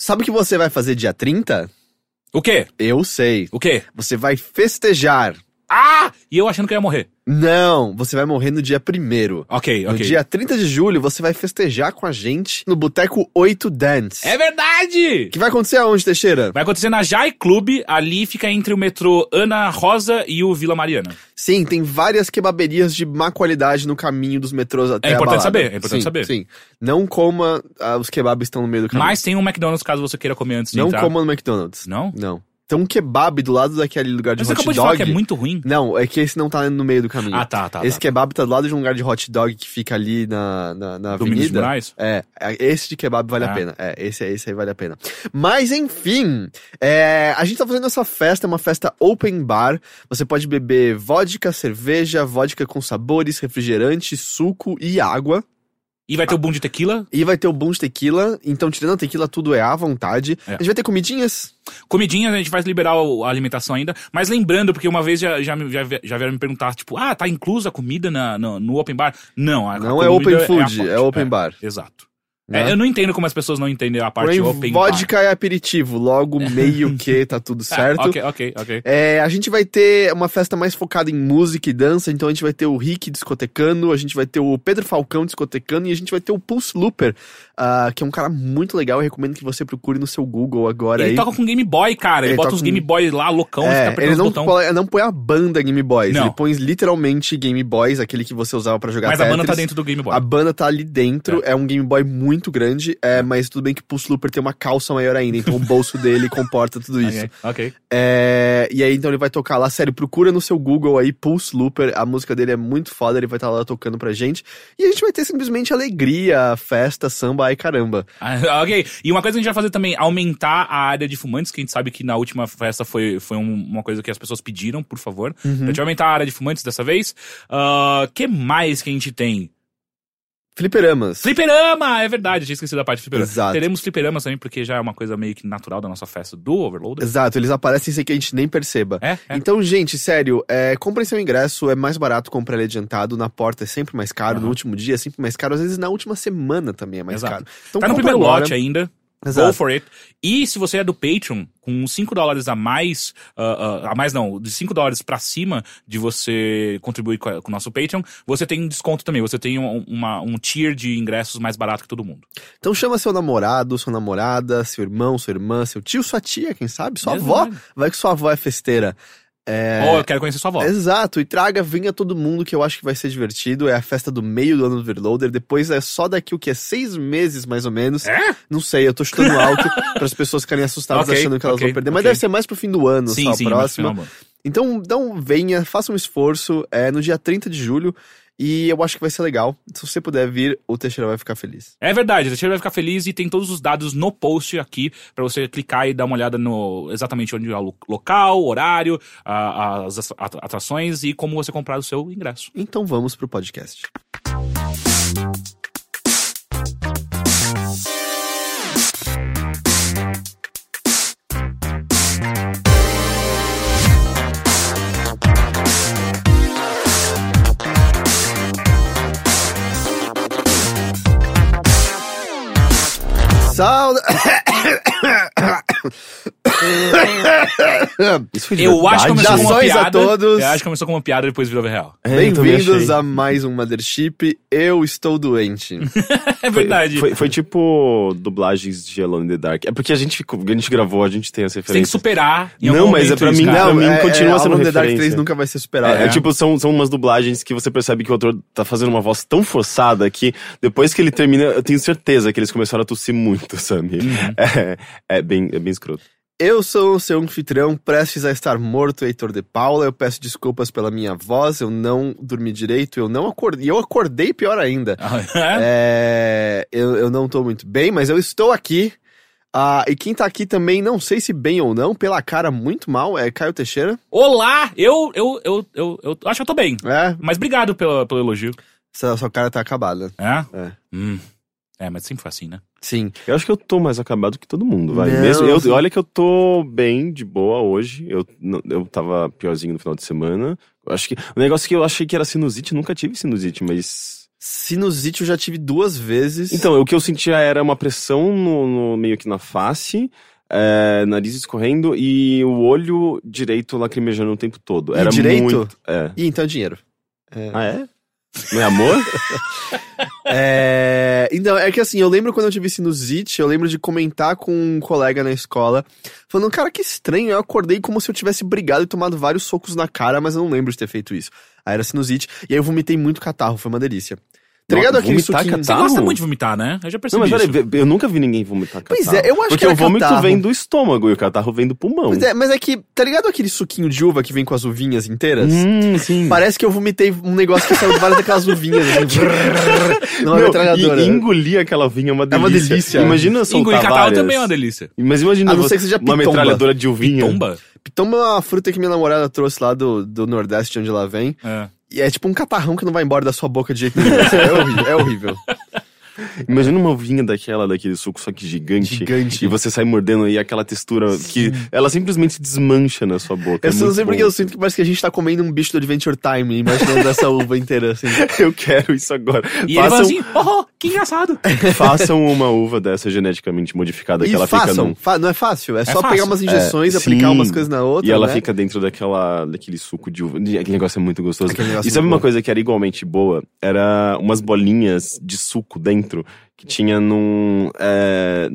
Sabe o que você vai fazer dia 30? O quê? Eu sei. O quê? Você vai festejar. Ah! E eu achando que eu ia morrer. Não, você vai morrer no dia 1 Ok, No ok. dia 30 de julho, você vai festejar com a gente no Boteco 8 Dance. É verdade! Que vai acontecer aonde, Teixeira? Vai acontecer na Jai Club, ali fica entre o metrô Ana Rosa e o Vila Mariana. Sim, tem várias kebaberias de má qualidade no caminho dos metrôs até É importante saber, é importante sim, saber. Sim, não coma ah, os kebabs estão no meio do caminho. Mas tem um McDonald's caso você queira comer antes de não entrar. coma no McDonald's. Não? Não. Tem um kebab do lado daquele lugar de Mas você hot acabou de dog. falar que é muito ruim. Não, é que esse não tá no meio do caminho. Ah, tá, tá. esse tá. kebab tá do lado de um lugar de hot dog que fica ali na, na, na Domingos de avenida. Moraes? É, é, esse de kebab vale Ah. a pena. É, esse, esse aí vale a pena. Mas enfim, é, a gente tá fazendo essa festa, é uma festa open bar. Você pode beber vodka, cerveja, vodka com sabores, refrigerante, suco e água. E vai ter o boom de tequila. E vai ter o boom de tequila. Então, tirando a tequila, tudo é à vontade. É. A gente vai ter comidinhas. Comidinha, a gente vai liberar a alimentação ainda. Mas lembrando, porque uma vez já, já, já, já vieram me perguntar, tipo, ah, tá inclusa a comida na, no, no open bar? Não, a Não é comida open food, a parte. é open bar. Exato. Né? É, eu não entendo como as pessoas não entendem a parte Porém, open bar. vodka é aperitivo, logo meio que tá tudo certo. Ah, ok, ok, ok. É, a gente vai ter uma festa mais focada em música e dança, então a gente vai ter o Rick discotecando, a gente vai ter o Pedro Falcão discotecando e a gente vai ter o Pulse Looper, ah, que é um cara muito legal, eu recomendo que você procure no seu Google agora Ele aí. toca com Game Boy, cara. Ele, Ele bota os com- Game Boy lá, loucão, É, ele não, põe- não põe a banda Game Boys, Não. ele põe literalmente Game Boys, aquele que você usava pra jogar Mas a banda tá Tetris. dentro do Game Boy. A banda tá ali dentro, é. um Game Boy muito grande, é, mas tudo bem que o Pulse Looper tem uma calça maior ainda, então o bolso dele comporta tudo isso. Ok, ok. É, e aí, então ele vai tocar lá, sério, procura no seu Google aí, Pulse Looper, a música dele é muito foda, ele vai estar lá tocando pra gente. E a gente vai ter simplesmente alegria, festa, samba, ai caramba. Ah, ok. E uma coisa que a gente vai fazer também, aumentar a área de fumantes, que a gente sabe que na última festa foi, foi um- uma coisa que as pessoas pediram, por favor. Uhum. Então a gente vai aumentar a área de fumantes dessa vez. O que mais que a gente tem? Fliperamas. Fliperama! É verdade, tinha esquecido da parte de fliperama. Exato. Teremos fliperamas também, porque já é uma coisa meio que natural da nossa festa do Overloader. Exato, eles aparecem sem que a gente nem perceba. É, é. Então, gente, sério, é, comprem seu ingresso, é mais barato comprar ele adiantado, na porta é sempre mais caro, no Aham. último dia é sempre mais caro, às vezes na última semana também é mais Exato. caro. Então, tá no primeiro agora. lote ainda. Exato. Go for it. E se você é do Patreon, com 5 dólares a mais, ah, ah, a mais não, de 5 dólares pra cima de você contribuir com, o nosso Patreon, você tem um desconto também. Você tem um, uma- um tier de ingressos mais barato que todo mundo. Então chama seu namorado, sua namorada, seu irmão, sua irmã, seu tio, sua tia, quem sabe, sua Mesmo, avó. Vai que sua avó é festeira. É... Ou eu quero conhecer sua avó. Exato, e traga, venha todo mundo que eu acho que vai ser divertido. É a festa do meio do ano do Overloader. Depois é só daqui o que? É seis meses mais ou menos. É? Não sei, eu tô chutando alto para as pessoas ficarem assustadas Ok, achando que elas ok, vão perder. Mas ok. deve ser mais pro fim do ano, sim, só sim, próxima. Então, então venha, faça um esforço. É no dia 30 de julho. E eu acho que vai ser legal. Se você puder vir, o Teixeira vai ficar feliz. É verdade, a gente vai ficar feliz e tem todos os dados no post aqui pra você clicar e dar uma olhada no exatamente onde é o lo- local, horário, as at- atrações e como você comprar o seu ingresso. Então vamos pro podcast. So. Isso foi de Eu acho que começou como uma Saudações a piada. todos. Eu acho que começou como uma piada e depois virou real. É, eu também Bem-vindos achei. a mais um Mothership. Eu estou doente. É verdade. Foi, foi tipo dublagens de Alone in the Dark. É porque a gente, ficou- a gente gravou, a gente tem as Você tem que superar. Em Não, algum mas é momento pra isso, mim, cara. pra mim é, continua é, sendo Alone in the Dark referência. 3 nunca vai ser superado. É, é tipo, são, são umas dublagens que você percebe que o ator tá fazendo uma voz tão forçada que depois que ele termina, eu tenho certeza que eles começaram a tossir muito, sabe? É, é bem, é bem escroto. Eu sou o seu anfitrião, prestes a estar morto, Heitor de Paula. Eu peço desculpas pela minha voz, eu não dormi direito, eu não acordei. E eu acordei pior ainda. É? É, eu, eu não tô muito bem, mas eu estou aqui. Ah, e quem tá aqui também, não sei se bem ou não, pela cara muito mal, é Caio Teixeira. Olá! Eu, eu, eu, eu, eu acho que eu tô bem. É, Mas obrigado pelo, pelo elogio. essa sua cara tá acabada. É? É. Hum. É, mas sempre foi assim, né? Sim. Eu acho que eu tô mais acabado que todo mundo, vai. Não, Mesmo, eu, assim- olha que eu tô bem, de boa hoje. Eu, eu tava piorzinho no final de semana. Eu acho que. O negócio que eu achei que era sinusite, nunca tive sinusite, mas. Sinusite eu já tive duas vezes. Então, o que eu sentia era uma pressão no, no- meio que na face. é, nariz escorrendo e o olho direito lacrimejando o tempo todo. E Era direito? muito. É. E então é dinheiro. Ah, é? Não é amor? É... Então, é que assim, eu lembro quando eu tive sinusite, eu lembro de comentar com um colega na escola, falando, cara, que estranho, eu acordei como se eu tivesse brigado e tomado vários socos na cara, mas eu não lembro de ter feito isso. Aí era sinusite, e aí eu vomitei muito catarro, foi uma delícia. Tá ligado Não, aquele suquinho... Você gosta muito de vomitar, né? Eu já Não, percebi mas isso. peraí, eu nunca vi ninguém vomitar catarro. Pois é, eu acho Porque que era o vômito catarro. vem do estômago e o catarro vem do pulmão. Pois é, mas é que, tá ligado aquele suquinho de uva que vem com as uvinhas inteiras? Hum, sim. Parece que eu vomitei um negócio que saiu de várias daquelas uvinhas, assim, numa Meu, metralhadora. e engolir aquela vinha é uma É delícia. uma delícia. Imagina soltar Engolir catarro várias. também é uma delícia. Mas imagina A não você- ser que seja uma pitomba. metralhadora de uvinha. Tomba? Pitomba é uma fruta que minha namorada trouxe lá do, do Nordeste, de onde ela vem. É. E é tipo um catarrão que não vai embora da sua boca de jeito nenhum. É horrível. É horrível. Imagina uma uvinha daquela, daquele suco, só que gigante. Gigante. E você sai mordendo e aquela textura que ela simplesmente desmancha na sua boca. Eu é só não sei porque eu sinto que parece que a gente tá comendo um bicho do Adventure Time, imaginando essa uva inteira, assim. Eu quero isso agora. E ele fala façam, assim, oh, que engraçado. façam uma uva dessa geneticamente modificada que E ela fica façam, num... fa- não é fácil, é, só fácil. pegar umas injeções, É, aplicar sim. umas coisas na outra, E ela né? fica dentro daquela, daquele suco de uva. Aquele negócio é muito gostoso. E é sabe muito uma bom. coisa que era igualmente boa? Era umas bolinhas de suco dentro que tinha num. é,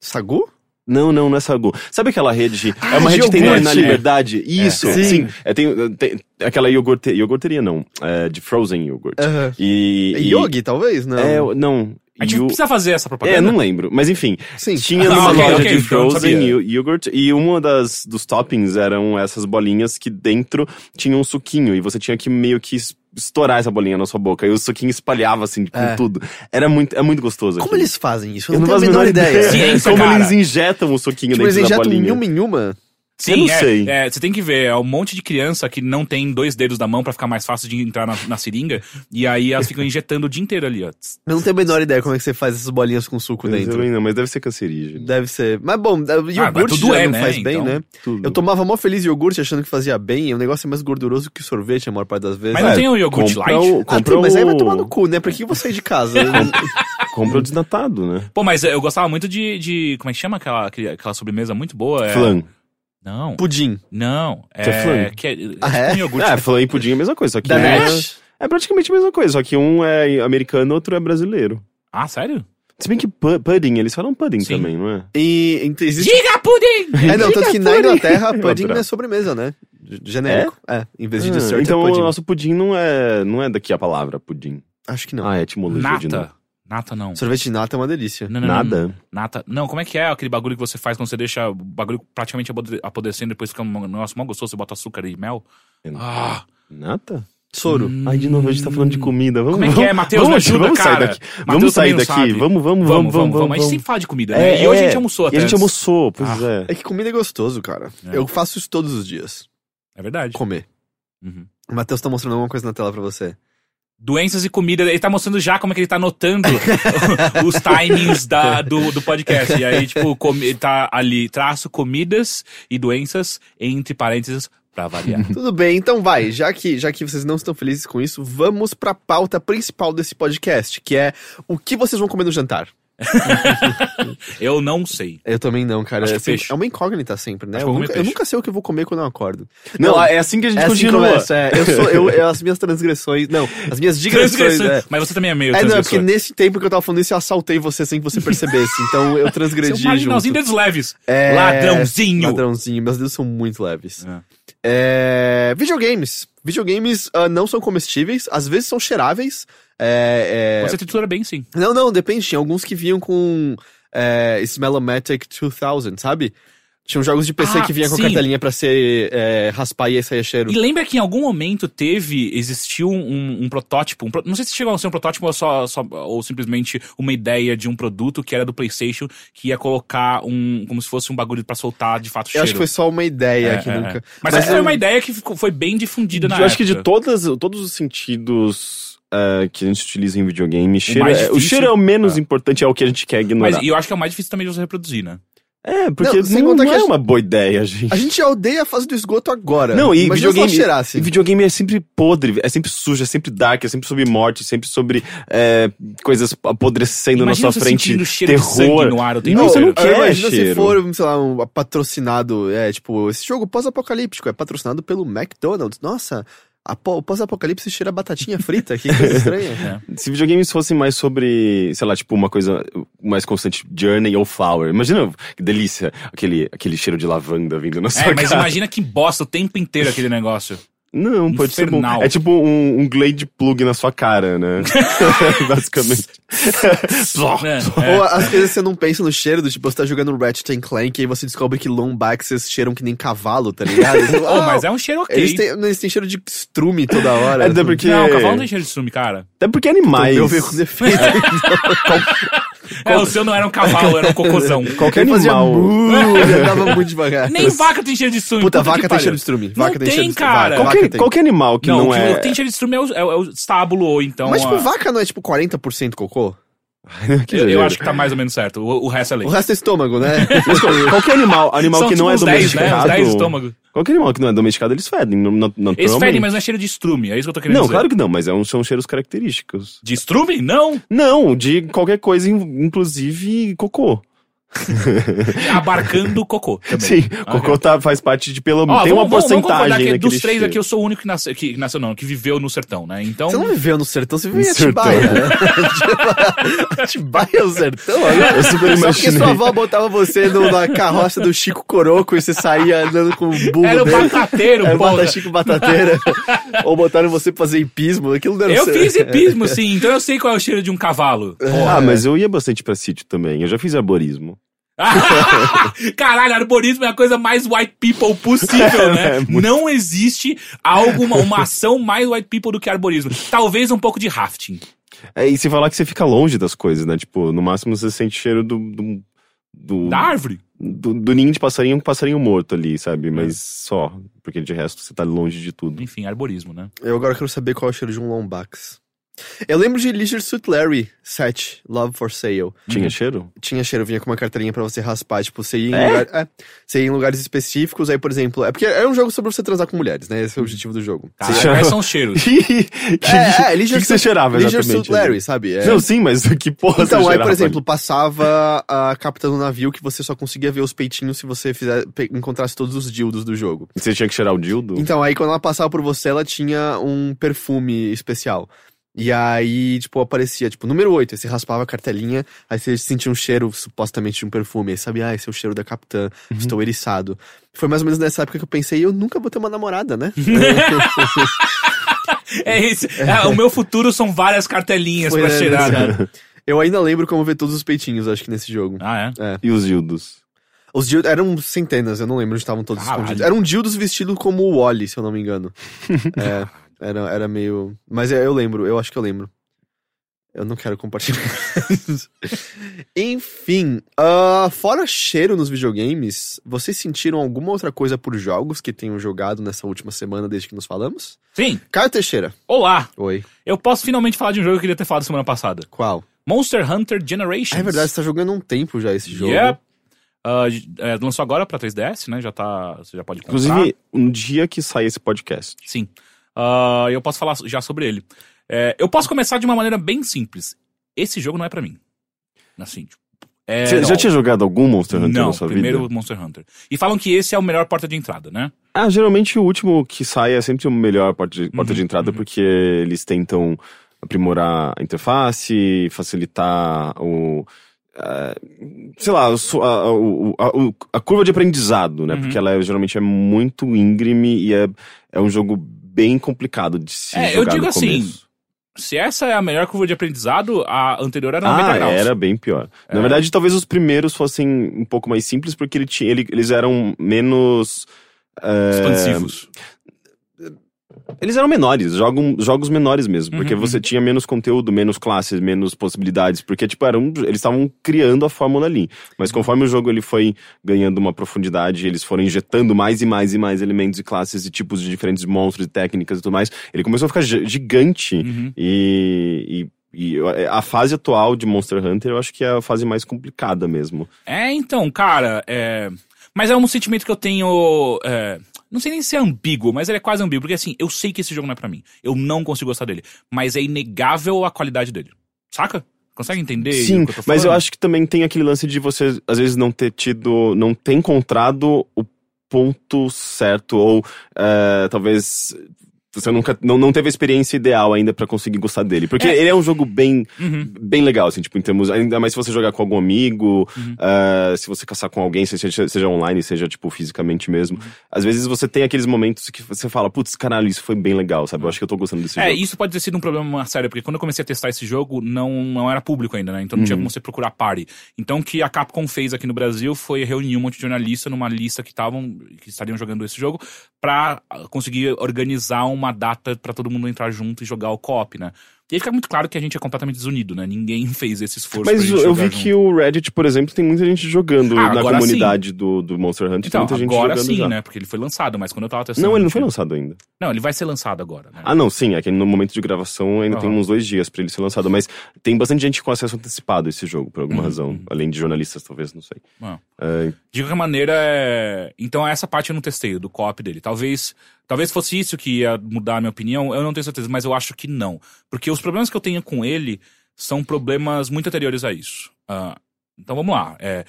Sagu? Não, não, não é sagu. Sabe aquela rede? Ah, é uma de rede que tem na, na Liberdade? Isso, Sim. sim. É, tem, tem aquela iogurte, iogurteria, não. É, de frozen yogurt. Aham. E, É e- Yogi, talvez? Não. É, não. A gente Yu- precisa fazer essa propaganda. é, não lembro. Mas enfim, Sim. tinha Ah, numa ok, loja ok, de então frozen yogurt e uma das dos toppings eram essas bolinhas que dentro tinha um suquinho e você tinha que meio que es- estourar essa bolinha na sua boca e o suquinho espalhava assim com É. tudo. Era muito, é muito gostoso. Como aquilo. eles fazem isso? Eu Eu não, não tenho a menor ideia. Ciência, Como cara. eles injetam o suquinho Tipo, eles dentro da injetam bolinha. nenhuma em uma? Sim, Eu não é, sei. é, você tem que ver, é um monte de criança que não tem dois dedos da mão pra ficar mais fácil de entrar na, na seringa, e aí elas ficam injetando o dia inteiro ali, ó. Eu não tenho a menor ideia como é que você faz essas bolinhas com suco Mas dentro. também não, mas deve ser cancerígeno. Deve ser. Mas bom, iogurte Ah, mas tudo já é, não né? faz bem, Então, né? Tudo. Eu tomava mó feliz iogurte achando que fazia bem, e o negócio é mais gorduroso que sorvete a maior parte das vezes. Mas não É, tem o iogurte compra light? o- Ah, compra tem, mas aí vai o- tomar no cu, né? Pra que eu vou sair de casa? Compra o desnatado, né? Pô, mas eu gostava muito de, de como é que chama aquela, aquela sobremesa muito boa? É... Não, Pudim. não. Que é flan? Que é, Ah, é? tipo um iogurte. É, flan e pudim é a mesma coisa, só que Da um é, é praticamente a mesma coisa, só que um é americano, outro é brasileiro. Ah, sério? Se bem que pu- pudding, eles falam pudding Sim. também, não é? E então, existe. Diga pudim! É, não, tanto que na. Inglaterra, adorava. é sobremesa, né? G- Genérico. É, em vez de Ah, dessert então é o pudim. nosso pudim não é, não é daqui a palavra pudim. Acho que não. Ah, é etimologia de novo. Nata. Nata não. Sorvete de nata é uma delícia. Não, não, Nada. não. Nata. Não, como é que é aquele bagulho que você faz quando você deixa o bagulho praticamente apodrecendo e depois fica um negócio mó gostoso, você bota açúcar e mel? Ah, Nata? Soro. Ai, de novo, a gente tá falando de comida. Vamos, Como é que vamos, é, Matheus? Me vamos, ajuda, vamos sair cara. daqui. Matheus vamos sair daqui. sabe. Vamos, vamos, vamos, vamos, vamos. A gente sempre fala de comida, né? É, e hoje a é. gente almoçou até E a gente almoçou, pois Ah. é. É que comida é gostoso, cara. É. Eu faço isso todos os dias. É verdade. Comer. Uhum. O Matheus tá mostrando alguma coisa na tela pra você. Doenças e comida. Ele tá mostrando já como é que ele tá anotando os timings da, do, do podcast. E aí, tipo, come, tá ali, traço comidas e doenças, entre parênteses, pra variar. Tudo bem, então vai. Já que, já que vocês não estão felizes com isso, vamos pra pauta principal desse podcast, que é o que vocês vão comer no jantar. Eu não sei. Eu também não, cara. Acho É, peixe. é uma incógnita sempre, né? Eu nunca, eu nunca sei o que eu vou comer quando eu acordo. Não, é assim que a gente é assim que continua. começa, é. Eu sou, eu, eu- as minhas transgressões. Não, as minhas digressões. É, Mas você também é meio é não, é porque nesse tempo que eu tava falando isso, eu assaltei você sem que você percebesse. Então eu Seu transgredi marginalzinho junto. dedos leves. É, Ladrãozinho. Ladrãozinho. Meus dedos são muito leves. É. É, videogames. Videogames ah, não são comestíveis, às vezes são cheiráveis. É, é, Você tritura bem, sim. Não, não, depende. Tinha alguns que vinham com é, Smellomatic 2000, sabe? Tinham jogos de PC Ah, que vinha com sim. cartelinha pra ser é, raspar e aí saia cheiro. E lembra que em algum momento teve, existiu um, um protótipo, um não sei se chegou a ser um protótipo ou, só, só- ou simplesmente uma ideia de um produto que era do PlayStation, que ia colocar um, como se fosse um bagulho pra soltar de fato Eu cheiro. acho que foi só uma ideia É, que é, nunca. é. Mas, essa eu- é uma ideia que ficou- foi bem difundida na eu acho que de época. todas, todos os sentidos eh, que a gente utiliza em videogame, cheiro mais é- o cheiro é o menos é. importante, é o que a gente quer ignorar. Mas e eu acho que é o mais difícil também de você reproduzir, né? É, porque Não, não, sem contar não que é a- uma boa ideia, gente. A gente já odeia a fase do esgoto agora. Não, e Imagina se ela videogame, cheirasse. e videogame é sempre podre, é sempre sujo, é sempre dark, é sempre sobre morte, sempre sobre é, coisas apodrecendo Imagina na sua você frente, terror. no ar o tempo não, você não quer imagina se cheiro. for, sei lá, um patrocinado, é, tipo, esse jogo pós-apocalíptico é patrocinado pelo McDonald's. Nossa, o pós-apocalipse cheira batatinha frita, que coisa estranha. Se videogames fossem mais sobre, sei lá, tipo, uma coisa mais constante, Journey ou Flower. Imagina que delícia, aquele, aquele cheiro de lavanda vindo na sua É, mas cara. imagina que bosta o tempo inteiro aquele negócio. Não, pode ser bom. Infernal. É tipo um, um Glade plug na sua cara, né? Basicamente. É, Ou as vezes você não pensa no cheiro do tipo, você tá jogando Ratchet and Clank e aí você descobre que lombaxes cheiram que nem cavalo, tá ligado? Oh, "Ah, mas é um cheiro ok. Eles têm, eles têm cheiro de estrume toda hora. É, até porque... Não, o cavalo não tem cheiro de sume, cara. Até porque animais... Eu vejo com defeito. É, o seu não era um cavalo, era um cocôzão. Qualquer Ele fazia animal... ele andava muito devagar. Nem vaca tem cheiro de sume. Puta, que vaca tem cheiro de estrume. Não Vaca tem, tem, cheiro de cara. Vaca, Qualquer, tem. qualquer animal que não, não, o que é... tem cheiro de estrume é o, é o- é o estábulo, ou então. Mas, tipo, a- vaca não é tipo 40% cocô? Eu, eu acho que tá mais ou menos certo. O, o resto é O leite. resto é estômago, né? Qualquer animal, animal São que não tipo é uns 10, né? domesticado... Uns 10 estômagos. Qualquer animal que não é domesticado, eles fedem, não, não, Eles fedem, mas não é cheiro de estrume. É isso que eu tô querendo Não, dizer. claro que não, mas é um- são cheiros característicos. De estrume? Não. Não, de qualquer coisa, in- inclusive cocô. Abarcando o cocô também. Sim, cocô tá, faz parte de pelo Ó, tem uma vamos- concordar porcentagem dos três cheiro. aqui eu sou o único que nasceu, que nasceu não, que viveu no sertão, né? Então. Você não viveu no sertão, você viveu em. Atibaia. né? Atibaia é o sertão, olha. Eu super Só porque sua avó botava você no- na carroça do Chico Coroco e você saía andando com o burro Era o dele. batateiro, Era o porra. Chico Batateira. Ou botaram você pra fazer hipismo. Aquilo não era Eu ser- fiz hipismo, sim, então eu sei qual é o cheiro de um cavalo. Ah, mas eu ia bastante pra sítio também. Eu já fiz arborismo. Caralho, arborismo é a coisa mais white people possível, né? É, muito. Não existe alguma uma ação mais white people do que arborismo. Talvez um pouco de rafting. É, e se falar que você fica longe das coisas, né? Tipo, no máximo você sente cheiro do. do, do, Da árvore. do, do ninho de passarinho, um passarinho morto ali, sabe? É. Mas só. Porque de resto você tá longe de tudo. Enfim, arborismo, né? Eu agora quero saber qual é o cheiro de um Lombax. Eu lembro de Leisure Suit Larry 7, Love for Sale. Tinha cheiro? Tinha cheiro, vinha com uma carteirinha pra você raspar, tipo, você ia em, É? lugar- é, você ia em lugares específicos, aí, por exemplo, é porque é um jogo sobre você transar com mulheres, né? Esse é o objetivo do jogo. Caralho, cheirava- quais são os cheiros? que, que, É, é, que, Leisure que você Suit- cheirava Leisure? Suit Larry, sabe? É. Não, sim, mas que porra você Então, aí, cheirava por exemplo, ali? passava a capitã do navio que você só conseguia ver os peitinhos se você fizer, pe- encontrasse todos os dildos do jogo. Você tinha que cheirar o dildo? Então, aí quando ela passava por você, ela tinha um perfume especial. E aí, tipo, aparecia, tipo, número 8, aí você raspava a cartelinha, aí você sentia um cheiro, supostamente, de um perfume. Aí sabia, ah, esse é o cheiro da capitã, Uhum. estou eriçado. Foi mais ou menos nessa época que eu pensei, eu nunca vou ter uma namorada, né? É esse. é, o meu futuro são várias cartelinhas Foi, pra né, cheirar. nesse né? ano. Eu ainda lembro como ver todos os peitinhos, acho que nesse jogo. Ah, é? E os dildos? Os dildos eram centenas, eu não lembro onde estavam todos Caralho. escondidos. Eram dildos vestidos como o Wally, se eu não me engano. é, era, era meio. Mas é, eu lembro, eu acho que eu lembro. Eu não quero compartilhar. Enfim, ah, fora cheiro nos videogames, vocês sentiram alguma outra coisa por jogos que tenham jogado nessa última semana desde que nos falamos? Sim. Caio Teixeira. Olá. Oi. Eu posso finalmente falar de um jogo que eu queria ter falado semana passada. Qual? Monster Hunter Generations. Ah, é verdade, você tá jogando há um tempo já esse jogo. Yep. Ah, é, lançou agora pra 3DS, né? Já tá. Você já pode comprar. Inclusive, um dia que sair esse podcast. Sim. Ah, eu posso falar já sobre ele. É, eu posso começar de uma maneira bem simples. Esse jogo não é pra mim. Assim, tipo, é, Você já tinha jogado algum Monster Hunter Não, na sua primeiro vida? Monster Hunter. E falam que esse é o melhor porta de entrada, né? Ah, geralmente o último que sai é sempre o melhor porta de, porta Uhum, de entrada, porque eles tentam aprimorar a interface, facilitar o. ah, sei lá, a, a- o- a curva de aprendizado, né? Uhum. Porque ela é- geralmente é muito íngreme e é, é um jogo bem complicado de se É, eu digo no assim, começo. se essa é a melhor curva de aprendizado, a anterior era 90 Ah, graus. era bem pior. É. Na verdade, talvez os primeiros fossem um pouco mais simples, porque ele tinha, ele- eles eram menos. é, Expansivos. Eles eram menores, jogam, jogos menores mesmo, porque Uhum, você tinha menos conteúdo, menos classes, menos possibilidades, porque tipo eram, eles estavam criando a fórmula ali. Mas conforme o jogo ele foi ganhando uma profundidade, eles foram injetando mais e mais e mais elementos e classes e tipos de diferentes monstros e técnicas e tudo mais, ele começou a ficar gi- gigante Uhum. e, e, e eu- a fase atual de Monster Hunter eu acho que é a fase mais complicada mesmo. É, então, cara, é... Mas é um sentimento que eu tenho. é, Não sei nem se é ambíguo, mas ele é quase ambíguo, porque assim, eu sei que esse jogo não é pra mim. Eu não consigo gostar dele. Mas é inegável a qualidade dele. Saca? Consegue entender? Sim, eu mas eu acho que também tem aquele lance de você, às vezes, não ter tido, não ter encontrado o ponto certo, ou é, talvez você nunca não, não teve a experiência ideal ainda pra conseguir gostar dele. Porque É. ele é um jogo bem, Uhum. bem legal, assim, tipo, em termos. Ainda mais se você jogar com algum amigo, Uhum. é, se você caçar com alguém, seja, seja online, seja, tipo, fisicamente mesmo. Uhum. Às vezes você tem aqueles momentos que você fala, putz, caralho, isso foi bem legal, sabe? Eu acho que eu tô gostando desse É, jogo. isso pode ter sido um problema sério, porque quando eu comecei a testar esse jogo, não, não era público ainda, né? Então não tinha Uhum. como você procurar party. Então o que a Capcom fez aqui no Brasil foi reunir um monte de jornalistas numa lista que estavam, que estariam jogando esse jogo, pra ah, conseguir organizar uma data pra todo mundo entrar junto e jogar o co-op, né? E aí fica muito claro que a gente é completamente desunido, né? Ninguém fez esse esforço Mas eu vi junto. que o Reddit, por exemplo, tem muita gente jogando Ah, na comunidade do, do Monster Hunter. tem Então, muita gente agora jogando sim, já. né? Porque ele foi lançado, mas quando eu tava testando. Não, ele não foi lançado ainda. Não, ele vai ser lançado agora, né? Ah, não, sim, é que no momento de gravação ainda tem Aham. uns dois dias pra ele ser lançado, mas tem bastante gente com acesso antecipado a esse jogo, por alguma Uhum. razão. Além de jornalistas, talvez, não sei. Ah. É, De qualquer maneira, é... então essa parte eu não testei, do co-op dele. Talvez, talvez fosse isso que ia mudar a minha opinião, eu não tenho certeza, mas eu acho que não. Porque os problemas que eu tenho com ele são problemas muito anteriores a isso. Ah, então vamos lá. É,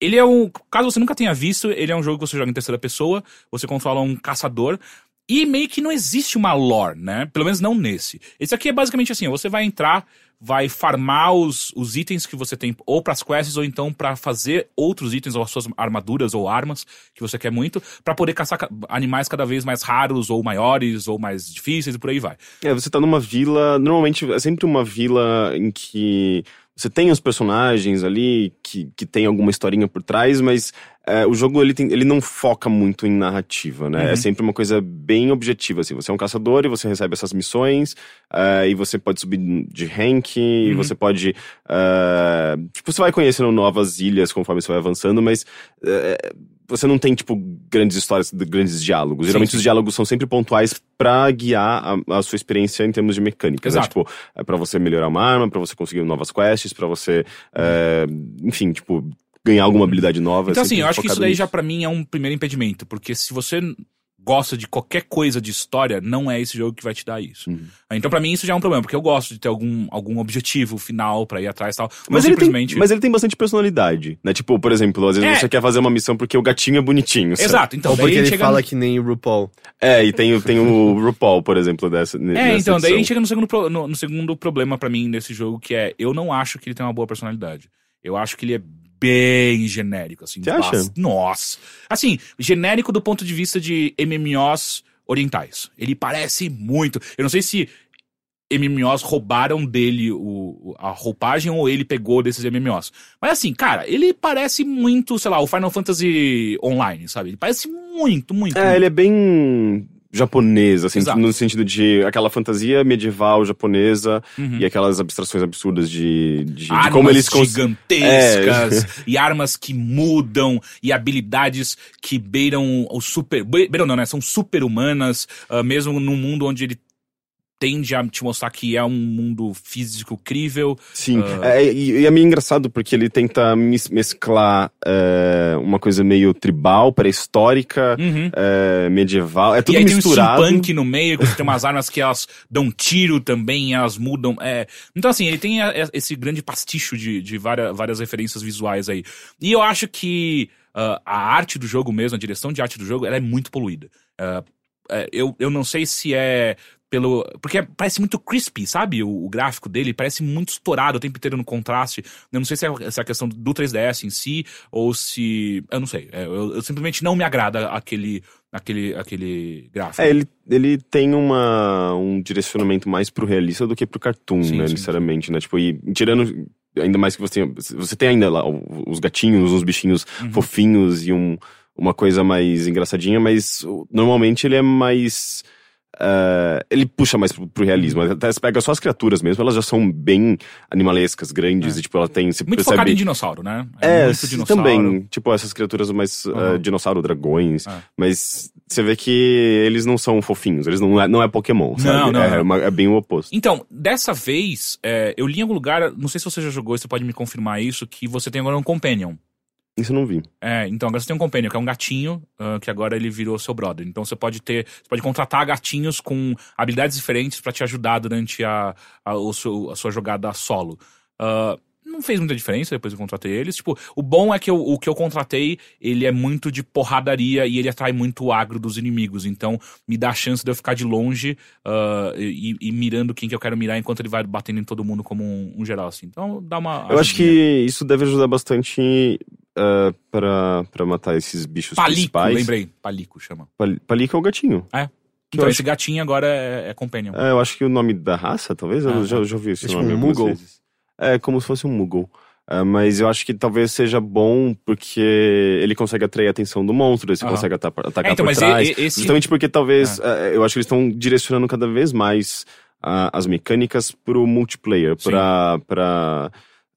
ele é um. Caso você nunca tenha visto, ele é um jogo que você joga em terceira pessoa, você controla um caçador. E meio que não existe uma lore, né? Pelo menos não nesse. Esse aqui é basicamente assim: você vai entrar, vai farmar os, os itens que você tem, ou pras quests, ou então pra fazer outros itens, ou as suas armaduras ou armas que você quer muito, pra poder caçar ca- animais cada vez mais raros, ou maiores, ou mais difíceis, e por aí vai. é, você tá numa vila. Normalmente é sempre uma vila em que você tem os personagens ali que, que tem alguma historinha por trás, mas é, o jogo ele, tem, ele não foca muito em narrativa, né? Uhum. É sempre uma coisa bem objetiva, assim. Você é um caçador e você recebe essas missões, é, e você pode subir de rank, e Uhum. você pode. é, tipo, você vai conhecendo novas ilhas conforme você vai avançando, mas. é, você não tem, tipo, grandes histórias, grandes diálogos. Geralmente sim. os diálogos são sempre pontuais pra guiar a, a sua experiência em termos de mecânica. né? Exato. Tipo, é pra você melhorar uma arma, pra você conseguir novas quests, pra você, é, enfim, tipo, ganhar alguma habilidade nova. Então, é assim, eu acho que isso daí nisso. já pra mim é um primeiro impedimento, porque se você gosta de qualquer coisa de história, não é esse jogo que vai te dar isso. Uhum. Então, pra mim, isso já é um problema, porque eu gosto de ter algum, algum objetivo final pra ir atrás e tal. Mas ele, tem, simplesmente. mas ele tem bastante personalidade, né? Tipo, por exemplo, às vezes É. você quer fazer uma missão porque o gatinho é bonitinho. sabe? Exato, então Ou porque ele chega fala no... que nem o RuPaul. É, e tem, o- tem o RuPaul, por exemplo, dessa. É, nessa então, daí a edição. gente chega no segundo, pro- no, no segundo problema pra mim desse jogo, que é eu não acho que ele tem uma boa personalidade. Eu acho que ele é bem genérico, assim. Você acha? Nossa. Assim, genérico do ponto de vista de MMOs orientais. Ele parece muito. Eu não sei se MMOs roubaram dele o- a roupagem ou ele pegou desses MMOs. Mas assim, cara, ele parece muito, sei lá, o Final Fantasy Online, sabe? Ele parece muito, muito. É, muito. ele é bem japonês, assim, Exato. no sentido de aquela fantasia medieval japonesa Uhum. e aquelas abstrações absurdas de, de, de armas como eles cons- gigantescas e armas que mudam e habilidades que beiram o super be- beiram não né são super humanas mesmo num mundo onde ele tende a te mostrar que é um mundo físico crível Sim, Ah. é, e, e é meio engraçado porque ele tenta mes- mesclar é, uma coisa meio tribal, pré-histórica, Uhum. é, medieval, é tudo e aí tem um misturado. steampunk no meio, que você tem umas armas que elas dão tiro também, elas mudam. É... Então, assim, ele tem a- esse grande pasticho de, de várias, várias referências visuais aí. E eu acho que ah, a arte do jogo mesmo, a direção de arte do jogo, ela é muito poluída. Ah, é, eu, eu não sei se é pelo. Porque parece muito crispy, sabe? O, o gráfico dele parece muito estourado o tempo inteiro no contraste. Eu não sei se é, se é a questão do 3DS em si, ou se. Eu não sei. É, eu, eu simplesmente não me agrada aquele. Aquele, aquele gráfico. É, ele, ele tem uma, um direcionamento mais pro realista do que pro cartoon, Sim, né? sim. Necessariamente, né? Tipo, e tirando. Ainda mais que você tem. Você tem ainda lá os gatinhos, uns bichinhos Uhum. fofinhos e um, uma coisa mais engraçadinha, mas normalmente ele é mais. Eh, ele puxa mais pro, pro realismo. Até você pega só as criaturas mesmo, elas já são bem animalescas, grandes, e tipo, ela tem. É. muito percebe, focado em dinossauro, né? é, muito s- dinossauro. também. Tipo, essas criaturas mais Uhum. eh, dinossauro, dragões. É. Mas você vê que eles não são fofinhos, eles não é, não é Pokémon, sabe? Não, não, é, não. uma- é bem o oposto. Então, dessa vez, é, eu li em algum lugar, não sei se você já jogou, você pode me confirmar isso, que você tem agora um Companion. Isso eu não vi. É, então agora você tem um Companion, que é um gatinho, ah, que agora ele virou seu brother. Então você pode ter, você pode contratar gatinhos com habilidades diferentes pra te ajudar durante a, a, o seu- a sua jogada solo. Ah, não fez muita diferença depois que eu contratei eles. Tipo, o bom é que eu- o que eu contratei, ele é muito de porradaria e ele atrai muito o agro dos inimigos. Então, me dá a chance de eu ficar de longe ah, e, e mirando quem que eu quero mirar enquanto ele vai batendo em todo mundo como um, um geral, assim. Então, dá uma. Eu acho que isso deve ajudar bastante uh, pra, pra matar esses bichos Palico, principais. lembrei. Palico chama. Pal- Palico é o gatinho. É. Que Então, esse gatinho agora é, é companion. É, eu acho que o nome da raça, talvez, Ah, eu já, tá. já ouvi esse É tipo nome um algumas Moogle. vezes. É, como se fosse um Moogle. É, mas eu acho que talvez seja bom porque ele consegue atrair a atenção do monstro, você Aham. consegue ata- atacar É, então, por mas trás. e- e- esse- Justamente porque talvez, é, eu acho que eles estão direcionando cada vez mais ah, as mecânicas pro multiplayer, Sim. pra, pra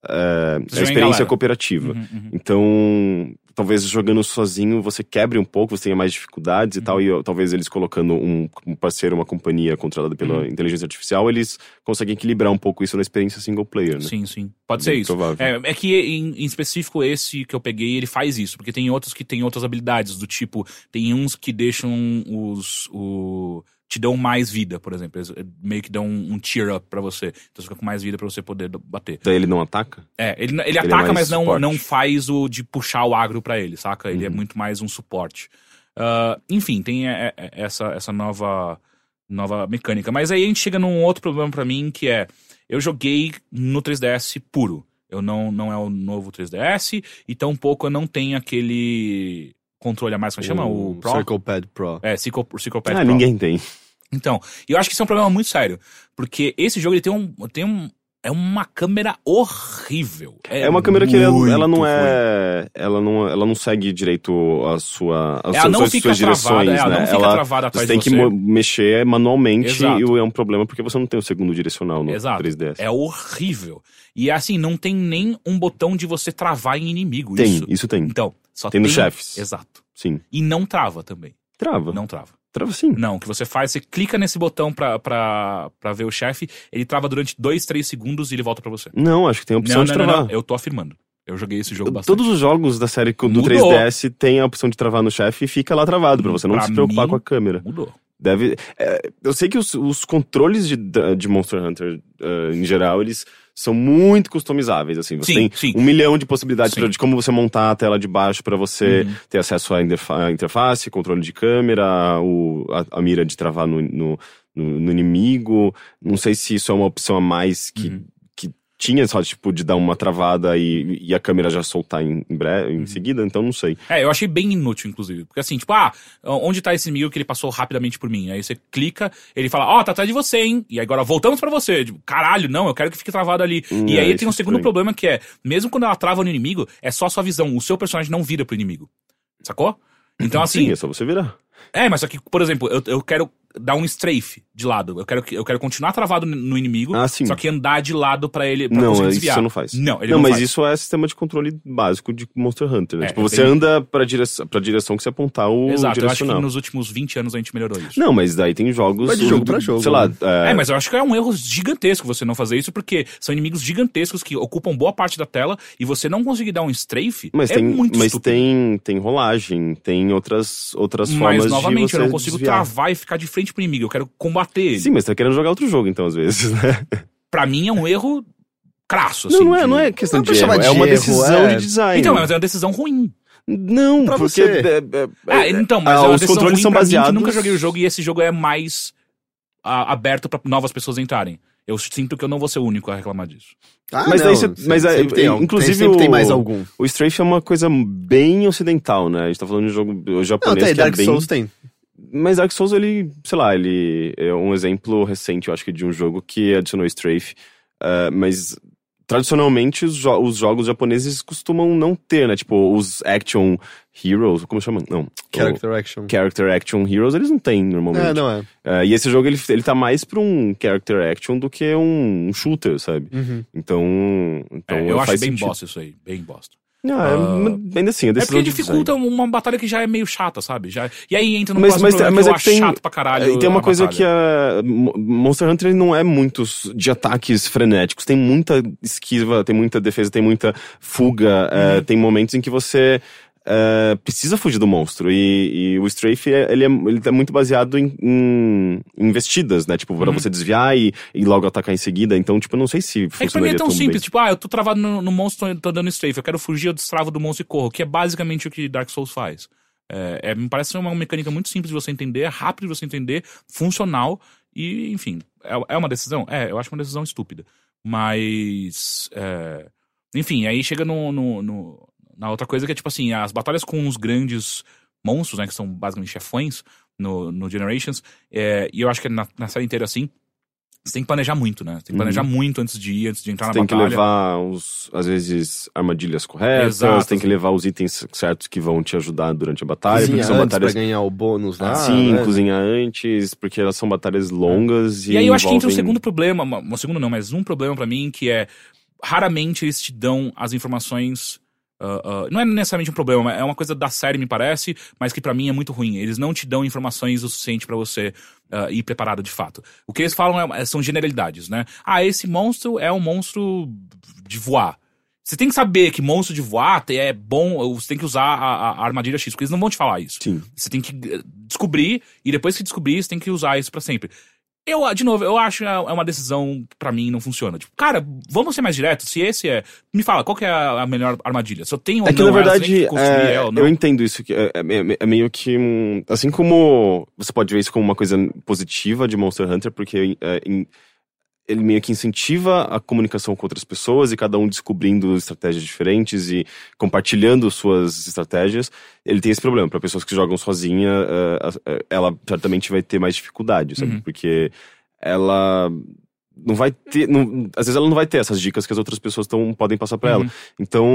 a experiência cooperativa. Uhum, uhum. Então, talvez jogando sozinho você quebre um pouco, você tenha mais dificuldades e Uhum. tal, e talvez eles colocando um, um parceiro, uma companhia controlada pela Uhum. inteligência artificial, eles conseguem equilibrar um pouco isso na experiência single player, né? Sim, sim. Pode ser isso. É, é que em, em específico esse que eu peguei, ele faz isso, porque tem outros que tem outras habilidades, do tipo, tem uns que deixam os. O, te dão mais vida, por exemplo. Eles eh, meio que dão um, um cheer up pra você. Então você fica com mais vida pra você poder bater. Daí ele não ataca? É, ele, ele é ataca, mais mas não, suporte. não faz o de puxar o agro pra ele, saca? Ele é Uhum. muito mais um suporte. Ah, enfim, tem é, é, essa, essa nova, nova mecânica. Mas aí a gente chega num outro problema pra mim, que é... Eu joguei no 3DS puro. Eu não, não é o novo 3DS, e tampouco eu não tenho aquele controle a mais, como chama? O Pro? Circle Pad Pro. É, Circle, Circle Pad ah, Pro. ninguém tem. Então, eu acho que isso é um problema muito sério. Porque esse jogo ele tem um. Tem um é uma câmera horrível. É uma câmera que ela, ela não ruim. é. Ela não, ela não segue direito a sua. As Ela suas, não suas, fica suas travada, direções, ela né? não fica ela, travada atrás Você tem que você. mexer manualmente Exato. e é um problema porque você não tem o segundo direcional no Exato. 3DS. É horrível. E assim, não tem nem um botão de você travar em inimigo. Tem, isso. isso tem. Então, só Tem tem. nos chefes. Exato. Sim. E não trava também. Trava. Não trava. Trava sim. Não, o que você faz, você clica nesse botão pra, pra, pra ver o chefe, ele trava durante 2, 3 segundos e ele volta pra você. Não, acho que tem a opção Não, de não, não, travar. não, eu tô afirmando. Eu joguei esse jogo bastante. Todos os jogos da série do Mudou. 3DS tem a opção de travar no chefe e fica lá travado, pra você não Pra se preocupar mim, com a câmera. Mudou. Deve. é, eu sei que os, os controles de, de Monster Hunter, eh, em geral, eles são muito customizáveis. Assim, você Sim, tem sim. um milhão de possibilidades pra- de como você montar a tela de baixo pra você Uhum. ter acesso à interface, controle de câmera, o, a, a mira de travar no, no, no- no inimigo. Não sei se isso é uma opção a mais que. Uhum. Tinha só, tipo, de dar uma travada e, e a câmera já soltar em, em breve, Uhum. em seguida, então não sei. É, eu achei bem inútil, inclusive. Porque assim, tipo, ah, onde tá esse inimigo que ele passou rapidamente por mim? Aí você clica, ele fala, ó, tá atrás de você, hein? E agora voltamos pra você. Tipo, caralho, não, eu quero que fique travado ali. Hum, e é, aí isso tem um é segundo estranho. problema que é, mesmo quando ela trava no inimigo, é só a sua visão. O seu personagem não vira pro inimigo. Sacou? Então, assim. Sim, é só você virar. É, mas só que, por exemplo, eu, eu quero dar um strafe de lado. Eu quero, que- eu quero continuar travado no inimigo, Ah, sim. só que andar de lado pra ele pra não, conseguir isso desviar. você não faz. Não, ele não, não, mas faz. isso é sistema de controle básico de Monster Hunter, né? É, tipo, você bem- anda pra direção, pra direção que você apontar o Exato, eu acho que direcional. nos últimos 20 anos a gente melhorou isso. Não, mas daí tem jogos... Vai de jogo pra jogo, Sei lá, né? é, É, mas eu acho que é um erro gigantesco você não fazer isso, porque são inimigos gigantescos que ocupam boa parte da tela e você não conseguir dar um strafe mas é tem, muito mas estúpido. tem, tem rolagem, tem outras, outras Mas, formas novamente, de você eu não consigo desviar. travar e ficar de frente pro inimigo. Eu quero combater ele. Sim, mas tá querendo jogar outro jogo, então, às vezes, né? Pra mim é um erro crasso, assim. não, não é, de- não é questão Não dá de erro, chamar é de uma erro, decisão é. de design. Então, mas é uma decisão ruim. Não, Pra porque... você. é- é- Ah, é- então, mas ah, é uma os decisão controles ruim são mim baseados... nunca joguei o jogo e esse jogo é mais a- aberto pra novas pessoas entrarem. Eu sinto que eu não vou ser o único a reclamar disso. Ah, Mas não, daí você- sempre- mas é- sempre tem inclusive Tem- sempre tem o- mais algum. O Strafe é uma coisa bem ocidental, né? A gente tá falando de um jogo Não, japonês tem, que Dark é bem... Souls tem. Mas Dark Souls, ele, sei lá, ele é um exemplo recente, eu acho que, de um jogo que adicionou Strafe. Ah, mas, tradicionalmente, os, jo- os jogos japoneses costumam não ter, né? Tipo, os Action Heroes, como chama? Não. Character Action. O Character Action Heroes, eles não têm, normalmente. É, não é. Ah, e esse jogo, ele, ele tá mais pra um Character Action do que um, um shooter, sabe? Uhum. Então, então É, eu acho bem sentido. bosta isso aí, bem bosta. Não, é, mas ainda assim, é É decisão porque de dificulta design. uma batalha que já é meio chata, sabe? Já, e aí entra no Mas, mas, problema mas é que tem, chato pra caralho. e tem uma a coisa batalha. que a Mo- Monster Hunter não é muitos de ataques frenéticos. Tem muita esquiva, tem muita defesa, tem muita fuga. é, Uhum. tem momentos em que você é, precisa fugir do monstro. E, e o Strafe, é- ele, é, ele tá muito baseado em, em investidas, né? Tipo, pra Uhum. você desviar e, e logo atacar em seguida. Então, tipo, eu não sei se É que pra mim funcionaria é tão tão simples, bem. tipo, ah, eu tô travado no, no monstro, tô dando strafe, eu quero fugir, eu destravo do monstro e corro, que é basicamente o que Dark Souls faz. É, é, me parece ser uma mecânica muito simples de você entender, é rápido de você entender, funcional e, enfim, é, é uma decisão? É, eu acho uma decisão estúpida. Mas, é, enfim, aí chega no, no- no- na outra coisa que é tipo assim, as batalhas com os grandes monstros, né, que são basicamente chefões no, no Generations, é, e eu acho que na, na série inteira assim, você tem que planejar muito, né? Você tem que planejar muito antes de ir, antes de entrar Você na tem que batalha. levar, os, às vezes, armadilhas corretas, Exato. tem que levar os itens certos que vão te ajudar durante a batalha, Cozinha porque são antes batalhas pra ganhar o bônus lá. Sim, né? cozinhar antes, porque elas são batalhas longas e. E aí eu acho que entra o envolvem- segundo problema, um segundo não, mas um problema pra mim, que é raramente eles te dão as informações. Ah, ah, não é necessariamente um problema, é uma coisa da série, me parece, mas que pra mim é muito ruim. Eles não te dão informações o suficiente pra você ah, ir preparado de fato. O que eles falam é- são generalidades, né? Ah, esse monstro é um monstro de voar. Você tem que saber que monstro de voar é bom, você tem que usar a, a armadilha X, porque eles não vão te falar isso. Sim. Você tem que eh, descobrir, e depois que descobrir, você tem que usar isso pra sempre. Eu, de novo, eu acho que é uma decisão, pra mim, não funciona. Tipo, cara, vamos ser mais direto? Se esse é. Me fala, qual é a melhor armadilha? Se eu tenho É que, não na verdade, é, ela eu entendo isso, que é, é- é meio que. Assim como você pode ver isso como uma coisa positiva de Monster Hunter, porque é, em- ele meio que incentiva a comunicação com outras pessoas e cada um descobrindo estratégias diferentes e compartilhando suas estratégias. Ele tem esse problema. Para pessoas que jogam sozinha, é, é, ela certamente vai ter mais dificuldade, sabe? Uhum. Porque ela não vai ter. não- às vezes ela não vai ter essas dicas que as outras pessoas tão, podem passar pra Uhum. ela. Então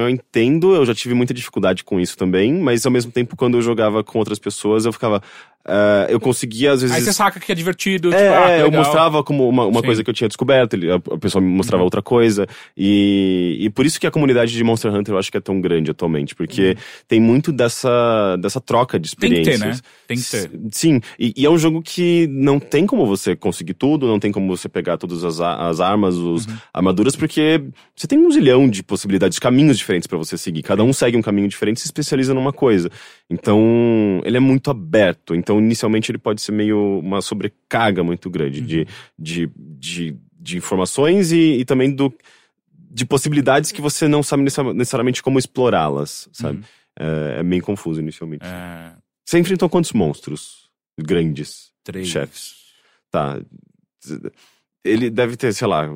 eu entendo, eu já tive muita dificuldade com isso também, mas ao mesmo tempo, quando eu jogava com outras pessoas, eu ficava. Ah, eu conseguia, às vezes. Aí você saca que é divertido, tipo, É, ah, que é, eu mostrava como uma, uma Sim. coisa que eu tinha descoberto, ele- a, a pessoa me mostrava Uhum. outra coisa. E, e por isso que a comunidade de Monster Hunter eu acho que é tão grande atualmente, porque tem muito dessa, dessa troca de Uhum. Tem que ter, experiências. né? Tem que ter. Sim, e, e é um jogo que não tem como você conseguir tudo, não tem como você pegar todas as, as armas, os Uhum. armaduras, porque você tem um zilhão de possibilidades, caminhos diferentes pra você seguir. Cada um segue um caminho diferente e se especializa numa coisa. Então, ele é muito aberto. Então, inicialmente, ele pode ser meio uma sobrecarga muito grande Uhum. de, de, de, de informações e, e também do, de possibilidades que você não sabe necessa- necessariamente como explorá-las, sabe? É, é meio confuso inicialmente. Uhum. É, Você enfrentou quantos monstros grandes? três. Chefes. Tá. Ele deve ter, sei lá,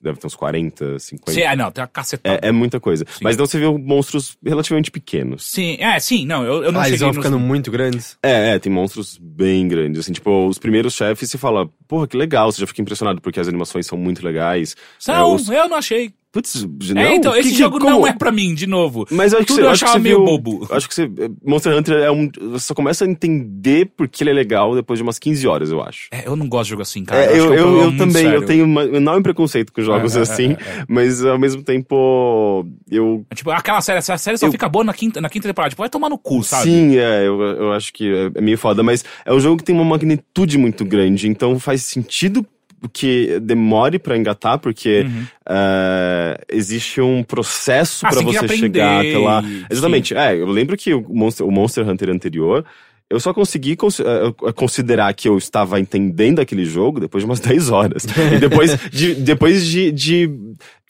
deve ter uns 40, 50. Sim, ah, não, tem uma cacetada. É, é muita coisa. Sim. Mas não você viu monstros relativamente pequenos. Sim, é, sim, não, eu, eu não Ah, eles vão nos- ficando muito grandes. É, é, tem monstros bem grandes. Assim, tipo, os primeiros chefes você fala, porra, que legal, você já fica impressionado porque as animações são muito legais. Não, É, os- eu não achei. Putz, não, é, então, que- esse que- jogo como- não é pra mim, de novo. Mas eu acho que Tudo você, eu acho que achava meio viu, bobo. Acho que você. Monster Hunter é um. Você só começa a entender porque ele é legal depois de umas 15 horas, eu acho. É, eu não gosto de jogo assim, cara. É, eu, que é eu, eu muito também, sério. eu tenho uma- um enorme preconceito com jogos É, é, assim, é, é. mas ao mesmo tempo eu. É Tipo, aquela série, essa série só Eu- fica boa na quinta, na quinta temporada. Tipo, vai tomar no cu, sabe? Sim, é, eu, eu acho que é, é meio foda, mas é um jogo que tem uma magnitude muito grande, então faz sentido que demore pra engatar, porque é, existe um processo Uhum. Ah, pra você chegar até lá. Exatamente, é, eu lembro que o Monster, o Monster Hunter anterior. eu só consegui cons- eh, considerar que eu estava entendendo aquele jogo depois de umas 10 horas. e depois de, depois de, de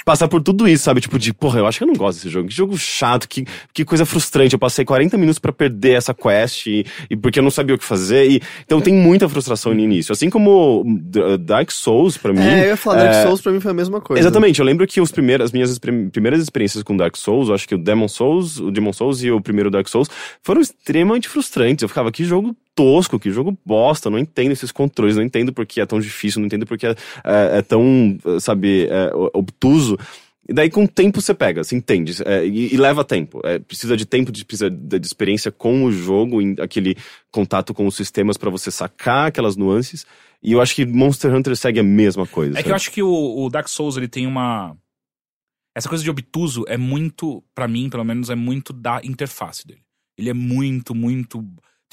passar por tudo isso, sabe? Tipo, de, porra, eu acho que eu não gosto desse jogo. Que jogo chato, que, que coisa frustrante. Eu passei 40 minutos pra perder essa quest e, e porque eu não sabia o que fazer. E, então tem muita frustração no início. Assim como D- Dark Souls, pra mim. É, eu ia falar, Dark é, Souls pra mim foi a mesma coisa. Exatamente, eu lembro que os primeiros, as minhas primeiras experiências com Dark Souls, eu acho que o Demon Souls, o Demon Souls e o primeiro Dark Souls foram extremamente frustrantes. Eu ficava, que jogo tosco, que jogo bosta, não entendo esses controles, não entendo porque é tão difícil, não entendo porque é, é- é tão, sabe, é, obtuso. E daí, com o tempo, você pega, você entende. é, e, e leva tempo. É, precisa de tempo, de, precisa de, de experiência com o jogo, em aquele contato com os sistemas pra você sacar aquelas nuances. E eu acho que Monster Hunter segue a mesma coisa. É que eu acho que o, o Dark Souls ele tem uma. Essa coisa de obtuso é muito, pra mim, pelo menos, é muito da interface dele. Ele é muito, muito.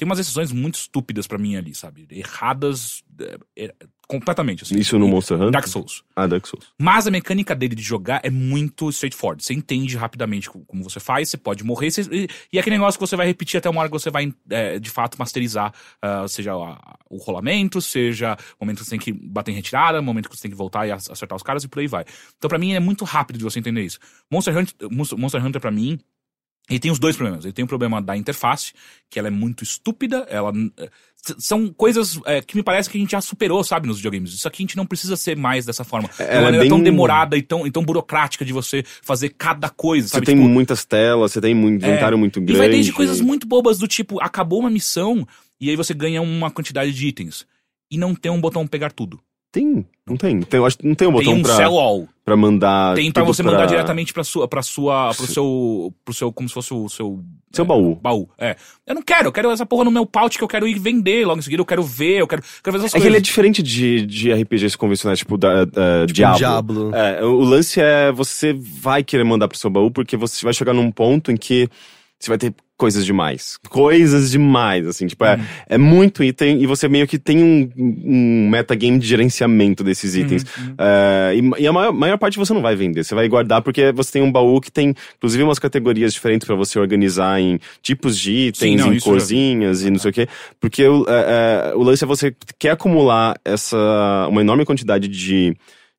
Tem umas decisões muito estúpidas pra mim ali, sabe? Erradas é, é, completamente. Assim. Isso no Monster Hunter? Dark Souls. Ah, Dark Souls. Mas a mecânica dele de jogar é muito straightforward. Você entende rapidamente co- como você faz, você pode morrer. você- e, e é aquele negócio que você vai repetir até uma hora que você vai, é, de fato, masterizar, ah, seja a- o rolamento, seja o momento que você tem que bater em retirada, o momento que você tem que voltar e ac- acertar os caras e por aí vai. Então, pra mim, é muito rápido de você entender isso. Monster Hunter, Monster Monster Hunter pra mim, ele tem os dois problemas. Ele tem o problema da interface, que ela é muito estúpida. Ela eh, são coisas eh, que me parece que a gente já superou, sabe, nos videogames. Isso aqui a gente não precisa ser mais dessa forma. De Ela é maneira tão bem- demorada e tão, e tão burocrática de você fazer cada coisa, Você sabe? tem Tipo, muitas telas, você tem um inventário muito e grande. vai desde coisas muito bobas do tipo, acabou uma missão e aí você ganha uma quantidade de itens. E não tem um botão pegar tudo. Tem, não tem. tem eu acho que não tem um tem botão um pra, sell all. pra mandar. Tem pra você mandar diretamente pra sua, pra sua, pro seu, pro seu, como se fosse o seu... Seu é, baú. Baú, é. Eu não quero, eu quero essa porra no meu pouch que eu quero ir vender logo em seguida, eu quero ver, eu quero, quero fazer É que ele é coisas. diferente de, de RPGs convencionais, tipo da, da Diablo. Diablo. É, o lance é você vai querer mandar pro seu baú porque você vai chegar num ponto em que você vai ter coisas demais. Coisas demais, assim, tipo, é, é muito item e você meio que tem um, um metagame de gerenciamento desses itens. É, e, e a maior, maior parte você não vai vender, você vai guardar porque você tem um baú que tem, inclusive, umas categorias diferentes pra você organizar em tipos de itens, Sim, não, em corzinhas e não sei o quê. Porque o, é, é, o lance é você quer acumular essa, uma enorme quantidade de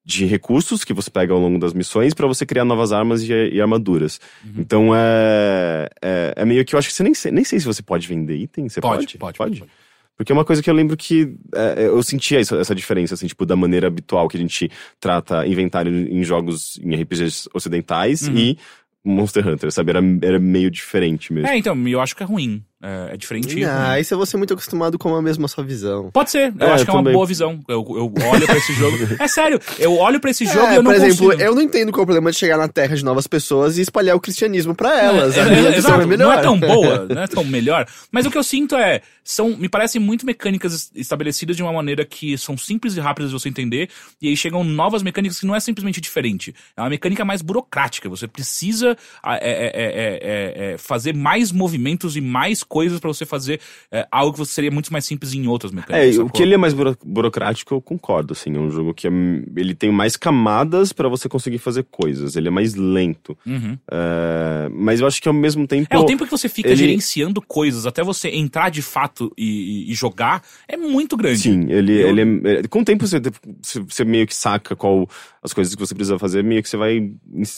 de recursos que você pega ao longo das missões pra você criar novas armas e, e armaduras. Uhum. Então é, é, é meio que eu acho que você nem, sei- nem sei se você pode vender item. Você Pode, pode? pode, pode. Porque é uma coisa que eu lembro que é, eu sentia essa, essa diferença, assim, tipo, da maneira habitual que a gente trata inventário em jogos, em RPGs ocidentais Uhum. e Monster Hunter, sabe? Era, era meio diferente mesmo. É, então, eu acho que é ruim. É, é diferente. Ah, isso é você muito acostumado com a mesma sua visão. Pode ser, eu É, acho que é uma também. boa visão. Eu, eu olho pra esse jogo. É sério, eu olho pra esse jogo É, e eu não por exemplo, consigo. eu não entendo qual é o problema de chegar na terra de novas pessoas e espalhar o cristianismo pra elas. É, a é, minha é, visão é melhor. Não é tão boa, não é tão melhor. Mas o que eu sinto é, são, me parecem muito mecânicas es- estabelecidas de uma maneira que são simples e rápidas de você entender, e aí chegam novas mecânicas que não é simplesmente diferente. É uma mecânica mais burocrática. Você precisa ah, é, é, é, é, é, é, fazer mais movimentos e mais coisas pra você fazer é, algo que seria muito mais simples em outras É, mecânicas. o sacou? que ele é mais buro- burocrático, eu concordo, assim. É um jogo que é, ele tem mais camadas pra você conseguir fazer coisas. Ele é mais lento. Uhum. É, mas eu acho que ao mesmo tempo... É, o tempo que você fica ele- gerenciando coisas até você entrar de fato e, e- jogar é muito grande. Sim, ele, Eu- ele é, é- Com o tempo você, você- você meio que saca qual as coisas que você precisa fazer, meio que você vai.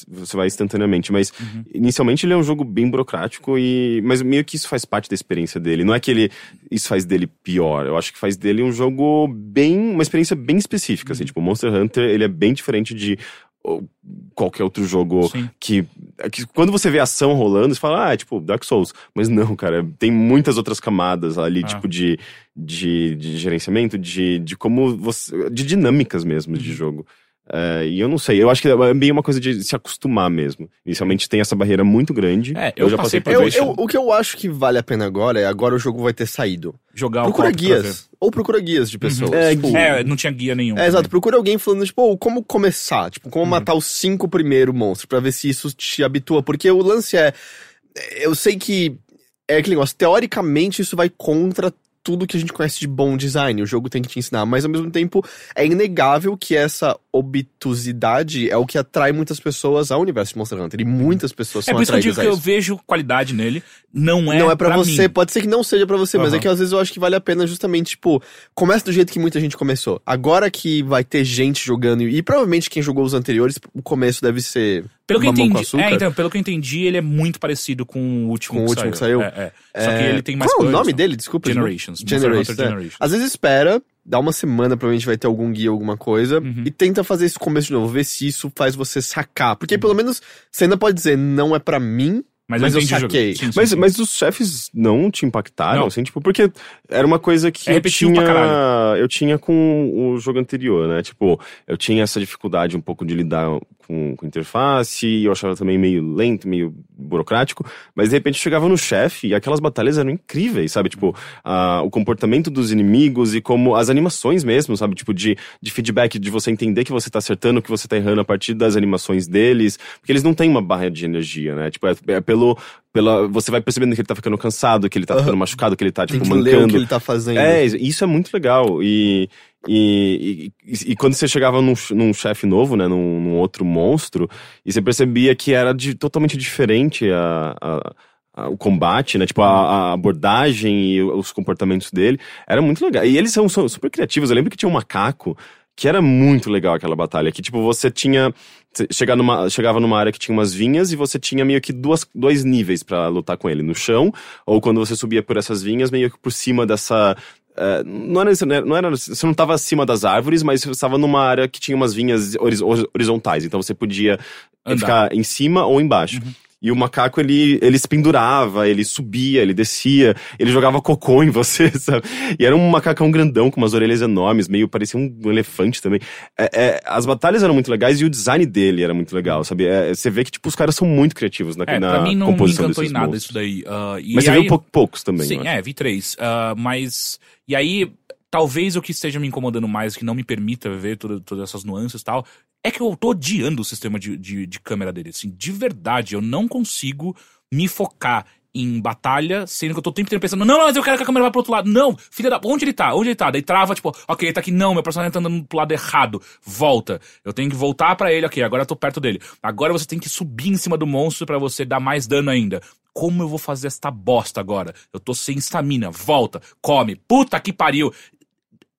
Você vai instantaneamente. Mas Uhum. inicialmente ele é um jogo bem burocrático e. Mas meio que isso faz parte da experiência dele. Não é que ele. Isso faz dele pior. Eu acho que faz dele um jogo bem. uma experiência bem específica. Assim, tipo, Monster Hunter, ele é bem diferente de. Qualquer outro jogo que, que quando você vê ação rolando, você fala, ah, é tipo Dark Souls. Mas não, cara, tem muitas outras camadas ali, Ah. tipo, de, de, de gerenciamento, de, de como você. de dinâmicas mesmo de Uhum. jogo. É, e eu não sei, eu acho que é bem uma coisa de se acostumar mesmo. Inicialmente tem essa barreira muito grande. É, eu já passei passei por Eu, isso. eu- o que eu acho que vale a pena agora é agora o jogo vai ter saído. Jogar procura guias. Ou procura guias de pessoas. É, tipo, É, não tinha guia nenhum. É, exato. Procura alguém falando, tipo, "Ô, como começar? Tipo, Uhum. como matar os cinco primeiros monstros, pra ver se isso te habitua. Porque o lance é. Eu sei que. É aquele negócio, teoricamente isso vai contra tudo que a gente conhece de bom design. O jogo tem que te ensinar, mas ao mesmo tempo é inegável que essa obtusidade é o que atrai muitas pessoas ao universo de Monster Hunter. E muitas pessoas É são por isso que eu digo que eu vejo qualidade nele. Não é não é pra, você, mim. pode ser que não seja pra você, mas Aham. é que às vezes eu acho que vale a pena justamente, tipo, começa do jeito que muita gente começou. Agora que vai ter gente jogando, e, provavelmente quem jogou os anteriores, o começo deve ser Pelo que entendi, é, então, pelo que eu entendi, ele é muito parecido com o último, Com o que, último saiu. que saiu? É, é. Só que É, ele tem mais Qual é o nome dele? Desculpa. Generations. Generations. É. Generations. Às vezes espera, dá uma semana, provavelmente vai ter algum guia, alguma coisa, Uhum. e tenta fazer esse começo de novo, ver se isso faz você sacar. Porque pelo menos você ainda pode dizer, não é pra mim, Mas, Mas eu jogo. saquei. Sim, sim, Mas, sim. mas os chefes não te impactaram, Não. assim, tipo, porque era uma coisa que É eu tinha, eu tinha com o jogo anterior, né? Tipo, eu tinha essa dificuldade um pouco de lidar com, com interface, e eu achava também meio lento, meio burocrático, mas de repente chegava no chefe e aquelas batalhas eram incríveis, sabe? Tipo, a- o comportamento dos inimigos e como as animações mesmo, sabe? Tipo, de, de feedback, de você entender que você tá acertando, que você tá errando a partir das animações deles, porque eles não têm uma barra de energia, né? Tipo, é, é pelo, pela, você vai percebendo que ele tá ficando cansado, que ele tá ficando machucado, que ele tá, tem tipo, que ler o mancando. que ele tá fazendo. É, isso é muito legal. E, e, e, e quando você chegava num, num chefe novo, né, num, num outro monstro, e você percebia que era de, totalmente diferente a, a- a- o combate, né, tipo, a, abordagem e os comportamentos dele, era muito legal. E eles são, são super criativos. Eu lembro que tinha um macaco que era muito legal aquela batalha, que tipo, você tinha... Chegar numa, chegava numa área que tinha umas vinhas e você tinha meio que duas, dois níveis pra lutar com ele, no chão, ou quando você subia por essas vinhas, meio que por cima dessa, é, não era, né, não era, você não estava acima das árvores, mas você estava numa área que tinha umas vinhas horiz- horizontais, então você podia Andar. ficar em cima ou embaixo. E o macaco, ele, ele se pendurava, ele subia, ele descia, ele jogava cocô em você, sabe? E era um macacão grandão, com umas orelhas enormes, meio parecia um elefante também. É, é, as batalhas eram muito legais e o design dele era muito legal, sabe? É, você vê que, tipo, os caras são muito criativos na, É, na pra mim não me composição encantou em nada isso daí. e Mas você aí, viu pou- poucos também, Sim, é, vi três. Ah, mas. E aí, talvez o que esteja me incomodando mais, que não me permita ver toda- todas essas nuances e tal, é que eu tô odiando o sistema de, de, de câmera dele. Assim, de verdade, eu não consigo me focar em batalha, sendo que eu tô o tempo inteiro pensando, não, não, mas eu quero que a câmera vá pro outro lado. Não, filha da. Onde ele tá? Onde ele tá? Daí trava, tipo, ok, ele tá aqui, não, meu personagem tá andando pro lado errado. Volta. Eu tenho que voltar pra ele, ok, agora eu tô perto dele. Agora você tem que subir em cima do monstro pra você dar mais dano ainda. Como eu vou fazer esta bosta agora? Eu tô sem estamina. Volta, come. Puta que pariu.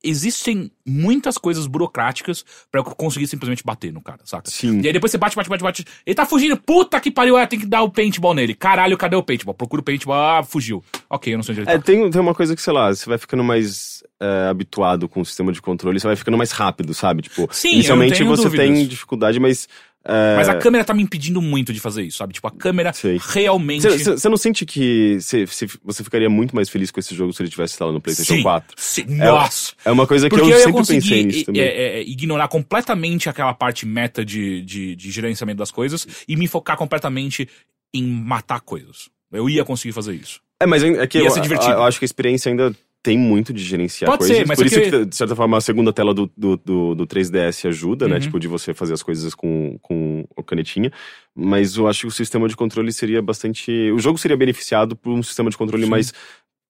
Existem muitas coisas burocráticas pra eu conseguir simplesmente bater no cara, saca? Sim. E aí depois você bate, bate, bate, bate. Ele tá fugindo. Puta que pariu. É, tem que dar o paintball nele. Caralho, cadê o paintball? Procura o paintball. Ah, fugiu. Ok, eu não sei onde ele É, tá. tem, tem uma coisa que, sei lá, você vai ficando mais é, habituado com o sistema de controle, você vai ficando mais rápido, sabe? Tipo, Sim, inicialmente você dúvidas. tem dificuldade, mas. É, Mas a câmera tá me impedindo muito de fazer isso, sabe? Tipo, a câmera Sei. realmente. Você não sente que cê- cê- você ficaria muito mais feliz com esse jogo se ele tivesse instalado no PlayStation Sim, 4? sim. É- Nossa! É uma coisa que Porque eu, eu, sempre pensei nisso também. é, é, ignorar completamente aquela parte meta de, de, de gerenciamento das coisas e me focar completamente em matar coisas. Eu ia conseguir fazer isso. É, mas é é que eu, eu acho que a experiência ainda tem muito de gerenciar Pode coisas. ser, mas Por é isso que- de certa forma, a segunda tela do, do, do, do 3DS ajuda, né? Uhum. Tipo, de você fazer as coisas com, com a canetinha. Mas eu acho que o sistema de controle seria bastante... O jogo seria beneficiado por um sistema de controle Sim. mais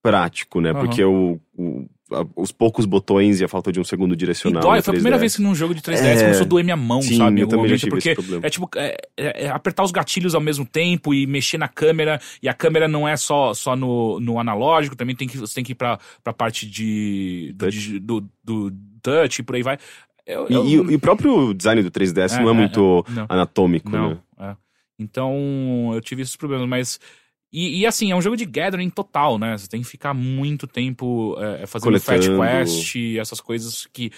prático, né? Aham. Porque o, o- os poucos botões e a falta de um segundo E direcional dói, no foi a primeira 3DS. vez que num jogo de 3DS É. começou a doer minha mão, Sim, sabe? Eu também momento, porque é tipo é, é- é apertar os gatilhos ao mesmo tempo e mexer na câmera. E a câmera não é só, só no, no analógico, também tem que, você tem que ir pra, pra parte de, do, Touch. de- do, do touch e por aí vai. Eu- E, eu- e o- e o próprio design do 3DS É, não é, é, muito é, não. anatômico, né? Não, é. Então, eu tive esses problemas, mas. E, e, assim, é um jogo de gathering total, né? Você tem que ficar muito tempo é, fazendo fetch quest essas coisas que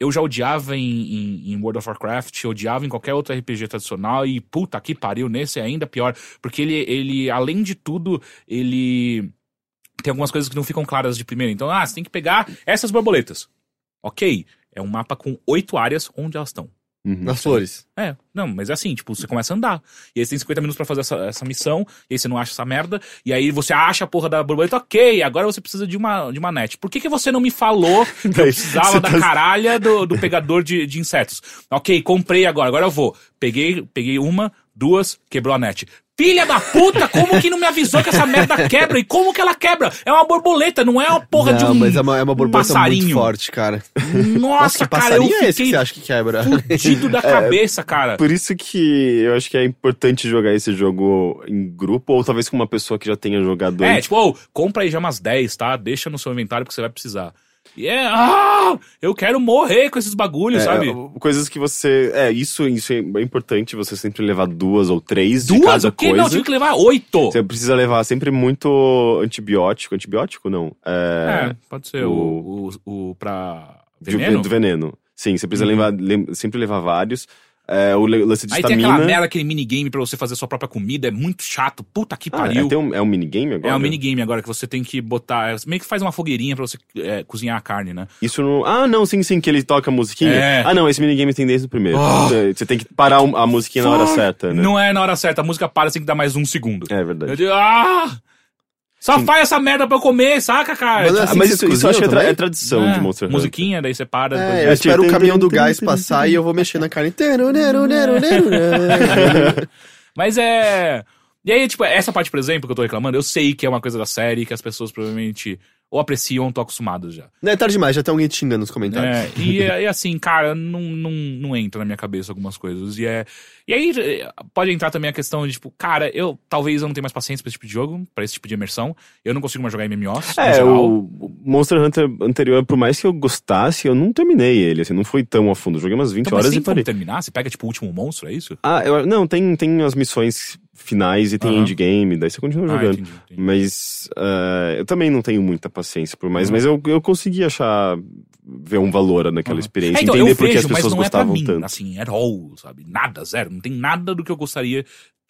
eu já odiava em, em- em World of Warcraft, odiava em qualquer outro RPG tradicional e puta que pariu, nesse é ainda pior, porque ele, ele além de tudo, ele tem algumas coisas que não ficam claras de primeira. Então, ah, você tem que pegar essas borboletas. Ok, é um mapa com oito áreas onde elas estão. Uhum. Nas flores. É, não, mas é assim, tipo, você começa a andar. E aí você tem 50 minutos pra fazer essa, essa missão, e aí você não acha essa merda, e aí você acha a porra da borboleta, ok, agora você precisa de uma, de uma net. Por que, que você não me falou que eu precisava da tá- caralha do, do pegador de, de insetos? Ok, comprei agora, agora eu vou. Peguei, peguei uma, duas, quebrou a net. Filha da puta, como que não me avisou que essa merda quebra? E como que ela quebra? É uma borboleta, não é uma porra de Não, um mas é uma, é uma borboleta passarinho. muito forte, cara. Nossa, que cara, eu passarinho é esse que fiquei você acha que quebra? fudido da cabeça, cara. Por isso que eu acho que é importante jogar esse jogo em grupo, ou talvez com uma pessoa que já tenha jogado É, antes. tipo, ô, compra aí já umas 10, tá? Deixa no seu inventário porque você vai precisar. E é, ah, eu quero morrer com esses bagulhos, É, sabe? Coisas que você. É, isso, isso é importante, você sempre levar duas ou três de Duas? cada O quê? coisa. Não, eu tive que levar oito. Você precisa levar sempre muito antibiótico. Antibiótico, não. É. É, pode ser o, o, o pra de- veneno. Do veneno. Sim, você precisa levar, lem- sempre levar vários. É, o lance de Aí tem estamina. aquela merda, aquele minigame pra você fazer sua própria comida, é muito chato, puta que Ah, pariu. é, tem um, é um minigame agora? É um minigame agora que você tem que botar. Meio que faz uma fogueirinha pra você é, cozinhar a carne, né? Isso não. Ah, não, sim, sim, que ele toca a musiquinha. É. Ah, não, esse minigame tem desde o primeiro. Ah. Você- Você tem que parar a musiquinha na hora certa, né? Não é na hora certa, a música para, você tem que dar mais um segundo. É Eu verdade. digo, ah! Só faz essa merda pra eu comer, saca, cara? Mas assim mas isso, isso eu acho que é, é tradição É, de Monster Hunter. Musiquinha, daí você para. É, depois- eu espero o caminhão do gás passar e eu vou mexer na neru. Mas é. E aí, tipo, essa parte, por exemplo, que eu tô reclamando, eu sei que é uma coisa da série que as pessoas provavelmente ou apreciam ou estão acomadas já. Não é tarde demais, já tem alguém te xingando nos comentários. É, e, e assim, cara, não, não, não entra na minha cabeça algumas coisas. E, é, e aí é, pode entrar também a questão de, tipo, cara, eu talvez eu não tenha mais paciência pra esse tipo de jogo, pra esse tipo de imersão. Eu não consigo mais jogar MMOs. É, o Monster Hunter anterior, por mais que eu gostasse, eu não terminei ele, assim, não foi tão a fundo. Eu joguei umas 20 Então, horas e parei. terminar? Você pega, tipo, o último monstro, é isso? Ah, eu, não, tem, tem as missões finais e tem Aham. endgame, daí você continua Ah, jogando. entendi, entendi. Mas ah, eu também não tenho muita paciência por mais, mas eu, eu consegui achar, ver um valor naquela Aham. experiência, É, então, entender eu por que vejo, as pessoas é gostavam mim, tanto. assim, at all, sabe? Nada, zero. Não tem nada do que eu gostaria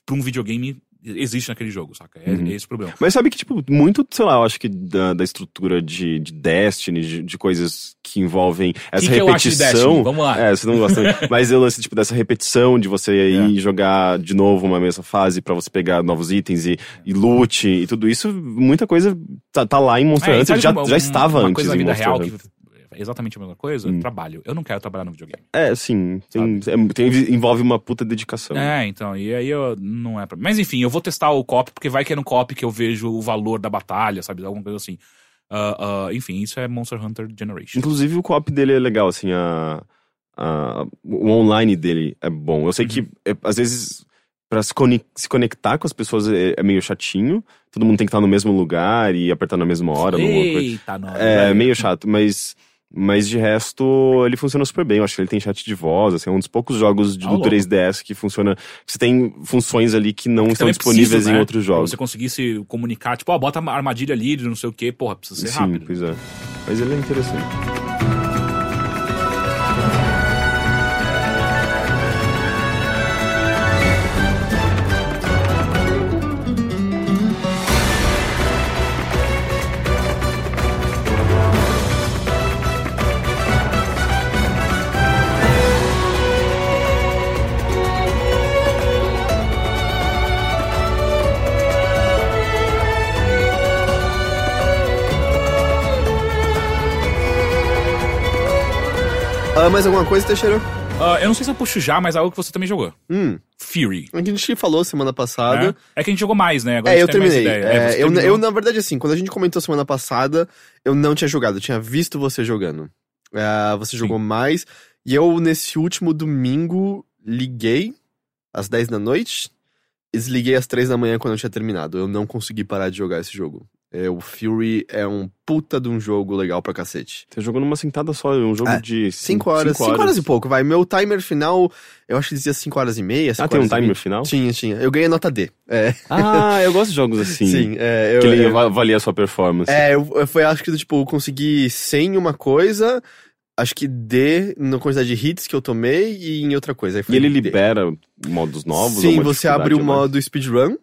pra um videogame existe naquele jogo, saca? É, Uhum. é esse o problema. Mas sabe que, tipo, muito, sei lá, eu acho que da, da estrutura de, de Destiny, de, de coisas que envolvem essa que repetição. Destiny? Vamos lá. É, você não gosta. Mas eu lance, tipo, dessa repetição de você ir jogar de novo uma mesma fase pra você pegar novos itens e, e loot e tudo isso, muita coisa tá, tá lá em Monster É, e Hunter, já, uma- já estava uma antes coisa na em vida Monster real Hunter. que é exatamente a mesma coisa, Hum. trabalho. Eu não quero trabalhar no videogame. É, sim. Tem, é- tem- envolve uma puta dedicação. É, então, e aí eu não é pra... Mas enfim, eu vou testar o cop, porque vai que é no cop que eu vejo o valor da batalha, sabe? Alguma coisa assim. Ah, ah, enfim, isso é Monster Hunter Generation. Inclusive o co-op dele é legal, assim, a, a- o online dele é bom. Eu sei que, Uhum. é, às vezes, pra se, cone- se conectar com as pessoas é, é meio chatinho. Todo mundo tem que estar no mesmo lugar e apertar na mesma hora. coisa. Eita, nós. É velho. meio chato, mas... Mas de resto, ele funciona super bem. Eu acho que ele tem chat de voz, assim, é um dos poucos jogos de- Ah, do louco. 3DS que funciona. Você tem funções ali que não estão Também disponíveis precisa, em né? outros jogos. Pra você conseguir se comunicar, tipo, ó, bota uma armadilha ali, não sei o quê, porra, precisa ser Sim, rápido. pois é. Mas ele é interessante. Ah, mais alguma coisa, Teixeira? Ah, eu não sei se eu puxo já, mas algo que você também jogou. Hum, Fury. a gente falou semana passada. né? É que a gente jogou mais, né? Agora É, eu terminei. ideia. É, É, eu, eu, na verdade, assim, quando a gente comentou semana passada, eu não tinha jogado, eu tinha visto você jogando. É, você jogou mais. E eu, nesse último domingo, liguei às 10 da noite e desliguei às 3 da manhã quando eu tinha terminado. Eu não consegui parar de jogar esse jogo. É, o Fury é um puta de um jogo legal pra cacete. Você jogou numa sentada só, um jogo É, de 5 horas, 5 horas. e pouco, vai. Meu timer final, eu acho que dizia 5 horas e meia. Ah, tem um horas timer final? Tinha, tinha. Eu ganhei nota D. É, Ah, eu gosto de jogos assim. sim. é, eu, Que ele eu- avalia a sua performance. É, eu, eu- foi acho que tipo, eu consegui 100 em uma coisa, acho que D na quantidade de hits que eu tomei e em outra coisa. E ele D. libera modos novos? Sim, você abre o modo speedrun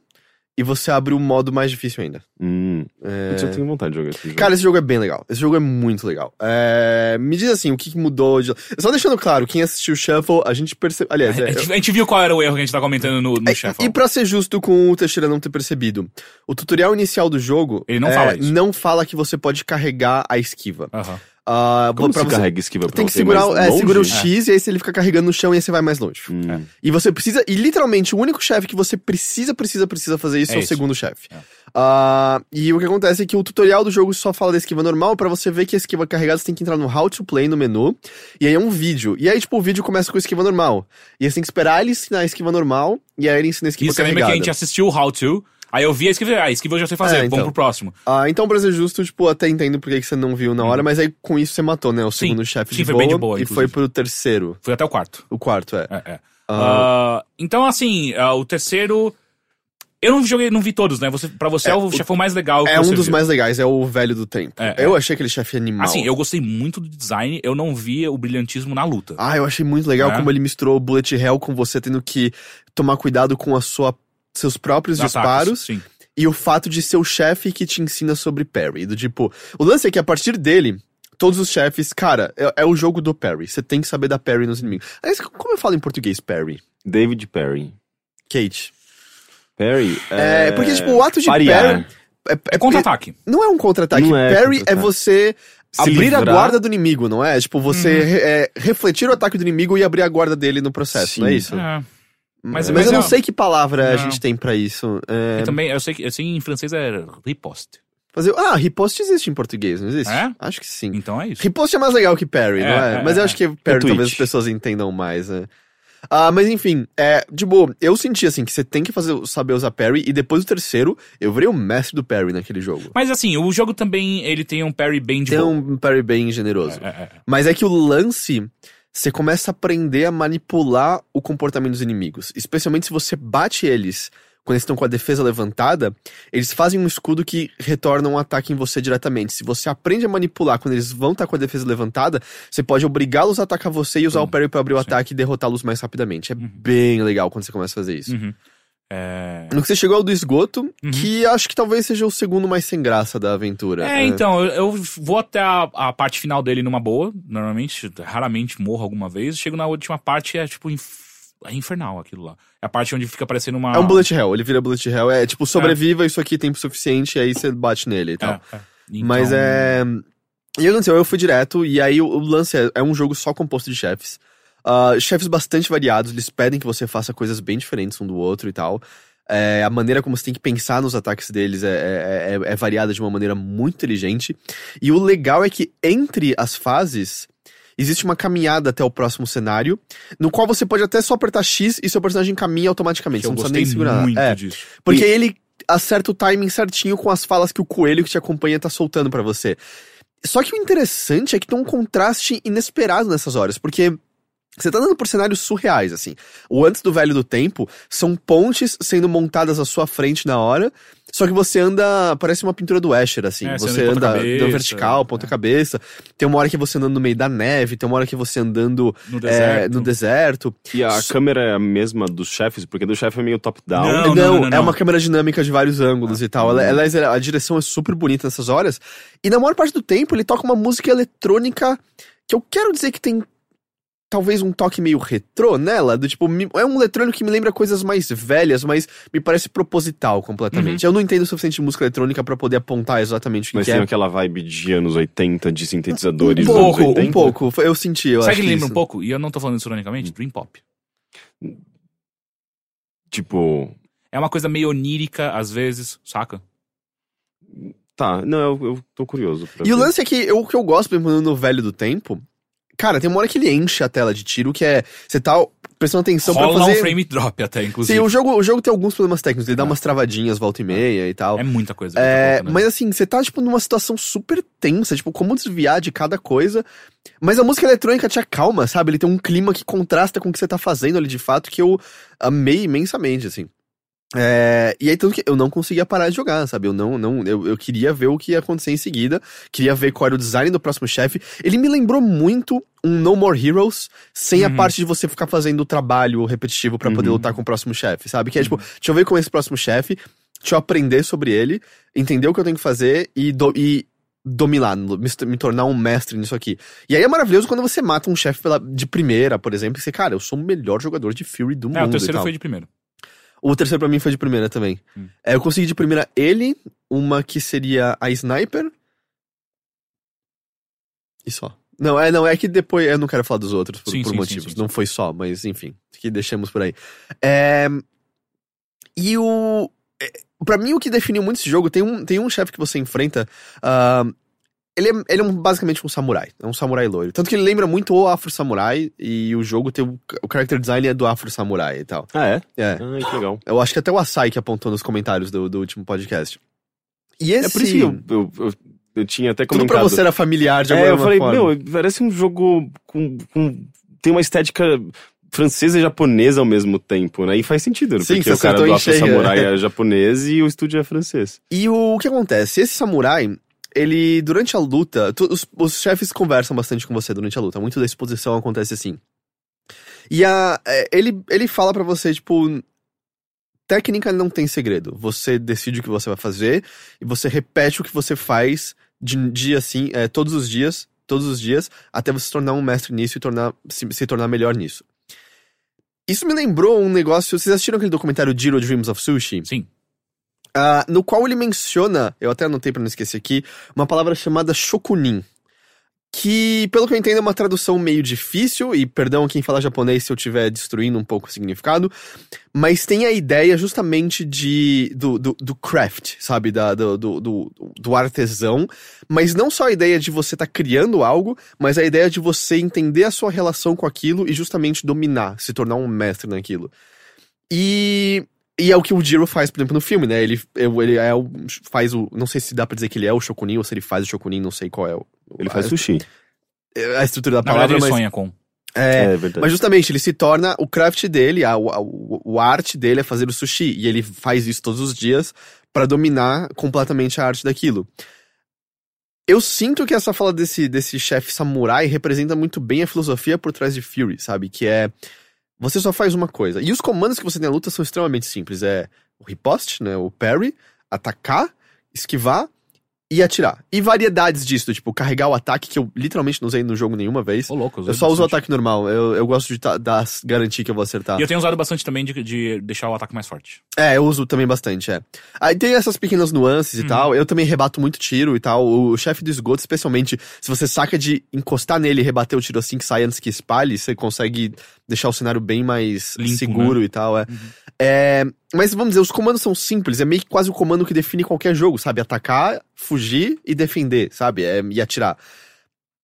e você abre o modo mais difícil ainda. Hum, É, eu tenho vontade de jogar esse jogo. Cara, esse jogo é bem legal. Esse jogo é muito legal. É, Me diz assim, o que mudou de. Só deixando claro, quem assistiu Shuffle, a gente percebe. Aliás, A é, gente, a gente viu qual era o erro que a gente tá comentando no, no É, Shuffle. E pra ser justo com o Teixeira não ter percebido, o tutorial inicial do jogo Ele não é, fala isso. não fala que você pode carregar a esquiva. Aham. Ah, Como você- carrega esquiva pra Tem que segurar, é, segura o X e aí ele fica carregando no chão e aí você vai mais longe. Hum. E você precisa, e literalmente o único chefe que você precisa, precisa, precisa fazer isso é, É o isso. segundo chefe. Ah, e o que acontece é que o tutorial do jogo só fala da esquiva normal, pra você ver que a esquiva carregada você tem que entrar no How to Play no menu, e aí é um vídeo. E aí, tipo, o vídeo começa com a esquiva normal. E aí você tem que esperar ele ensinar a esquiva normal, e aí ele ensina a esquiva Isso lembra que carregada. a gente assistiu o How To, aí eu vi a esquiva, ah, a esquiva eu já sei fazer, É, então. vamos pro próximo. Ah, então, pra ser justo, tipo, até entendo por que você não viu na hora, mas aí com isso você matou, né? O Sim. segundo chefe de boa, bem de boa, e inclusive. foi pro terceiro. Foi até o quarto. O quarto, é. É, é. Ah, então, assim, ah, o terceiro. Eu não joguei, não vi todos, né? Você, pra você é, É, o o- chefão mais legal que É um dos viu. mais legais, é o velho do tempo. É, eu é. achei aquele chefe animal. Assim, eu gostei muito do design, eu não via o brilhantismo na luta. Ah, eu achei muito legal É. como ele misturou o bullet hell com você tendo que tomar cuidado com a sua seus próprios Ataques, disparos Sim. e o fato de ser o chefe que te ensina sobre parry. Do tipo, o lance é que a partir dele, todos os chefes, cara, é, é o jogo do parry. Você tem que saber dar parry nos inimigos. Aliás, como eu falo em português parry? David Perry. Kate. Perry. É, porque, tipo, o ato de parear. parry. É, É contra-ataque. Não é um contra-ataque. É parry é contra-ataque. você Se abrir a livrar. guarda do inimigo, não é? Tipo, você Uhum. re- é, refletir o ataque do inimigo e abrir a guarda dele no processo, Sim. não é isso? É. Mas, mas eu não é- sei que palavra a Não. gente tem pra isso. É, E também, eu sei que em francês é riposte. fazer... Ah, riposte existe em português, não existe? É? Acho que sim. Então é isso. Riposte é mais legal que parry, não É, é? é, Mas eu é. acho que parry Retweet. talvez as pessoas entendam mais, né? Ah, mas enfim, é, de boa, eu senti assim que você tem que fazer, saber usar parry e depois do terceiro, eu virei o mestre do parry naquele jogo. Mas assim, o jogo também, ele tem um parry bem de Tem um parry bem generoso. É, é, é. Mas é que o lance, você começa a aprender a manipular o comportamento dos inimigos. Especialmente se você bate eles quando eles estão com a defesa levantada, eles fazem um escudo que retorna um ataque em você diretamente. Se você aprende a manipular quando eles vão estar com a defesa levantada, você pode obrigá-los a atacar você e usar o parry pra abrir o ataque e derrotá-los mais rapidamente. É bem legal quando você começa a fazer isso. Uhum. É... No que você chegou ao do esgoto, Uhum. que acho que talvez seja o segundo mais sem graça da aventura. É, então, eu, eu vou até a, a parte final dele numa boa, normalmente, raramente morro alguma vez. Chego na última parte e é tipo inf- é infernal aquilo lá. É a parte onde fica parecendo uma. É um bullet hell, ele vira bullet hell. É tipo, sobreviva, isso aqui tem tempo suficiente, e aí você bate nele e tal. É, é. Então, Mas é. E aconteceu? Eu fui direto, e aí o, o lance é, é um jogo só composto de chefes. Ah, chefes bastante variados, eles pedem que você faça coisas bem diferentes um do outro e tal. É, a maneira como você tem que pensar nos ataques deles é, é, é- é variada de uma maneira muito inteligente. E o legal é que entre as fases existe uma caminhada até o próximo cenário, no qual você pode até só apertar X e seu personagem caminha automaticamente. que você eu não precisa nem segurar. muito É. disso. Porque ele acerta o timing certinho com as falas que o coelho que te acompanha tá soltando pra você. Só que o interessante é que tem um contraste inesperado nessas horas, porque você tá andando por cenários surreais, assim. O antes do velho do tempo são pontes sendo montadas à sua frente na hora, só que você anda, parece uma pintura do Escher, assim. É, você você anda anda ponta-cabeça, no vertical, é. ponta cabeça. Tem uma hora que você andando no meio da neve, tem uma hora que você andando No é, deserto. no deserto. E a câmera é a mesma dos chefes, porque do chefe é meio top-down. Não, Não, não, não, é uma câmera dinâmica de vários ângulos e tal. Ela- ela- a direção é super bonita nessas horas. E na maior parte do tempo ele toca uma música eletrônica que eu quero dizer que tem talvez um toque meio retrô nela, do tipo, é um eletrônico que me lembra coisas mais velhas, mas me parece proposital completamente. Uhum. Eu não entendo o suficiente de música eletrônica pra poder apontar exatamente o que, Mas que tem é. aquela vibe de anos 80, de Um sintetizadores dos pouco, anos 80. um pouco. Eu senti, eu Sabe acho que lembra isso. um pouco? E eu não tô falando isso ironicamente, Dream Pop. Tipo, É uma coisa meio onírica, às vezes, saca? tá, não, eu, eu tô curioso. E o ver. lance é que eu- o que eu gosto, por exemplo, no Velho do Tempo, cara, tem uma hora que ele enche a tela de tiro, que é. Você tá prestando atenção Rola pra fazer. um frame drop até, inclusive. Sim, o jogo, o jogo tem alguns problemas técnicos, ele dá umas travadinhas volta e meia e tal. É muita coisa. É, mas assim, você tá, tipo, numa situação super tensa, tipo, como desviar de cada coisa. Mas a música eletrônica te acalma, sabe? Ele tem um clima que contrasta com o que você tá fazendo ali de fato, que eu amei imensamente, assim. É, e aí, tanto que eu não conseguia parar de jogar, sabe? Eu não, não, eu, eu queria ver o que ia acontecer em seguida, queria ver qual era o design do próximo chefe. Ele me lembrou muito um No More Heroes, sem a Uhum. parte de você ficar fazendo o trabalho repetitivo pra poder Uhum. lutar com o próximo chefe, sabe? Que é tipo, deixa eu ver com esse próximo chefe, deixa eu aprender sobre ele, entender o que eu tenho que fazer e, do- e dominar, me, me tornar um mestre nisso aqui. E aí é maravilhoso quando você mata um chefe de primeira, por exemplo, e você, cara, eu sou o melhor jogador de Fury do É, mundo. o e terceiro foi de primeiro. O terceiro pra mim foi de primeira também. Hum. É, eu consegui de primeira ele, uma que seria a Sniper. E só. Não, é, não, é que depois eu não quero falar dos outros por, Sim, por sim, motivos. sim, não foi só, mas enfim, que deixamos por aí. É, e o. é, Pra mim, o que definiu muito esse jogo, tem um, tem um chefe que você enfrenta. ah, ele é, ele é um- basicamente um samurai. É um samurai loiro. Tanto que ele lembra muito o Afro Samurai. E o jogo tem o, o character design é do Afro Samurai e tal. Ah, é? É. Ai, que legal. Eu acho que até o Asai que apontou nos comentários do, do último podcast. E esse. É por isso que eu, eu, eu, eu tinha até Tudo comentado. pra você era familiar de É, alguma eu falei, forma. meu, parece um jogo com, com. Tem uma estética francesa e japonesa ao mesmo tempo, né? E faz sentido, Sim, porque o cara do Afro Samurai é. é japonês e o estúdio é francês. E o, o que acontece? Esse samurai, ele, durante a luta, tu- os, os chefes conversam bastante com você durante a luta. Muito da exposição acontece assim. E a, é, ele, ele fala pra você, tipo. Técnica não tem segredo. Você decide o que você vai fazer e você repete o que você faz de dia assim, é, todos os dias, todos os dias, até você se tornar um mestre nisso e tornar, se, se tornar melhor nisso. Isso me lembrou um negócio. Vocês assistiram aquele documentário Jiro Dreams of Sushi? Sim. Ah, no qual ele menciona, eu até anotei pra não esquecer aqui, uma palavra chamada shokunin. Que, pelo que eu entendo, é uma tradução meio difícil, e perdão a quem fala japonês se eu estiver destruindo um pouco o significado, mas tem a ideia justamente de do, do, do craft, sabe? Da, do, do, do, do artesão, mas não só a ideia de você estar criando algo, mas a ideia de você entender a sua relação com aquilo e justamente dominar, se tornar um mestre naquilo. E e é o que o Jiro faz, por exemplo, no filme, né? Ele, ele é o, faz o. Não sei se dá pra dizer que ele é o Shokunin ou se ele faz o Shokunin, não sei qual é o. Ele faz a, sushi. a estrutura da Na verdade, palavra, ele mas. sonha com. É, É, verdade. mas justamente, ele se torna. O craft dele, a, a, o, o arte dele é fazer o sushi. E ele faz isso todos os dias pra dominar completamente a arte daquilo. Eu sinto que essa fala desse, desse chefe samurai representa muito bem a filosofia por trás de Fury, sabe? Que é. Você só faz uma coisa. E os comandos que você tem na luta são extremamente simples. É o riposte, né? O parry, atacar, esquivar e atirar. E variedades disso, tipo, carregar o ataque, que eu literalmente não usei no jogo nenhuma vez. Ô, louco. Eu só uso o ataque normal. Eu, eu gosto de ta- dar, garantir que eu vou acertar. E eu tenho usado bastante também de, de deixar o ataque mais forte. É, eu uso também bastante, é. Aí tem essas pequenas nuances e Uhum. tal. Eu também rebato muito tiro e tal. O chefe do esgoto, especialmente, se você saca de encostar nele e rebater o tiro assim que sai antes que espalhe, você consegue deixar o cenário bem mais Limpo, seguro e tal, é. É, Mas vamos dizer, os comandos são simples. É meio que quase o comando que define qualquer jogo, sabe? Atacar, fugir e defender, sabe? É, e atirar.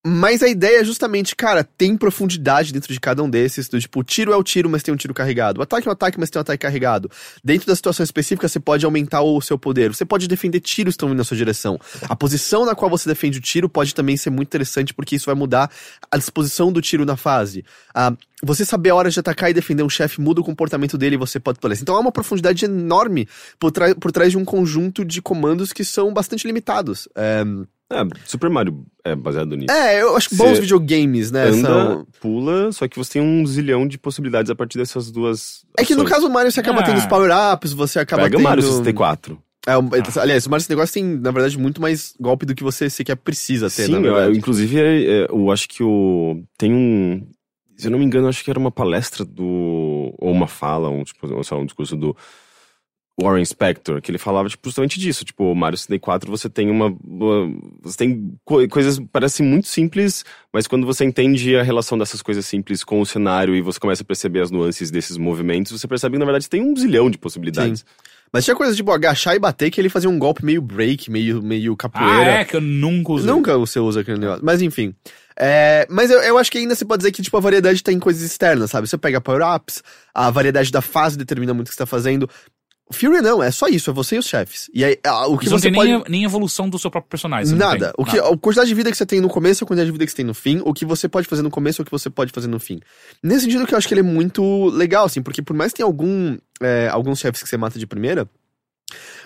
Mas a ideia é justamente, cara, tem profundidade dentro de cada um desses. Do, tipo, tiro é o tiro, mas tem um tiro carregado. O ataque é o ataque, mas tem um ataque carregado. Dentro da situação específica, você pode aumentar o seu poder. Você pode defender tiros que estão vindo na sua direção. A posição na qual você defende o tiro pode também ser muito interessante, porque isso vai mudar a disposição do tiro na fase. Ah, você saber a hora de atacar e defender um chefe muda o comportamento dele e você pode planejar. Então há uma profundidade enorme por, por trás de um conjunto de comandos que são bastante limitados. É, É, Super Mario é baseado nisso. é, eu acho que bons videogames, né? Anda, são- pula, só que você tem um zilhão de possibilidades a partir dessas duas. É que no ações. caso do Mario você acaba Ah. tendo os power-ups, você acaba Pega tendo... Mario 64. É, um- Aliás, o Mario 64 tem, na verdade, muito mais golpe do que você sequer precisa ter, Sim, na eu, verdade. inclusive, é, é, eu acho que o. Tem um. Se eu não me engano, acho que era uma palestra do. Ou uma fala, um, tipo, ou sei lá, um discurso do Warren Spector, que ele falava tipo, justamente disso. Tipo, o Mario 64 você tem uma. uma- você tem co- coisas que parecem muito simples, mas quando você entende a relação dessas coisas simples com o cenário e você começa a perceber as nuances desses movimentos, você percebe que na verdade tem um zilhão de possibilidades. Mas tinha coisa tipo agachar e bater que ele fazia um golpe meio break, meio, meio Ah, capoeira. é? Que eu nunca usei. Nunca você usa aquele negócio. Mas enfim. É, mas eu, eu acho que ainda você pode dizer que tipo, a variedade tá em coisas externas, sabe? Você pega power-ups, a variedade da fase determina muito o que você tá fazendo. Fury não, é só isso, é você e os chefes. E aí, o que não você tem pode. nem, nem evolução do seu próprio personagem. não Nada. tem. O que, Nada. a quantidade de vida que você tem no começo, a quantidade de vida que você tem no fim, o que você pode fazer no começo, o que você pode fazer no fim. Nesse sentido que eu acho que ele é muito legal, assim, porque por mais que tenha algum, é, alguns chefes que você mata de primeira,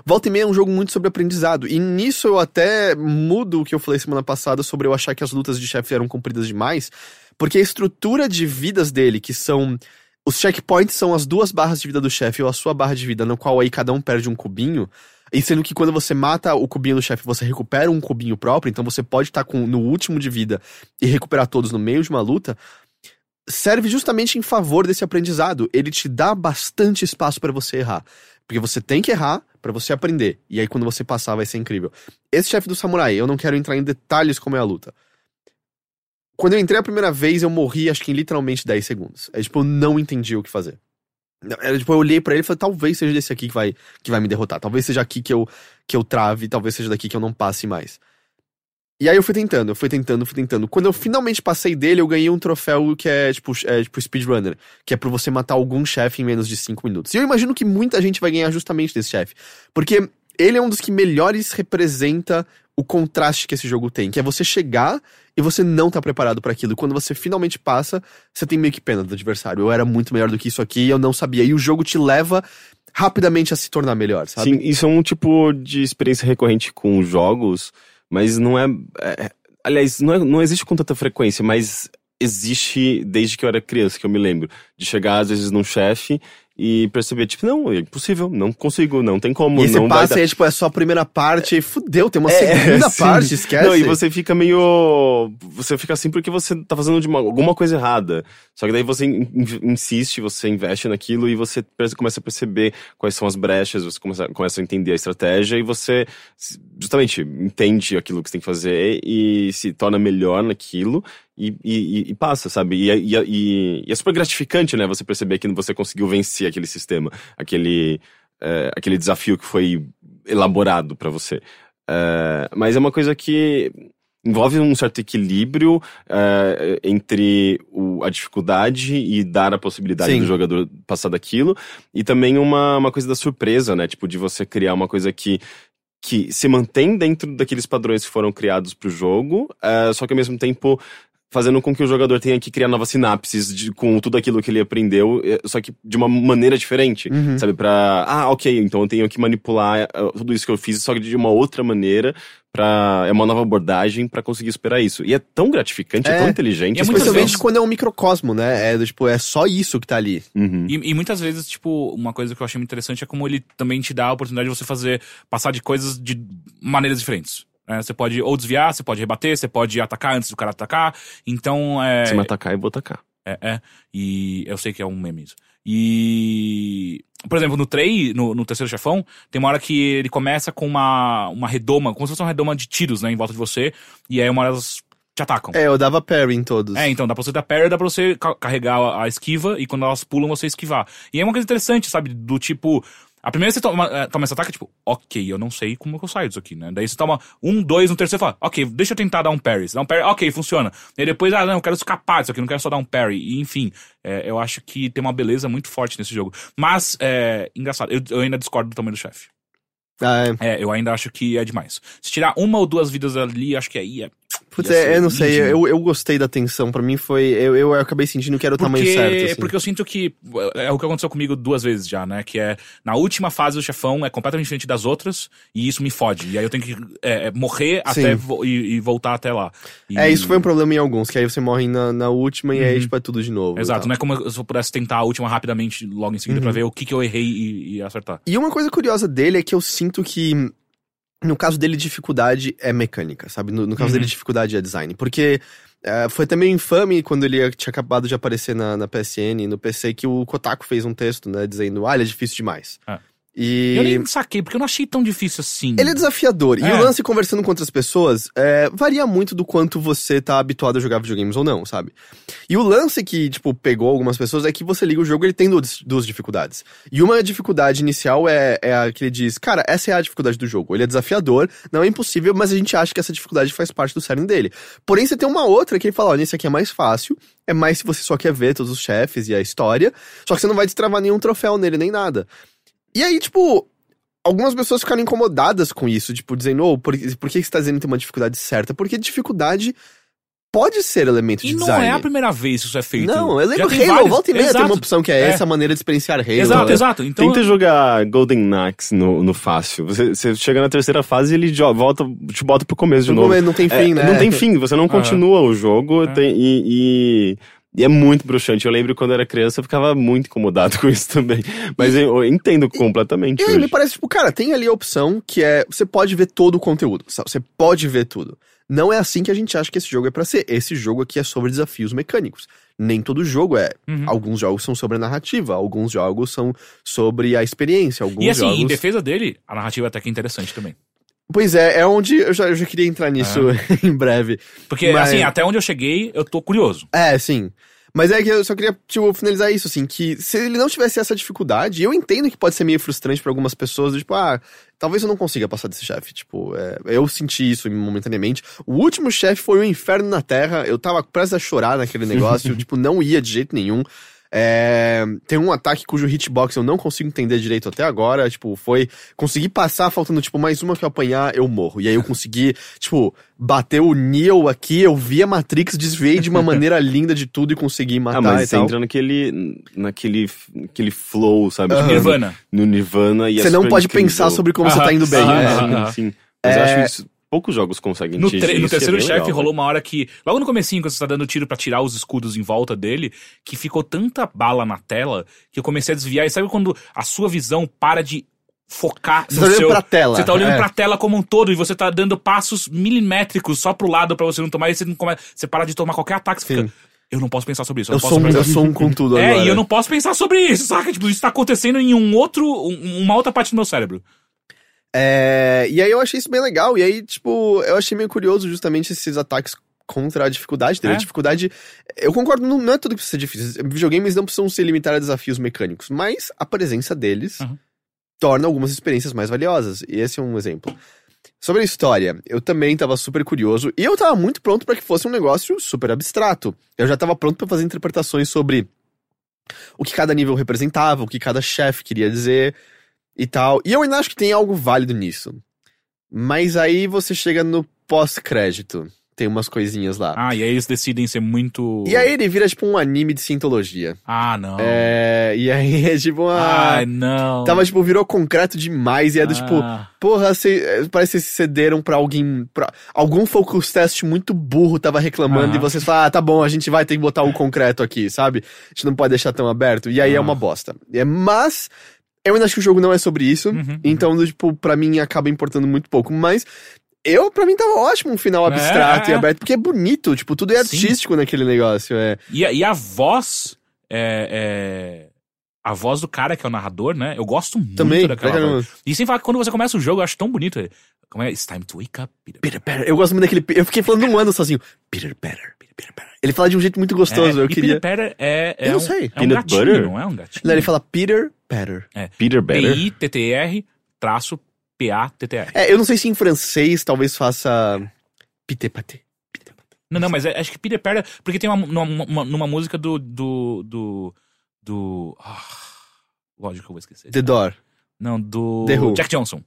volta e meia é um jogo muito sobre aprendizado. E nisso eu até mudo o que eu falei semana passada sobre eu achar que as lutas de chefe eram compridas demais, porque a estrutura de vidas dele, que são os checkpoints são as duas barras de vida do chefe ou a sua barra de vida, no qual aí cada um perde um cubinho. E sendo que quando você mata o cubinho do chefe, você recupera um cubinho próprio, então você pode estar com no último de vida e recuperar todos no meio de uma luta. Serve justamente em favor desse aprendizado. Ele te dá bastante espaço para você errar. Porque você tem que errar para você aprender. E aí quando você passar vai ser incrível. Esse chefe do samurai, eu não quero entrar em detalhes como é a luta. Quando eu entrei a primeira vez, eu morri, acho que em literalmente 10 segundos. É tipo, eu não entendi o que fazer. Era, tipo, eu olhei pra ele e falei, talvez seja desse aqui que vai, que vai me derrotar. Talvez seja aqui que eu, que eu trave, talvez seja daqui que eu não passe mais. E aí eu fui tentando, eu fui tentando, fui tentando. Quando eu finalmente passei dele, eu ganhei um troféu que é tipo, é, tipo speedrunner, que é pra você matar algum chefe em menos de 5 minutos. E eu imagino que muita gente vai ganhar justamente desse chefe. Porque ele é um dos que melhores representa o contraste que esse jogo tem, que é você chegar e você não tá preparado para aquilo. Quando você finalmente passa, você tem meio que pena do adversário. Eu era muito melhor do que isso aqui e eu não sabia. E o jogo te leva rapidamente a se tornar melhor, sabe? Sim, isso é um tipo de experiência recorrente com jogos, mas não é. é- aliás, não, é- não existe com tanta frequência, mas existe desde que eu era criança, que eu me lembro. De chegar, às vezes, num chefe e perceber, tipo, não, é impossível, não consigo, não tem como. E aí você não passa e é, tipo, é só a primeira parte e fudeu, tem uma É, segunda sim. parte, esquece. Não, e você fica meio. Você fica assim porque você tá fazendo de uma- alguma coisa errada. Só que daí você in- in- insiste, você investe naquilo e você começa a perceber quais são as brechas, você começa, começa a entender a estratégia e você justamente entende aquilo que você tem que fazer e se torna melhor naquilo e, e- e- passa, sabe? E, é- e, é- super gratificante, né? Você perceber que você conseguiu vencer aquele sistema, aquele, é, aquele desafio que foi elaborado pra você. É, mas é uma coisa que envolve um certo equilíbrio é, entre o- a dificuldade e dar a possibilidade Sim. do jogador passar daquilo, e também uma, uma coisa da surpresa, né? Tipo, de você criar uma coisa que que se mantém dentro daqueles padrões que foram criados pro jogo, é, só que ao mesmo tempo fazendo com que o jogador tenha que criar novas sinapses de- com tudo aquilo que ele aprendeu, é, só que de uma maneira diferente, Uhum. sabe? Pra, ah, ok, então eu tenho que manipular é, tudo isso que eu fiz, só que de uma outra maneira, pra, é uma nova abordagem pra conseguir superar isso. E é tão gratificante, é, É. tão inteligente. E é Especialmente vezes- quando é um microcosmo, né? É, tipo, é só isso que tá ali. Uhum. E, e muitas vezes, tipo, uma coisa que eu achei muito interessante é como ele também te dá a oportunidade de você fazer, passar de coisas de maneiras diferentes. Né? você pode ou desviar, você pode rebater, você pode atacar antes do cara atacar. Então, é. Se me atacar, eu vou atacar. É, é. E eu sei que é um meme isso. E. Por exemplo, no Trey, no, no terceiro chefão, tem uma hora que ele começa com uma, uma redoma, como se fosse uma redoma de tiros, né, em volta de você. E aí uma hora elas te atacam. É, eu dava parry em todos. É, então dá pra você dar parry, dá pra você ca- carregar a, a esquiva e quando elas pulam você esquivar. E é uma coisa interessante, sabe? Do tipo. A primeira vez que você toma, eh, toma esse ataque, tipo, ok, eu não sei como que eu saio disso aqui, né? Daí você toma um, dois, no terceiro você fala, ok, deixa eu tentar dar um parry. Você dá um parry, ok, funciona. E depois, ah, não, eu quero escapar disso aqui, não quero só dar um parry. E, enfim, eh, eu acho que tem uma beleza muito forte nesse jogo. Mas, é, engraçado, eu, eu ainda discordo do tamanho do chefe. Ah, é. É, eu ainda acho que é demais. Se tirar uma ou duas vidas ali, acho que aí é. Putz, é, eu não sei, íntimo. eu, eu gostei da tensão. Pra mim foi. Eu, eu acabei sentindo que era o tamanho Porque, certo. Assim. porque eu sinto que é o que aconteceu comigo duas vezes já, né? Que é na última fase do chefão é completamente diferente das outras e isso me fode. E aí eu tenho que é, é, morrer Sim. até vo- e, e voltar até lá. E- É, isso foi um problema em alguns, que aí você morre na, na última e aí, tipo, é tudo de novo. e Exato, não é como se eu pudesse tentar a última rapidamente logo em seguida pra ver o que, que eu errei e, e acertar. E uma coisa curiosa dele é que eu sinto que. No caso dele, dificuldade é mecânica, sabe? No, no caso Uhum. dele, dificuldade é design. Porque é, foi até meio infame quando ele tinha acabado de aparecer na, na PSN e no PC que o Kotaku fez um texto, né? Dizendo, ah, ele é difícil demais. Ah. E. Eu nem saquei, porque eu não achei tão difícil assim. Ele é desafiador. E É. o lance conversando com outras pessoas é, varia muito do quanto você tá habituado a jogar videogames ou não, sabe? E o lance que, tipo, pegou algumas pessoas é que você liga o jogo e ele tem duas, duas dificuldades. E uma dificuldade inicial é, é a que ele diz, cara, essa é a dificuldade do jogo. Ele é desafiador, não é impossível, mas a gente acha que essa dificuldade faz parte do cerne dele. Porém, você tem uma outra que ele fala, ó, nesse aqui é mais fácil, é mais se você só quer ver todos os chefes e a história, só que você não vai destravar nenhum troféu nele, nem nada. E aí, tipo, algumas pessoas ficaram incomodadas com isso, tipo, dizendo, ô, por, por que você tá dizendo que tem uma dificuldade certa? Porque dificuldade pode ser elemento E de não design. é a primeira vez que isso é feito. Não, eu lembro Halo, vários. volta e meia tem uma Exato. opção que é, É. essa maneira de experienciar Halo. Exato, né? exato. Então, Tenta jogar Golden Axe no, no fácil. Você, você chega na terceira fase e ele volta, te bota pro começo de No novo. momento não tem fim, É, né? Não tem fim, você não continua o jogo É. tem- e, e- e é muito bruxante. Eu lembro quando eu era criança, eu ficava muito incomodado com isso também. Mas eu, eu entendo completamente. E me parece, tipo, cara, tem ali a opção que é, você pode ver todo o conteúdo, sabe? você pode ver tudo. Não é assim que a gente acha que esse jogo é pra ser. Esse jogo aqui é sobre desafios mecânicos. Nem todo jogo é. Uhum. Alguns jogos são sobre a narrativa, alguns jogos são sobre a experiência, alguns E assim, jogos... em defesa dele, a narrativa até que é interessante também. Pois é, é onde eu já, eu já queria entrar nisso em breve. Porque, Mas- assim, até onde eu cheguei, eu tô curioso. É, sim. Mas é que eu só queria, tipo, finalizar isso, assim, que se ele não tivesse essa dificuldade, eu entendo que pode ser meio frustrante pra algumas pessoas, tipo, ah, talvez eu não consiga passar desse chefe. Tipo, é, eu senti isso momentaneamente. O último chefe foi o Inferno na Terra, eu tava prestes a chorar naquele negócio, tipo, não ia de jeito nenhum. É, tem um ataque cujo hitbox eu não consigo entender direito até agora. Tipo, foi. Consegui passar, faltando, tipo, mais uma que eu apanhar, eu morro. E aí eu consegui, tipo, bater o Neo aqui, eu vi a Matrix, desviei de uma maneira linda de tudo e consegui matar Ah, mas e você tal. entra naquele, naquele, naquele flow, sabe? Tipo, Nirvana. No Nirvana e é Você não pode incrível. pensar sobre como você tá indo bem. Né? aham, Sim. Mas eu É. acho isso. Poucos jogos conseguem No, tre- no é terceiro bem chefe legal. rolou uma hora que, logo no comecinho, quando você tá dando tiro pra tirar os escudos em volta dele, que ficou tanta bala na tela que eu comecei a desviar. E sabe quando a sua visão para de focar Você no tá olhando seu... pra tela. Você tá olhando é. pra tela como um todo e você tá dando passos milimétricos só pro lado pra você não tomar e você não come... Você para de tomar qualquer ataque, você Sim. fica... Eu não posso pensar sobre isso. Eu, Eu não posso sou, um, pensar eu sou um com tudo É, agora. e eu não posso pensar sobre isso, saca? Tipo, isso tá acontecendo em um outro, um- uma outra parte do meu cérebro. É, e aí eu achei isso bem legal. E aí, tipo, eu achei meio curioso justamente esses ataques contra a dificuldade dele. É? A dificuldade. Eu concordo, não, não é tudo que precisa ser difícil. Videogames não precisam se limitar a desafios mecânicos, mas a presença deles Uhum. torna algumas experiências mais valiosas. E esse é um exemplo. Sobre a história, eu também tava super curioso e eu tava muito pronto pra que fosse um negócio super abstrato. Eu já tava pronto pra fazer interpretações sobre o que cada nível representava, o que cada chefe queria dizer e tal. E eu ainda acho que tem algo válido nisso. Mas aí você chega no pós-crédito. Tem umas coisinhas lá. Ah, e aí eles decidem ser muito... E aí ele vira tipo um anime de cientologia. Ah, não. É. E aí é tipo uma. Ai, não. Tava, tipo, virou concreto demais. E é do tipo, Ah. porra, cê, é, parece que vocês cederam pra alguém. Pra, algum focus test muito burro tava reclamando Aham. e vocês falaram, ah, tá bom, a gente vai ter que botar o concreto aqui, sabe? A gente não pode deixar tão aberto. E aí é Ah. uma bosta. É, mas. Eu ainda acho que o jogo não é sobre isso. Uhum, Então, do tipo, pra mim acaba importando muito pouco. Mas. Eu, pra mim, tava ótimo um final abstrato é. e aberto, porque é bonito, tipo, tudo é Sim. artístico naquele negócio. É. E, a- e a voz é, é- A voz do cara que é o narrador, né? Eu gosto muito Também, daquela voz. E sem falar que quando você começa o jogo, eu acho tão bonito. Como é? It's time to wake up, Peter. Peter Peter. Eu gosto muito daquele. Eu fiquei falando um ano sozinho. Peter Peter. Peter Peter. Ele fala de um jeito muito gostoso. É, eu queria. Peter Peter é, é Eu não um, sei. é um Peanut gatinho, butter? não é um gatinho. Ele fala Peter Peter. Peter Better. P-I-T-T-R traço P-A-T-T-R. É, eu não sei se em francês talvez faça. Peter Paté. Não, não, mas é- acho que Peter Peter... Porque tem uma, numa, uma- numa música do... do... do... do ah, lógico que eu vou esquecer. The Door. Não, do The Who. Jack Johnson.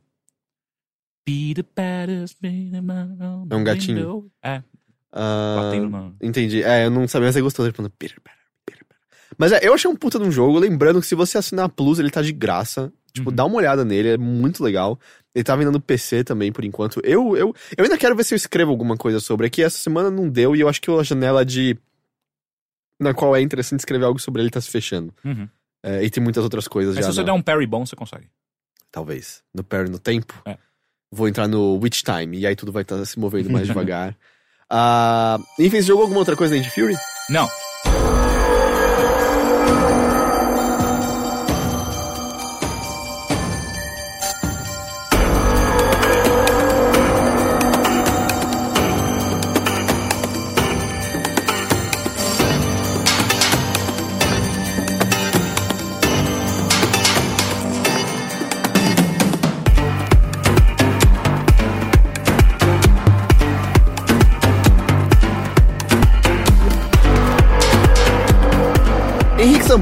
Peter Petter's É um gatinho. É, Ah, batendo entendi. É, eu não sabia, mas é gostoso ele falando Peter Peter. Mas é, eu achei um puta de um jogo. Lembrando que se você assinar a Plus, ele tá de graça. Tipo, Uhum. dá uma olhada nele, é muito legal. Ele tá vendendo PC também, por enquanto. Eu, eu, eu ainda quero ver se eu escrevo alguma coisa sobre. É que essa semana não deu e eu acho que a janela de. Na qual é interessante escrever algo sobre ele tá se fechando. Uhum. É, e tem muitas outras coisas Mas já. se você na- der um parry bom, você consegue. Talvez. No Parry no tempo. É. Vou entrar no Witch Time. E aí tudo vai estar se movendo mais devagar. Ah, enfim, você jogou alguma outra coisa além de Fury? Não.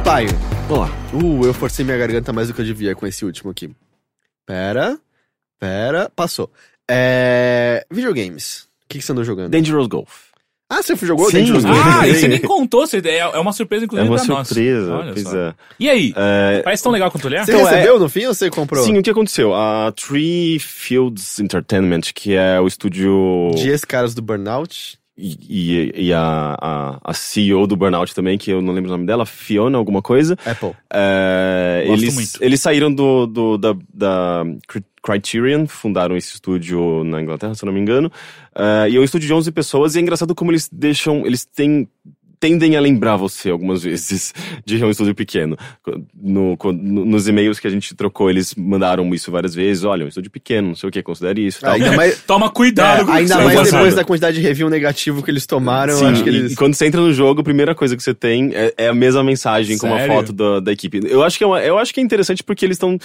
Sampaio. Olá. Uh, eu forcei minha garganta mais do que eu devia com esse último aqui. Pera. Pera. Passou. É. Videogames. O que, que você andou jogando? Dangerous Golf. Ah, você jogou Sim. Dangerous Golf? Ah, e você nem contou. Você, é, é uma surpresa, É inclusive, uma pra nós. surpresa. Olha só. é. E aí? É, Parece tão legal quanto ele é? Você Então, recebeu no fim ou você comprou? Sim, o que aconteceu? A Tree Fields Entertainment, que é o estúdio. De ex-caras do Burnout. E, e- a, a, a CEO do Burnout também, que eu não lembro o nome dela, Fiona, alguma coisa. Apple. É, eles, muito. eles saíram do, do- da, da Cri- Criterion, fundaram esse estúdio na Inglaterra, se eu não me engano. É, e é um estúdio de 11 pessoas, e é engraçado como eles deixam. Eles têm tendem a lembrar você algumas vezes de um estúdio pequeno. No, no- nos e-mails que a gente trocou, eles mandaram isso várias vezes. Olha, um estúdio pequeno, não sei o que, considere isso. Tal. Ainda mais, Toma cuidado é, com ainda mais depois da quantidade de review negativo que eles tomaram, eu Sim, acho que eles... e quando você entra no jogo, a primeira coisa que você tem é, é a mesma mensagem com uma Sério? foto da, da equipe. Eu acho que é, uma- eu acho que é interessante porque eles estão.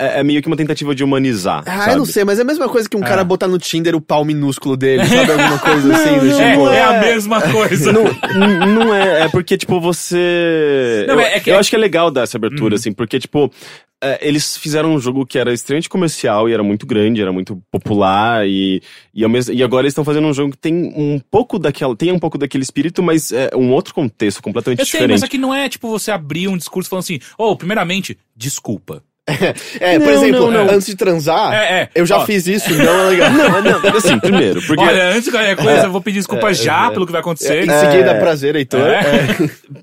É, é meio que uma tentativa de humanizar. Ah, sabe? eu não sei, mas é a mesma coisa que um É. cara botar no Tinder o pau minúsculo dele, sabe? Alguma coisa assim, do É, tipo... é a mesma coisa. Não, não é, é porque, tipo, você. Não, eu, é que- eu acho que é legal dar essa abertura, assim, porque, tipo, é, eles fizeram um jogo que era extremamente comercial e era muito grande, era muito popular, e, e, mesmo, e agora eles estão fazendo um jogo que tem um pouco daquela. Tem um pouco daquele espírito, mas é um outro contexto completamente Eu sei, diferente. mas aqui não é tipo você abrir um discurso falando assim, ô, primeiramente, desculpa. É, por Não, exemplo, não, não. antes de transar, É, é. eu já Ó. fiz isso, não é legal. Não, não, assim, primeiro, porque. Olha, antes de qualquer coisa, eu vou pedir desculpa já pelo que vai acontecer. Em seguida, prazer, Heitor. É.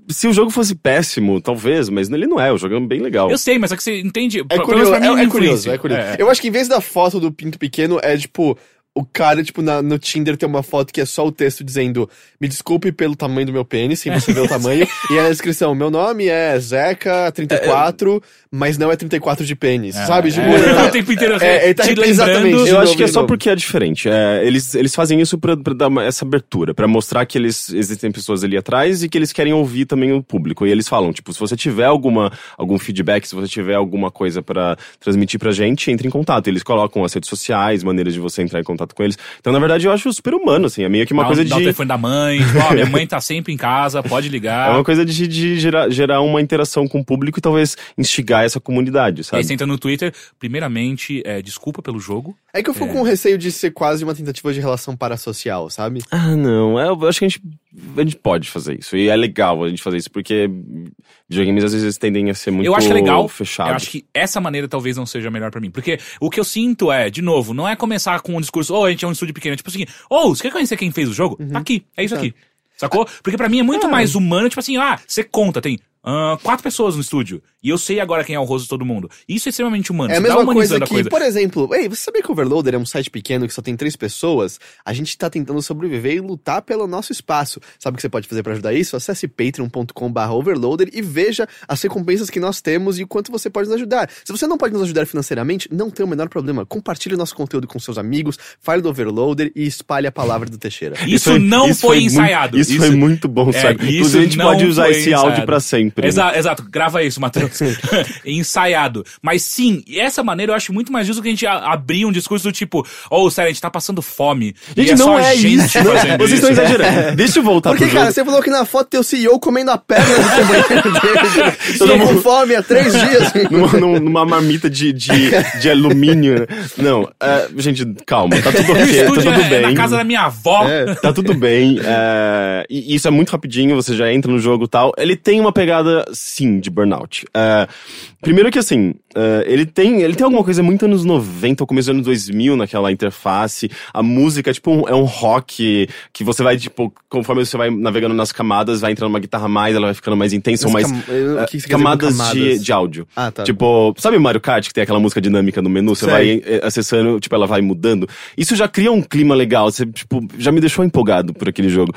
Se o jogo fosse péssimo, talvez, mas ele não é, o jogo é bem legal. Eu sei, mas é que você entende. É curioso, mim, é, é curioso, é curioso. É. Eu acho que em vez da foto do pinto pequeno, é tipo, o cara, tipo, na- no Tinder tem uma foto que é só o texto dizendo me desculpe pelo tamanho do meu pênis, sem você ver o tamanho, e aí na descrição, meu nome é Zeca34, mas não é 34 de pênis, sabe? Tipo, É, ele tá- o tempo inteiro é, ele tá te exatamente. Eu acho que é só porque é diferente. É, eles, eles fazem isso pra, pra dar uma- essa abertura, pra mostrar que eles existem pessoas ali atrás e que eles querem ouvir também o público. E eles falam, tipo, se você tiver alguma, algum feedback, se você tiver alguma coisa pra transmitir pra gente, entre em contato. Eles colocam as redes sociais, maneiras de você entrar em contato com eles. Então, na verdade, eu acho super humano, assim. É meio que uma Dá- coisa dá o de. telefone da mãe, tipo, ó, minha mãe tá sempre em casa, pode É ligar. uma coisa de, de gerar, gerar uma interação com o público e talvez instigar essa comunidade, Aí sabe? você entra no Twitter, primeiramente, é, desculpa pelo jogo. É que eu fico com receio de ser quase uma tentativa de relação parasocial, sabe? Ah, não. É, eu acho que a gente, a gente pode fazer isso. E é legal a gente fazer isso, porque videogames às vezes tendem a ser muito eu acho que é legal. fechados. Eu acho que essa maneira talvez não seja a melhor pra mim. Porque o que eu sinto é, de novo, não é começar com um discurso, ô, a gente é um estúdio pequeno. Tipo assim, ô, você quer conhecer quem fez o jogo? Tá aqui, é isso aqui. Sacou? Porque pra mim é muito mais humano, tipo assim, ah, você conta, tem ah, quatro pessoas no estúdio. E eu sei agora quem é o rosto de todo mundo. Isso é extremamente humano. É a você tá mesma coisa que, por exemplo, ei, você sabia que o Overloader é um site pequeno que só tem três pessoas? A gente tá tentando sobreviver e lutar pelo nosso espaço. Sabe o que você pode fazer pra ajudar isso? Acesse patreon.com.br overloader e veja as recompensas que nós temos e o quanto você pode nos ajudar. Se você não pode nos ajudar financeiramente, não tem o menor problema. Compartilhe o nosso conteúdo com seus amigos, fale do Overloader e espalhe a palavra do Teixeira. Isso, foi- não isso foi, muito- ensaiado. isso, foi muito bom, É, sabe? isso Inclusive, a gente não pode usar esse áudio ensaiado. pra sempre. Exa- exato, grava isso, Matheus. Ensaiado. Mas sim, essa maneira eu acho muito mais justo que a gente abrir um discurso do tipo, ô, sério, a gente tá passando fome. Gente, e é não só é gente isso. fazendo Vocês isso. estão exagerando. Deixa eu voltar Porque, pro cara, jogo. você falou que na foto tem o CEO comendo a perna do companheiro dele. Estou com fome há três dias. numa, num- numa marmita de, de, de alumínio. Não, é, gente, calma, tá tudo O ok, tá estúdio tudo é bem. na casa da minha avó. Tá tudo bem. é, e isso é muito rapidinho, você já entra no jogo e tal. Ele tem uma pegada, sim, de burnout. É, primeiro que assim, é, ele, tem, ele tem alguma coisa muito anos 90, ou começo dos anos 2000 naquela interface. A música é tipo um, é um rock que você vai, tipo, conforme você vai navegando nas camadas, vai entrando uma guitarra mais, ela vai ficando mais intensa, ou mais. cam- é, que com camadas, De, camadas? de áudio. Ah, tá. Tipo, sabe Mario Kart que tem aquela música dinâmica no menu? Você Sei. vai eh, acessando, tipo, ela vai mudando. Isso já cria um clima legal. Você, tipo, já me deixou empolgado por aquele jogo.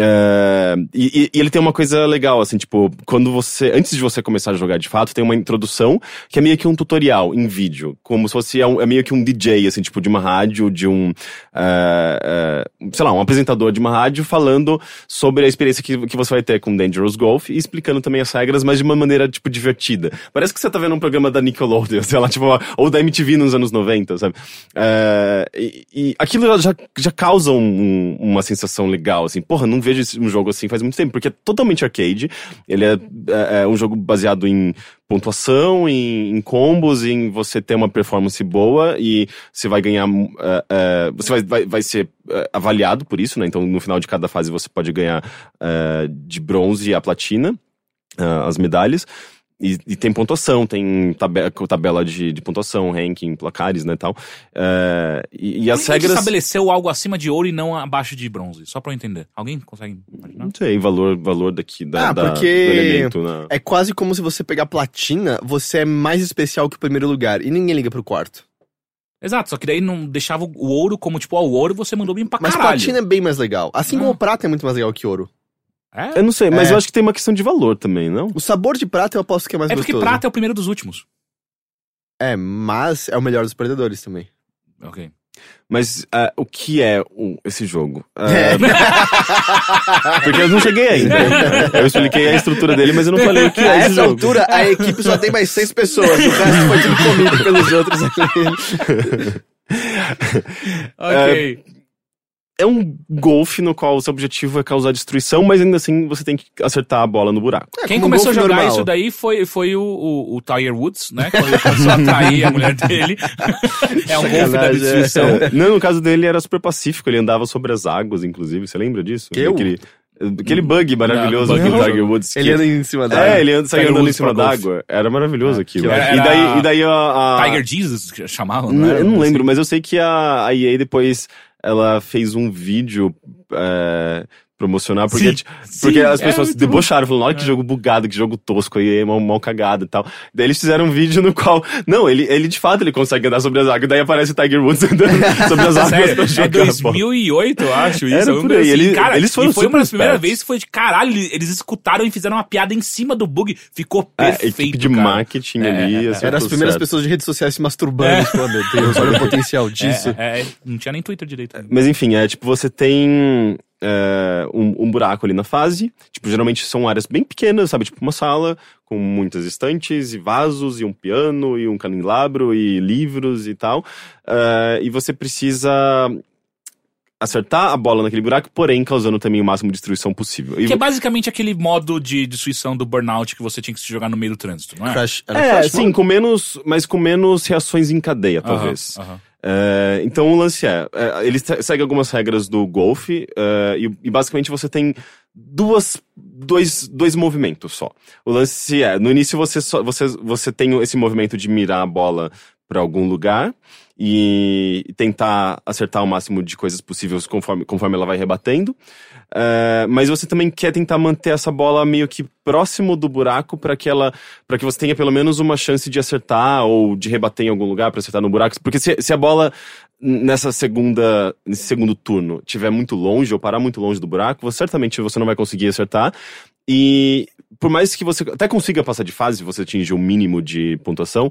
É, e, e- ele tem uma coisa legal, assim, tipo, quando você. Antes de você começar a jogar de fato, tem uma introdução que é meio que um tutorial em vídeo. Como se fosse é, um- é meio que um DJ, assim, tipo, de uma rádio, de um. é, é, sei lá, um apresentador de uma rádio falando sobre a experiência que, que você vai ter com Dangerous Golf e explicando também as regras, mas de uma maneira, tipo, divertida. Parece que você tá vendo um programa da Nickelodeon, sei lá, tipo, ou da MTV nos anos 90, sabe? É, e, e aquilo já, já causa um- uma sensação legal, assim. Porra, não vejo um jogo assim faz muito tempo, porque é totalmente arcade. Ele é, é- é um jogo baseado em pontuação, em, em combos, em você ter uma performance boa e você vai ganhar. é, é, você vai, vai, vai ser é, avaliado por isso, né? Então, no final de cada fase você pode ganhar de bronze a platina, as medalhas. E, e tem pontuação, tem tabela, tabela de, de pontuação, ranking, placares, né, tal. É, e, e as regras... estabeleceu algo acima de ouro e não abaixo de bronze? Só pra eu entender. Alguém consegue imaginar? Não sei, valor, valor daqui da, Ah, da- porque do elemento. né? É quase como se você pegar platina, você é mais especial que o primeiro lugar. E ninguém liga pro quarto. Exato, só que daí não deixava o ouro como, tipo, ó, o ouro você mandou bem pra Mas caralho. platina é bem mais legal. Assim como Ah. o prata é muito mais legal que ouro. É? Eu não sei, mas É. eu acho que tem uma questão de valor também, não? O sabor de prata eu aposto que é mais É porque gostoso. prata é o primeiro dos últimos. É, mas é o melhor dos perdedores também. Ok. Mas ah, o que é o- esse jogo? É. Porque eu não cheguei ainda. Eu expliquei a estrutura dele, mas eu não falei o que A é esse essa jogo. altura, a equipe só tem mais seis pessoas. O resto foi tudo comido pelos outros aqui. Ok. É um golfe no qual o seu objetivo é causar destruição, mas ainda assim você tem que acertar a bola no buraco. Quem como um começou a jogar normal. isso daí foi, foi o, o, o Tiger Woods, né? Quando ele começou a atrair a mulher dele. é um golfe da Sacanagem, destruição. É, não, no caso dele era super pacífico, ele andava sobre as águas, inclusive. Você lembra disso? Que eu? Aquele, aquele bug maravilhoso Não, do. Tiger Woods. Ele anda em cima da É, ele anda, saiu Tiger andando em cima d'água. Era maravilhoso aquilo. Era- E daí, e daí a, a- Tiger Jesus, que chamavam, Não, era? eu não lembro, mas eu sei que a, a EA depois ela fez um vídeo é, promocional, porque, Sim, ti- porque sim, as é pessoas muito debocharam, falando, olha que jogo bugado, que jogo tosco, aí é mal, mal cagado e tal. Daí eles fizeram um vídeo no qual, não, ele, ele de fato ele consegue andar sobre as águas, daí aparece o Tiger Woods andando sobre as águas Sério, pra é jogar bola. 2008, eu acho, isso. Era um por aí, assim, ele- cara, eles foram e foi uma das primeiras vezes que foi de caralho, eles escutaram e fizeram uma piada em cima do bug. Ficou É, perfeito, equipe de cara. marketing É, ali. é, é. acertou Era as primeiras certo. pessoas de redes sociais se masturbando. Tipo, oh, meu Deus, olha o potencial disso. É, é, não tinha nem Twitter direito. Mas enfim, é tipo, você tem é, um, um buraco ali na fase. Tipo, geralmente são áreas bem pequenas, sabe? Tipo, uma sala com muitas estantes e vasos, e um piano, e um candelabro, e livros e tal. É, e você precisa acertar a bola naquele buraco, porém causando também o máximo de destruição possível. E Que é basicamente aquele modo de destruição do burnout que você tinha que se jogar no meio do trânsito, não é? Crash, é, Crash sim, Mode? com menos, mas com menos reações em cadeia, talvez. aham. É, então o lance é, é, ele se- segue algumas regras do golfe é, e, e basicamente você tem duas, dois, dois movimentos só. O lance é, no início você, só, você, você tem esse movimento de mirar a bola para algum lugar e tentar acertar o máximo de coisas possíveis conforme, conforme ela vai rebatendo. É, mas você também quer tentar manter essa bola meio que próximo do buraco para que ela para que você tenha pelo menos uma chance de acertar ou de rebater em algum lugar para acertar no buraco porque se, se a bola nessa segunda nesse segundo turno tiver muito longe ou parar muito longe do buraco você, certamente você não vai conseguir acertar e por mais que você até consiga passar de fase você atingir o mínimo de pontuação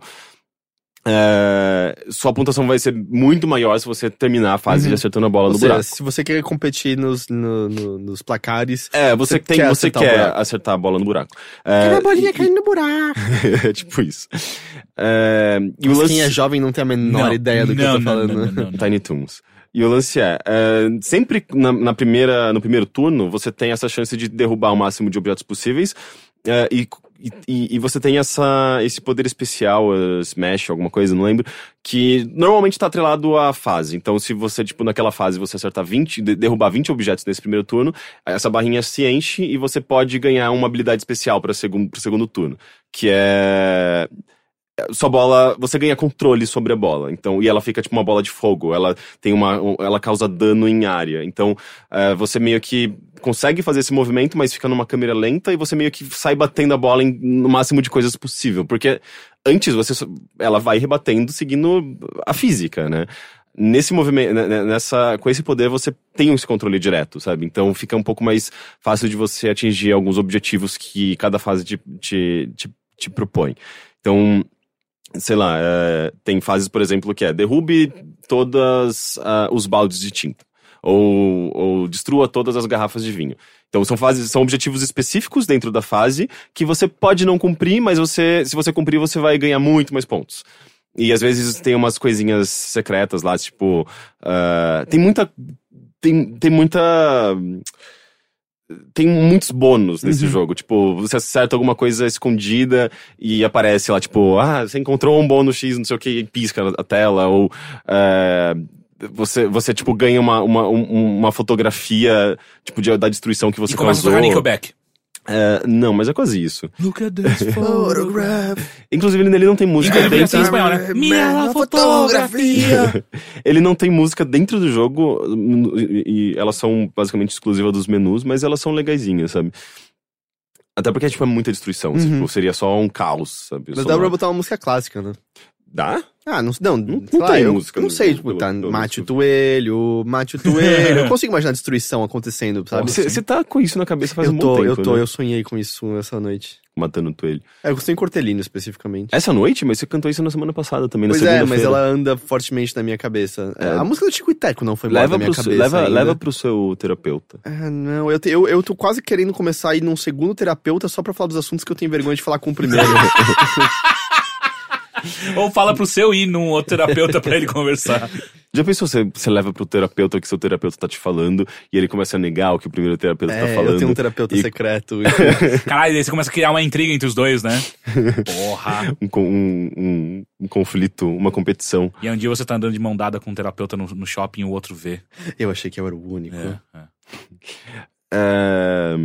é, sua pontuação vai ser muito maior se você terminar a fase Uhum. de acertando a bola Ou no seja, buraco se você quer competir nos, no- no- nos placares. é, você, Você tem, quer você acertar quer acertar a bola no buraco. É, a bolinha e- caindo no buraco. é tipo isso. É, e Mas lance... quem é jovem não tem a menor Não, ideia do que eu tô não, falando. não, não, não. Tiny Toons. E o lance é, é, sempre na, na primeira, no primeiro turno, você tem essa chance de derrubar o máximo de objetos possíveis. é, e, e, e você tem essa, esse poder especial, uh, Smash, alguma coisa, não lembro, que normalmente tá atrelado à fase. Então, se você, tipo, naquela fase você acertar 20, de- derrubar 20 objetos nesse primeiro turno, essa barrinha se enche e você pode ganhar uma habilidade especial para segundo, pro segundo turno. Que é sua bola, você ganha controle sobre a bola. Então, e ela fica tipo uma bola de fogo. Ela tem uma, um- ela causa dano em área. Então, eh, você meio que consegue fazer esse movimento, mas fica numa câmera lenta e você meio que sai batendo a bola em, no máximo de coisas possível, porque antes você ela vai rebatendo seguindo a física, né? Nesse movimento, né, né, nessa, com esse poder você tem esse controle direto, sabe? Então fica um pouco mais fácil de você atingir alguns objetivos que cada fase te, te, te, te propõe. Então, sei lá, é, tem fases, por exemplo, que é derrube todas ah, os baldes de tinta. Ou, ou destrua todas as garrafas de vinho. Então são fases, são objetivos específicos dentro da fase que você pode não cumprir, mas você, se você cumprir, você vai ganhar muito mais pontos. E às vezes tem umas coisinhas secretas lá, tipo. ah, tem muita. Tem, tem muita. Tem muitos bônus nesse jogo. Tipo, você acerta alguma coisa escondida e aparece lá, tipo, ah, você encontrou um bônus X, não sei o que, e pisca a tela. Ou eh, você, você, tipo, ganha uma, uma, um- uma fotografia, tipo, de- da destruição que você E começa a causou. tocar Nickelback. Eh, não, mas é quase isso. Look at this photograph. Inclusive, ele não tem música Inclusive, dentro. em espanhol, né? Minha fotografia. Ele não tem música dentro do jogo e, e elas são basicamente exclusivas dos menus, mas elas são legaisinhas, sabe? Até porque tipo, é muita destruição, Uhum. tipo, seria só um caos, sabe? Mas Só dá pra uma- botar uma música clássica, né? Dá? Ah, não, não, Não- não lá, tem eu, música não sei, tipo, tá, mate o toelho, mate o toelho. eu consigo imaginar a destruição acontecendo, sabe? Você você tá com isso na cabeça faz eu um tô, tempo, eu tô, né? eu sonhei com isso essa noite. Matando o Toelho. É, eu gostei em Cortelino, especificamente. Essa noite? Mas você cantou isso na semana passada também, na pois é, mas ela anda fortemente na minha cabeça. É. A música do Chico e Teco não foi Leva da minha cabeça leva, ainda. leva pro seu terapeuta. Ah, não, eu, te- eu, eu tô quase querendo começar a ir num segundo terapeuta só pra falar dos assuntos que eu tenho vergonha de falar com o primeiro. Ou fala pro seu ir num outro terapeuta pra ele conversar. Já pensou você, você leva pro terapeuta que seu terapeuta tá te falando e ele começa a negar o que o primeiro terapeuta tá é, falando? eu tenho um terapeuta e- secreto. Caralho, aí você começa a criar uma intriga entre os dois, né? Porra. um, um, um, um conflito, uma competição. E aí um dia você tá andando de mão dada com um terapeuta no, no shopping e o outro vê. eu achei que eu era o único. É, é. É,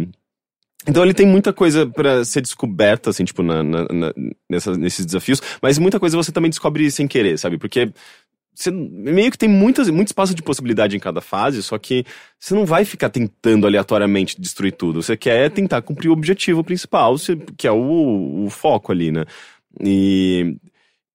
Então ele tem muita coisa pra ser descoberta, assim, tipo, na, na- na- nessa- nesses desafios, mas muita coisa você também descobre sem querer, sabe? Porque você meio que tem muitas, muito espaço de possibilidade em cada fase, só que você não vai ficar tentando aleatoriamente destruir tudo. Você quer tentar cumprir o objetivo principal, que é o, o foco ali, né? E.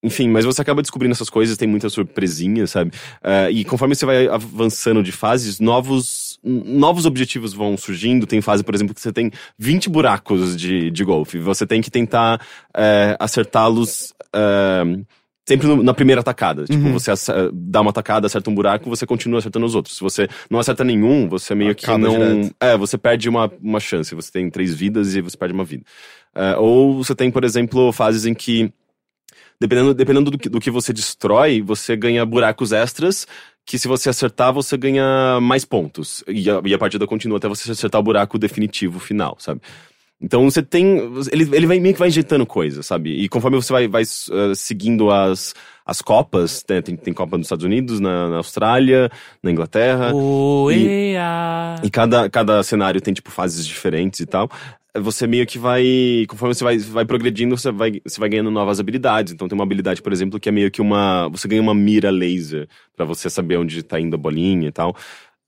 Enfim, mas você acaba descobrindo essas coisas, tem muitas surpresinhas, sabe? Ah, e conforme você vai avançando de fases, novos, novos objetivos vão surgindo. Tem fase, por exemplo, que você tem 20 buracos de, de golfe. Você tem que tentar eh, acertá-los. eh, Sempre no- na primeira tacada. Tipo, você ace- dá uma tacada, acerta um buraco, você continua acertando os outros. Se você não acerta nenhum, você meio que Acaba não. direto. É, você perde uma, uma chance. Você tem três vidas e você perde uma vida. Eh, ou você tem, por exemplo, fases em que dependendo, dependendo do, que, do que você destrói, você ganha buracos extras, que se você acertar, você ganha mais pontos. E a, e a partida continua até você acertar o buraco definitivo final, sabe? Então você tem. Ele, ele vai, meio que vai injetando coisas, sabe? E conforme você vai, vai uh, seguindo as, as Copas, né? tem, tem Copa nos Estados Unidos, na, na Austrália, na Inglaterra. Oea. E cada, cada cenário tem, tipo, fases diferentes e tal. Você meio que vai. Conforme você vai, vai progredindo, você vai, você vai ganhando novas habilidades. Então tem uma habilidade, por exemplo, que é meio que uma. Você ganha uma mira laser pra você saber onde tá indo a bolinha e tal.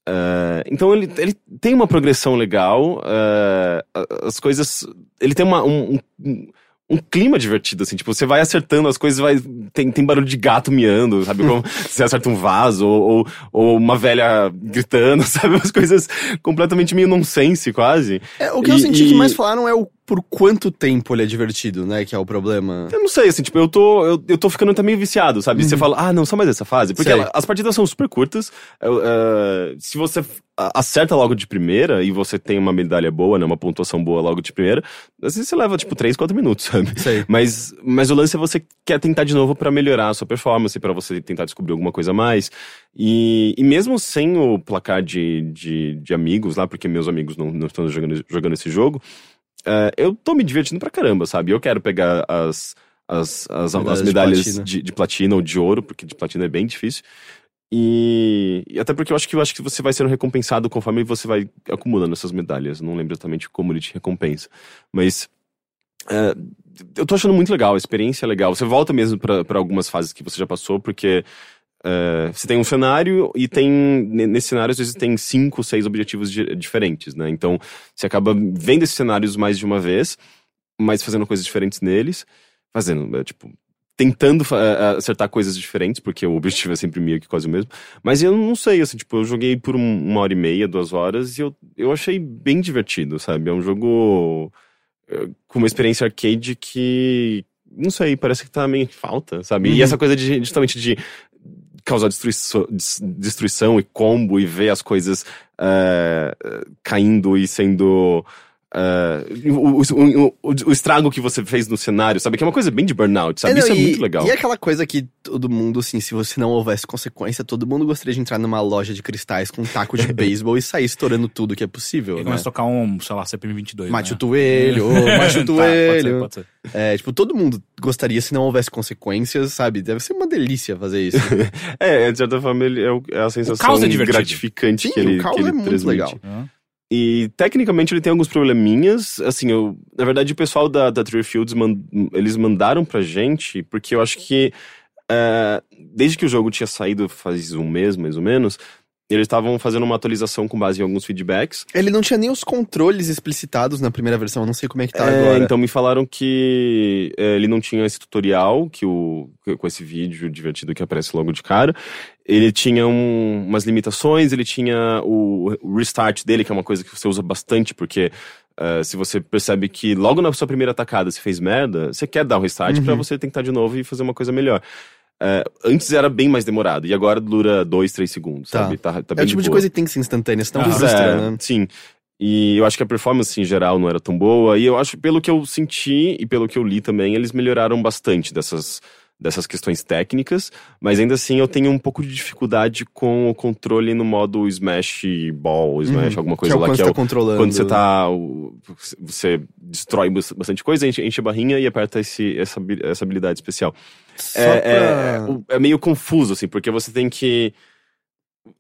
Eh, então ele, ele tem uma progressão legal. a- as coisas. Ele tem uma, um, um, um clima divertido, assim. Tipo, você vai acertando as coisas, vai. Tem, tem barulho de gato miando, sabe? Como você acerta um vaso, ou, ou, uma velha gritando, sabe? Umas coisas completamente meio nonsense, quase. É, o que eu E- senti e- que mais falaram é o por quanto tempo ele é divertido, né? Que é o problema. Eu não sei, assim, tipo, eu tô, eu, eu tô ficando até meio viciado, sabe? Você fala, ah, não, só mais essa fase. Porque ela- as partidas são super curtas. eu, eh, se você acerta logo de primeira e você tem uma medalha boa, né? Uma pontuação boa logo de primeira, às vezes você leva, tipo, 3, 4 minutos, sabe? Sei. Mas, mas o lance é você quer tentar de novo pra melhorar a sua performance, pra você tentar descobrir alguma coisa a mais. E, e mesmo sem o placar de, de, de amigos lá, porque meus amigos não, não estão jogando, jogando esse jogo, é, eu tô me divertindo pra caramba, sabe? Eu quero pegar as, as, as, Medalhas as de medalhas platina. de, de platina ou de ouro, porque de platina é bem difícil. E, e até porque eu acho que eu acho que você vai sendo recompensado conforme você vai acumulando essas medalhas. Não lembro exatamente como ele te recompensa. Mas é, eu tô achando muito legal, a experiência é legal. Você volta mesmo pra algumas fases que você já passou, porque é, você tem um cenário e tem. ne- Nesse cenário, às vezes, tem cinco, seis objetivos di- diferentes, né? Então, você acaba vendo esses cenários mais de uma vez, mas fazendo coisas diferentes neles. Fazendo, é, tipo. Tentando é, acertar coisas diferentes, porque o objetivo é sempre meio que quase o mesmo. Mas eu não sei, assim, tipo, eu joguei por um- uma hora e meia, duas horas, e eu, eu achei bem divertido, sabe? É um jogo é, com uma experiência arcade que. Não sei, parece que tá meio falta, sabe? E essa coisa de justamente de causar destruição, des- destruição e combo e ver as coisas eh, caindo e sendo. Eh, o, o- o- estrago que você fez no cenário, sabe? Que é uma coisa bem de burnout, sabe? É, não, Isso é e- muito legal. E aquela coisa que todo mundo, assim, se você não houvesse consequência, todo mundo gostaria de entrar numa loja de cristais com um taco de beisebol e sair estourando tudo que é possível, Ele né? começa a tocar um, sei lá, CPM 22. Mate né? o toelho, mate o Tá, pode ser, toelho. pode ser. É, tipo, todo mundo gostaria se não houvesse consequências, sabe? Deve ser uma delícia fazer isso. É, de certa forma, ele é, o- é a sensação é gratificante Sim, que ele, o caos que ele é muito transmite. legal. Hã? E tecnicamente ele tem alguns probleminhas. Assim, eu, na verdade, o pessoal da, da Tree Fields man- eles mandaram pra gente, porque eu acho que é, desde que o jogo tinha saído faz um mês, mais ou menos, Eles estavam fazendo uma atualização com base em alguns feedbacks. Ele não tinha nem os controles explicitados na primeira versão, eu não sei como é que tá É, agora. Então me falaram que é, ele não tinha esse tutorial, que o, com esse vídeo divertido que aparece logo de cara. Ele tinha um- umas limitações, ele tinha o, o restart dele, que é uma coisa que você usa bastante, porque é, se você percebe que logo na sua primeira atacada você fez merda, você quer dar um restart pra você tentar de novo e fazer uma coisa melhor. É, antes era bem mais demorado, e agora dura dois, três segundos, Tá. sabe? Tá, tá é o tipo de boa. coisa que tem que ser instantânea, senão Ah, frustra, É, né? Sim. E eu acho que a performance em geral não era tão boa. E eu acho, pelo que eu senti e pelo que eu li também, eles melhoraram bastante dessas, dessas questões técnicas. Mas ainda assim eu tenho um pouco de dificuldade com o controle no modo Smash Ball, Smash, alguma coisa que é o lá que é você o. tá controlando. Quando você tá. o- Você destrói bas- bastante coisa, enche, enche a barrinha e aperta esse, essa, essa habilidade especial. Só É, pra... é, é meio confuso, assim, porque você tem que.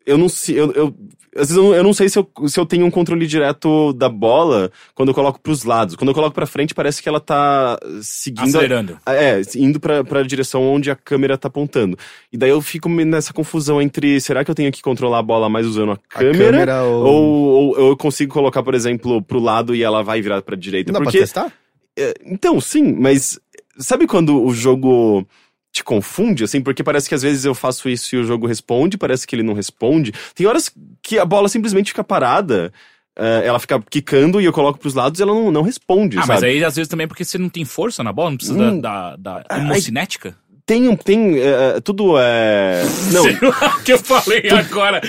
Eu não sei. Eu, eu- às vezes eu, não- eu não sei se eu, se eu tenho um controle direto da bola quando eu coloco pros lados. Quando eu coloco pra frente, parece que ela tá seguindo. a- Acelerando. é, indo pra, pra direção onde a câmera tá apontando. E daí eu fico meio nessa confusão entre será que eu tenho que controlar a bola mais usando a A câmera? câmera ou... Ou, ou eu consigo colocar, por exemplo, pro lado e ela vai virar pra direita? Não dá Porque pra testar? é, Então, sim, mas sabe quando o jogo te confunde, assim? Porque parece que às vezes eu faço isso e o jogo responde, parece que ele não responde. Tem horas que a bola simplesmente fica parada, é, ela fica quicando e eu coloco pros lados e ela não, não responde, Ah, sabe? mas aí às vezes também é porque você não tem força na bola, não precisa Hum. da, da, da hemocinética. Tem, um- tem, é, tudo é... Não, Sei lá o que eu falei agora.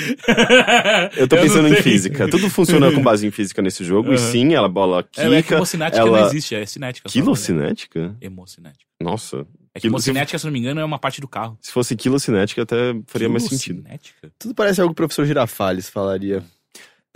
eu tô pensando em física. Tudo funciona com base em física nesse jogo, e sim, ela bola É, é que quica, hemocinética ela... não existe, é cinética. só, né? Quilocinética? Hemocinética. Nossa. É que Quilo- hemocinética, se não me engano, é uma parte do carro. Se fosse quilocinética, até faria mais sentido. Quilocinética? Tudo parece algo que o professor Girafales falaria.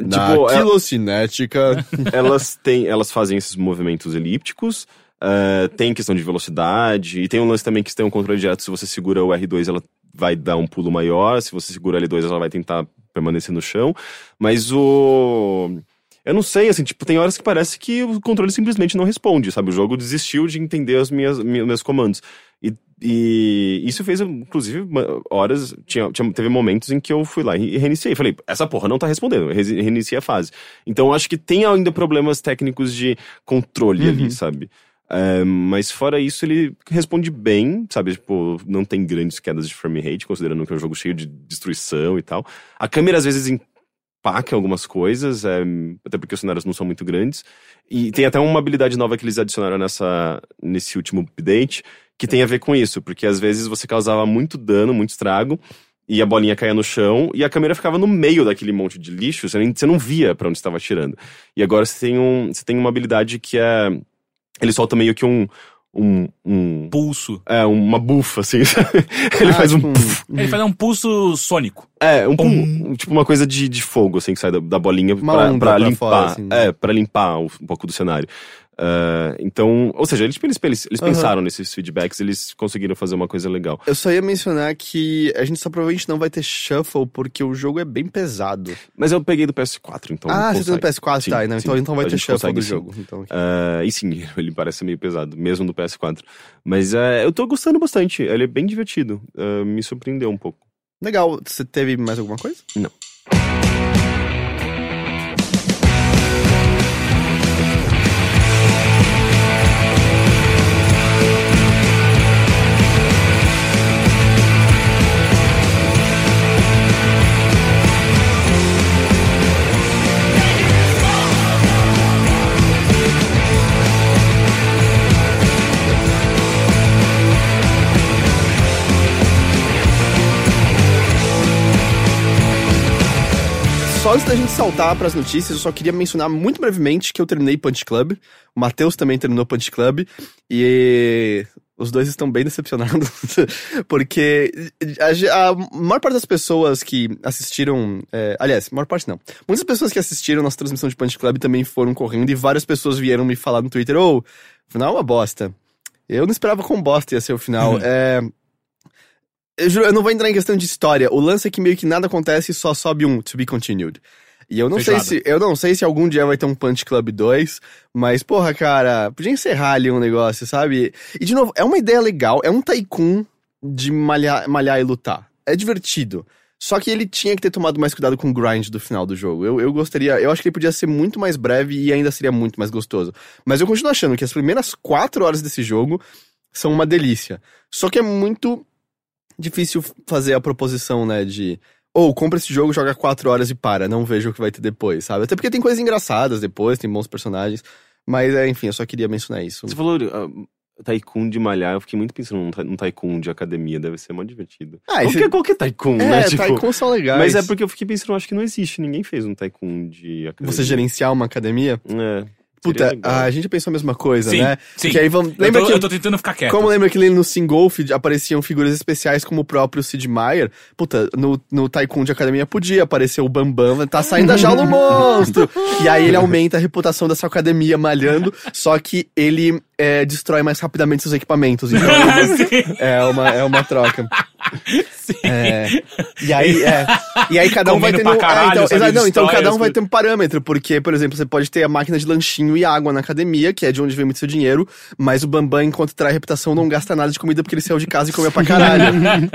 Na Tipo, é- quilocinética... elas têm, elas fazem esses movimentos elípticos. eh, tem questão de velocidade e tem um lance também que tem um controle direto. Se você segura o R2, ela vai dar um pulo maior. Se você segura o L2, ela vai tentar permanecer no chão. Mas o eu não sei, assim, tipo, tem horas que parece que o controle simplesmente não responde, sabe? O jogo desistiu de entender as minhas, minhas meus comandos. E, e isso fez, inclusive, horas. Tinha, tinha- teve momentos em que eu fui lá e reiniciei. Falei, essa porra não tá respondendo. Reiniciei a fase. Então acho que tem ainda problemas técnicos de controle ali, sabe? É, mas fora isso, ele responde bem, sabe? Tipo, não tem grandes quedas de frame rate, considerando que é um jogo cheio de destruição e tal. A câmera às vezes empaca algumas coisas, é, até porque os cenários não são muito grandes. E tem até uma habilidade nova que eles adicionaram nessa, nesse último update, que tem a ver com isso, porque às vezes você causava muito dano, muito estrago, e a bolinha caía no chão, e a câmera ficava no meio daquele monte de lixo, você, nem, você não via pra onde estava atirando. E agora você tem, um, você tem uma habilidade que é. Ele solta meio que um. Um, um, Pulso. é, uma bufa, assim. ele Ah, faz um. tipo puf. Ele faz um pulso sônico. É, um, um- tipo uma coisa de, de fogo, assim, que sai da, da bolinha Uma pra, onda pra pra limpar. fora, assim, né? É, pra limpar um pouco do cenário. Ah, então, ou seja, eles, eles, eles, Aham. pensaram nesses feedbacks, eles conseguiram fazer uma coisa legal. Eu só ia mencionar que a gente só provavelmente não vai ter shuffle porque o jogo é bem pesado. Mas eu peguei do PS4, então. ah, você tem consegue. PS4, Sim, tá? Não, sim. então, então vai ter shuffle consegue, do sim. jogo. Então, Ah, e sim, ele parece meio pesado, mesmo no PS4. Mas é, eu tô gostando bastante, ele é bem divertido. Me surpreendeu um pouco. Legal. Você teve mais alguma coisa? Não. Só antes da gente saltar pras notícias, eu só queria mencionar muito brevemente que eu terminei Punch Club. O Matheus também terminou Punch Club. E os dois estão bem decepcionados. porque a, a maior parte das pessoas que assistiram. é, aliás, maior parte não. Muitas pessoas que assistiram nossa transmissão de Punch Club também foram correndo e várias pessoas vieram me falar no Twitter: Ô, o final é uma bosta. Eu não esperava com bosta ia ser o final. É. Eu juro, eu não vou entrar em questão de história. O lance é que meio que nada acontece e só sobe um to be continued. E eu não Feijoada. sei se eu não sei se algum dia vai ter um Punch Club 2, mas porra, cara, podia encerrar ali um negócio, sabe? E de novo, é uma ideia legal, é um tycoon de malhar, malhar e lutar. É divertido. Só que ele tinha que ter tomado mais cuidado com o grind do final do jogo. Eu, eu gostaria. Eu acho que ele podia ser muito mais breve e ainda seria muito mais gostoso. Mas eu continuo achando que as primeiras quatro horas desse jogo são uma delícia. Só que é muito difícil fazer a proposição, né, de. Ou compra esse jogo, joga quatro horas e para, não vejo o que vai ter depois, sabe? Até porque tem coisas engraçadas depois, tem bons personagens. Mas, é, enfim, eu só queria mencionar isso. Você falou uh, Tycoon de malhar, eu fiquei muito pensando num, num Tycoon de academia, deve ser mó divertido. Ah, esse- qualquer, qualquer Tycoon, É, né? Tipo, Tycoon são legais. Mas é porque eu fiquei pensando, acho que não existe, ninguém fez um Tycoon de academia. Você gerenciar uma academia? É. Puta, a gente pensou a mesma coisa, Sim, né? sim. Que aí vamos. Eu Lembra tô, que. eu tô tentando ficar quieto. Como lembra que no Singolf apareciam figuras especiais como o próprio Sid Meier? Puta, no, no Tycoon de Academia podia aparecer o Bambam, tá saindo da jaula o monstro! E aí ele aumenta a reputação dessa academia malhando, só que ele é, destrói mais rapidamente seus equipamentos. Então é uma, é uma troca. Sim. É, e aí, é, e aí cada um vai Comendo tendo. pra caralho, é, então, sabe? não, então cada um vai ter um parâmetro, porque, por exemplo, você pode ter a máquina de lanchinho e água na academia, que é de onde vem muito seu dinheiro, mas o Bambam, enquanto traz reputação, não gasta nada de comida porque ele saiu de casa e comeu pra caralho.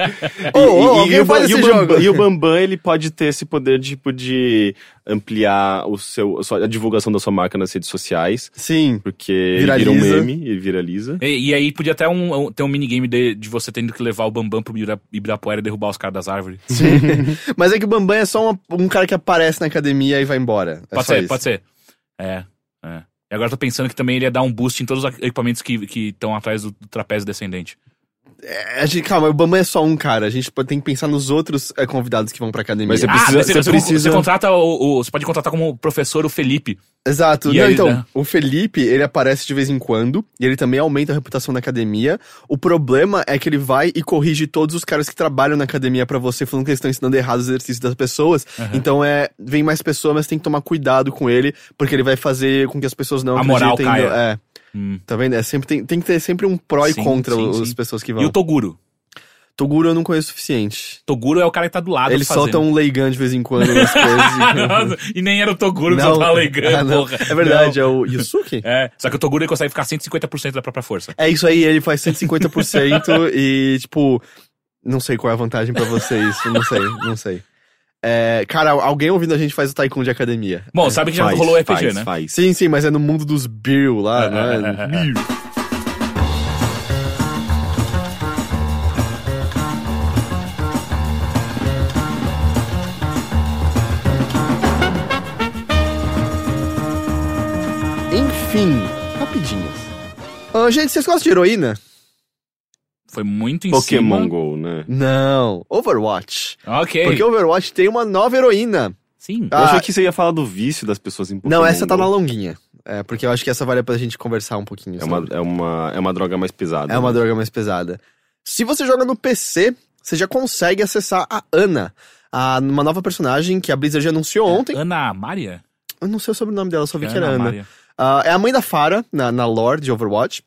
Ô, ô, alguém o Ba- faz e o. E o Bambam, ele pode ter esse poder tipo, de ampliar o seu, a, sua- a divulgação da sua marca nas redes sociais, Sim. porque ele vira um Viraliza. meme, ele viraliza. E, e aí podia até um, um- ter um minigame de, de você tendo que levar o Bambam pro Ibira- Ibirapuera e derrubar os caras das árvores. Mas é que o Bambam é só uma- um cara que aparece na academia e vai embora. É pode só ser, isso. pode ser. É, é. E agora eu tô pensando que também ele ia dar um boost em todos os equipamentos que estão atrás do, do trapézio descendente. É, a gente, calma, o Bambam é só um cara. A gente tem que pensar nos outros é, convidados que vão pra academia. Mas você Ah, precisa- você, você você- precisa- você contrata o, o- Você pode contratar como professor o Felipe. Exato. Não, então, né? o Felipe, ele aparece de vez em quando, e ele também aumenta a reputação na academia. O problema é que ele vai e corrige todos os caras que trabalham na academia pra você, falando que eles estão ensinando errado os exercícios das pessoas. Então é, vem mais pessoas, mas tem que tomar cuidado com ele, porque ele vai fazer com que as pessoas não A moral acreditem. no- caia. É. Hum. Tá vendo? É sempre, tem, tem que ter sempre um pró e Sim, contra sim, os sim. pessoas que E vão. o Toguro. Toguro eu não conheço o suficiente. Toguro é o cara que tá do lado Ele fazendo. solta um Leigan de vez em quando nas coisas. Nossa, e nem era o Toguro que Não. soltava legando, Ah, porra. É verdade, Não. é o Yusuke? É, só que o Toguro ele consegue ficar 150% da própria força. É isso aí, ele faz 150% e, tipo, não sei qual é a vantagem pra vocês, não sei, não sei. É, cara, alguém ouvindo a gente faz o Tycoon de academia. Bom, sabe que já Faz, rolou RPG, faz, né? Faz. Sim, sim, mas é no mundo dos Bill lá, né? Bill. Enfim, rapidinhos. Ah, gente, vocês gostam de heroína? Foi muito em Pokémon cima. Go, né? Não, Overwatch. Ok. Porque Overwatch tem uma nova heroína. Sim. Eu Ah, achei que você ia falar do vício das pessoas em Pokémon Não, essa tá Go. na longuinha. É, porque eu acho que essa vale pra gente conversar um pouquinho. É uma, sobre. é, uma, é uma droga mais pesada. É uma né? droga mais pesada. Se você joga no PC, você já consegue acessar a Ana, a, uma nova personagem que a Blizzard anunciou ontem. Ana Maria? Eu não sei o nome dela, só vi que era Ana. Maria. Ah, é a mãe da Farah, na, na lore de Overwatch.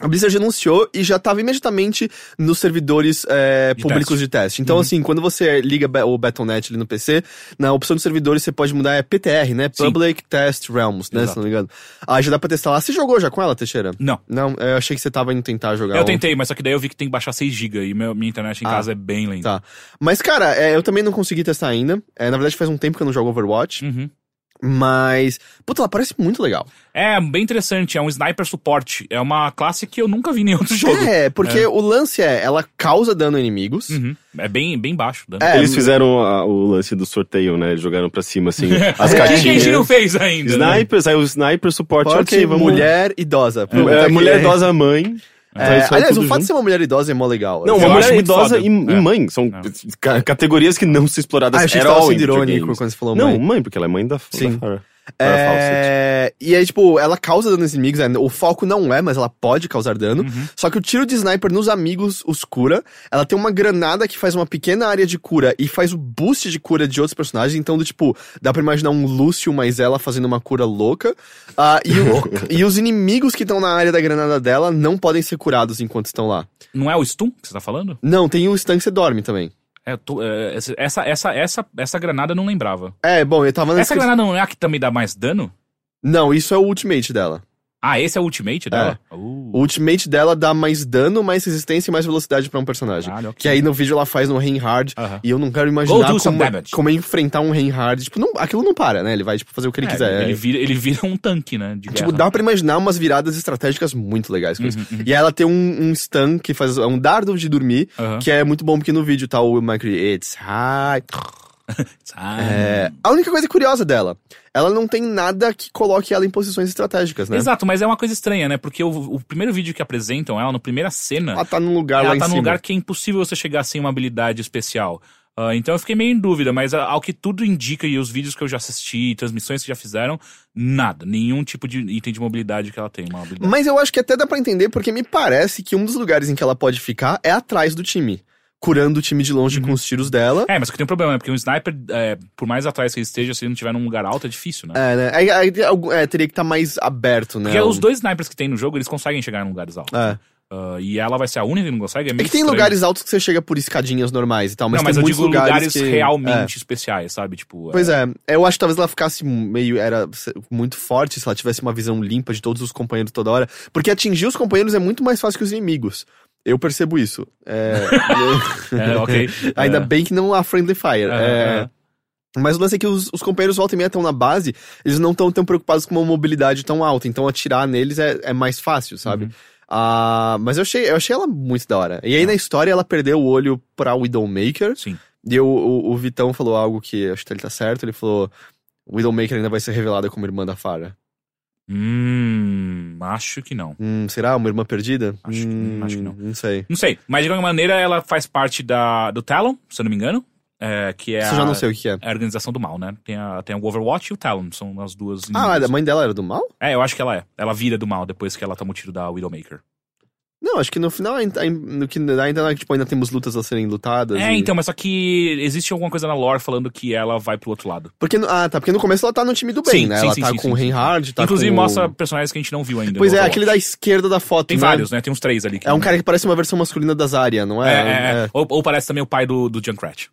A Blizzard anunciou e já estava imediatamente nos servidores é, De públicos teste. de teste. Então, Uhum. assim, quando você liga o Battle.net ali no PC, na opção de servidores você pode mudar é PTR, né? Sim. Public Test Realms, né? Se Exato. não me engano. Ah, já dá pra testar lá. Você jogou já com ela, Teixeira? Não. Não, eu achei que você tava indo tentar jogar. Eu ontem. tentei, mas só que daí eu vi que tem que baixar 6GB e meu- minha internet em Ah, casa é bem lenta. Tá. Mas, cara, é, eu também não consegui testar ainda. É, na verdade, faz um tempo que eu não jogo Overwatch. Uhum. Mas. Puta, ela parece muito legal. É, bem interessante. É um sniper suporte. É uma classe que eu nunca vi em nenhum outro jogo. É, porque o lance é, ela causa dano a inimigos. Uhum. É bem, bem baixo. Dano. É, Eles fizeram a- o lance do sorteio, né? Eles jogaram pra cima, assim, as É, a gente não fez ainda. né? Sniper, saiu o sniper, suporte, Porque ok, vamos... mulher idosa. É, mulher idosa, mãe. É, é aliás, o fato de junto. ser uma mulher idosa é mó legal. Não, uma mulher idosa e, e É. mãe. São ca- categorias que não são exploradas Ah, eu achei que você irônico quando você falou Não, mãe. mãe, porque ela é mãe da, Sim. da. É... E aí, tipo, ela causa dano nos inimigos. né? O foco não é, mas ela pode causar dano. Só que o tiro de sniper nos amigos os cura. Ela tem uma granada que faz uma pequena área de cura e faz o boost de cura de outros personagens. Então, do tipo, dá pra imaginar um Lúcio mais ela fazendo uma cura louca. Ah, e, o- e os inimigos que estão na área da granada dela não podem ser curados enquanto estão lá. Não é o stun que você tá falando? Não, tem o stun que você dorme também. É, tô- é, essa, essa, essa, essa, granada eu não lembrava. É, bom, eu tava na Essa descrição- granada não é a que também dá mais dano? Não, isso é o ultimate dela. Ah, esse é o Ultimate dela? Uh. O ultimate dela dá mais dano, mais resistência e mais velocidade pra um personagem. Caralho. Que aí no vídeo ela faz no Reinhard. Aham. E eu não quero imaginar como, damage. como é enfrentar um Reinhard. Tipo, não, aquilo não para, né? Ele vai tipo, fazer o que ele É, quiser. Ele vira, ele vira um tanque, né? De Tipo, dá pra imaginar umas viradas estratégicas muito legais com isso. Uhum, uhum. E aí ela tem um, um stun que faz é um dardo de dormir, Aham. que é muito bom porque no vídeo tá o Mike It's high. É, a única coisa curiosa dela, ela não tem nada que coloque ela em posições estratégicas, né? Exato, mas é uma coisa estranha, né? Porque o, o primeiro vídeo que apresentam ela, na primeira cena, Ela tá num lugar lá ela tá num lugar que é impossível você chegar sem uma habilidade especial. Ah, então eu fiquei meio em dúvida, mas ah, ao que tudo indica e os vídeos que eu já assisti, transmissões que já fizeram, nada. Nenhum tipo de item de mobilidade que ela tem. Uma habilidade. Mas eu acho que até dá pra entender, porque me parece que um dos lugares em que ela pode ficar é atrás do time. Curando o time de longe com os tiros dela. É, mas que tem um problema, né? Porque um sniper, é, por mais atrás que ele esteja, se ele não estiver num lugar alto, é difícil, né? É, né? Aí- é, teria que estar mais aberto, né? Porque os dois snipers que tem no jogo, eles conseguem chegar em lugares altos. É. Ah, e ela vai ser a única que não consegue. É, É que tem estranho. lugares altos que você chega por escadinhas normais e tal, mas não, mas tem eu muitos digo lugares, lugares, que... realmente É. especiais, sabe? Tipo. Pois é, eu acho que talvez ela ficasse meio. Era muito forte se ela tivesse uma visão limpa de todos os companheiros toda hora. Porque atingir os companheiros é muito mais fácil que os inimigos. Eu percebo isso. É, É, ok. Ainda É. bem que não há friendly fire. É, É, é. Mas o lance é que os, os companheiros volta e meia estão na base, eles não estão tão preocupados com uma mobilidade tão alta, então atirar neles é, é mais fácil, sabe? Uhum. Ah, mas eu achei, eu achei ela muito da hora. E aí na história ela perdeu o olho pra Widowmaker, Sim. e o, o, o Vitão falou algo que acho que ele tá certo, ele falou: Widowmaker ainda vai ser revelada como irmã da Farah. Hum. Acho que não. Hum, será uma irmã perdida? Acho que- Hum, acho que não. Não sei. Não sei. Mas de qualquer maneira, ela faz parte da, do Talon, se eu não me engano. É, que é Isso eu já não sei o que é. é a organização do mal, né? Tem, a, tem o Overwatch e o Talon. São as duas. Ah, a mãe dela era do mal? É, eu acho que ela é. Ela vira do mal depois que ela toma o tiro da Widowmaker. Não, acho que no final, ainda- no que ainda, tipo, ainda temos lutas a serem lutadas. É, e- então, mas só que existe alguma coisa na lore falando que ela vai pro outro lado. Porque, no- ah, tá. Porque no começo ela tá no time do bem, Sim, né? sim, ela sim, tá com o. Reinhard, tá Inclusive com mostra personagens que a gente não viu ainda. Pois é, aquele da esquerda da foto, Tem né? vários, né? Tem uns três ali. que É um não- cara que parece uma versão masculina da Zarya, não É, é? é, é. Ou, ou parece também o pai do, do Junkrat.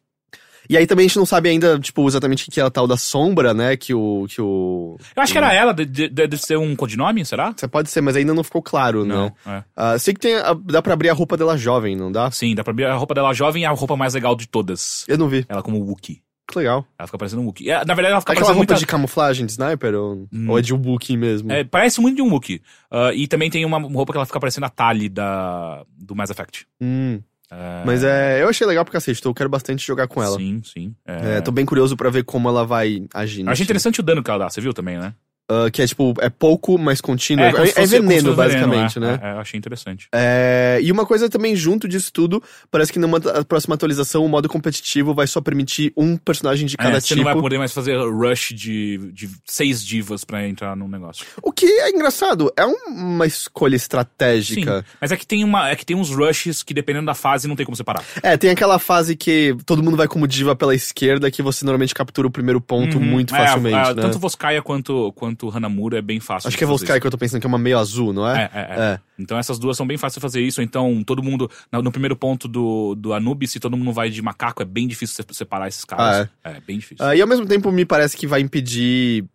E aí também a gente não sabe ainda, tipo, exatamente o que é a tal da sombra, né? Que o... Que o... Eu acho que era ela, de- de- deve ser um codinome, será? Você pode ser, mas ainda não ficou claro, Não. né? É. Ah, sei que tem a- dá pra abrir a roupa dela jovem, não dá? Sim, dá pra ver a roupa dela jovem e a roupa mais legal de todas. Eu não vi. Ela como Wookie. Que legal. Ela fica parecendo um Wookie. É, Na verdade, ela fica Aquela parecendo roupa muita... de camuflagem de sniper? Ou, Hum. ou é de Wookiee mesmo? É, parece muito de um Wookie. Ah, e também tem uma roupa que ela fica parecendo a Tali da... do Mass Effect. Hum. É, Mas é, eu achei legal pra cacete, então eu quero bastante jogar com ela. Sim, sim. É, É, tô bem curioso pra ver como ela vai agir. Achei time. interessante o dano que ela dá, você viu também, né? Ah, que é tipo, é pouco, mas contínuo. É, é se veneno, basicamente, veneno, né? É, é, achei interessante. É, e uma coisa também junto disso tudo, parece que numa a próxima atualização o modo competitivo vai só permitir um personagem de cada É, você tipo. não vai poder mais fazer rush de, de seis divas pra entrar num negócio. O que é engraçado, é um- uma escolha estratégica. Sim, mas é que tem uma, é que tem uns rushes que dependendo da fase não tem como separar. É, tem aquela fase que todo mundo vai como diva pela esquerda, que você normalmente captura o primeiro ponto Uhum. muito É, facilmente, né? Tanto Voskaya quanto quanto Hanamura é bem fácil. Acho que é Volsky que eu tô pensando que é uma meio azul, não é? É, é, é. Então essas duas são bem fáceis de fazer isso. Então todo mundo. No, primeiro ponto do, do Anubis, se todo mundo vai de macaco, é bem difícil se- separar esses caras. é? bem difícil. Ah, e ao mesmo tempo me parece que vai impedir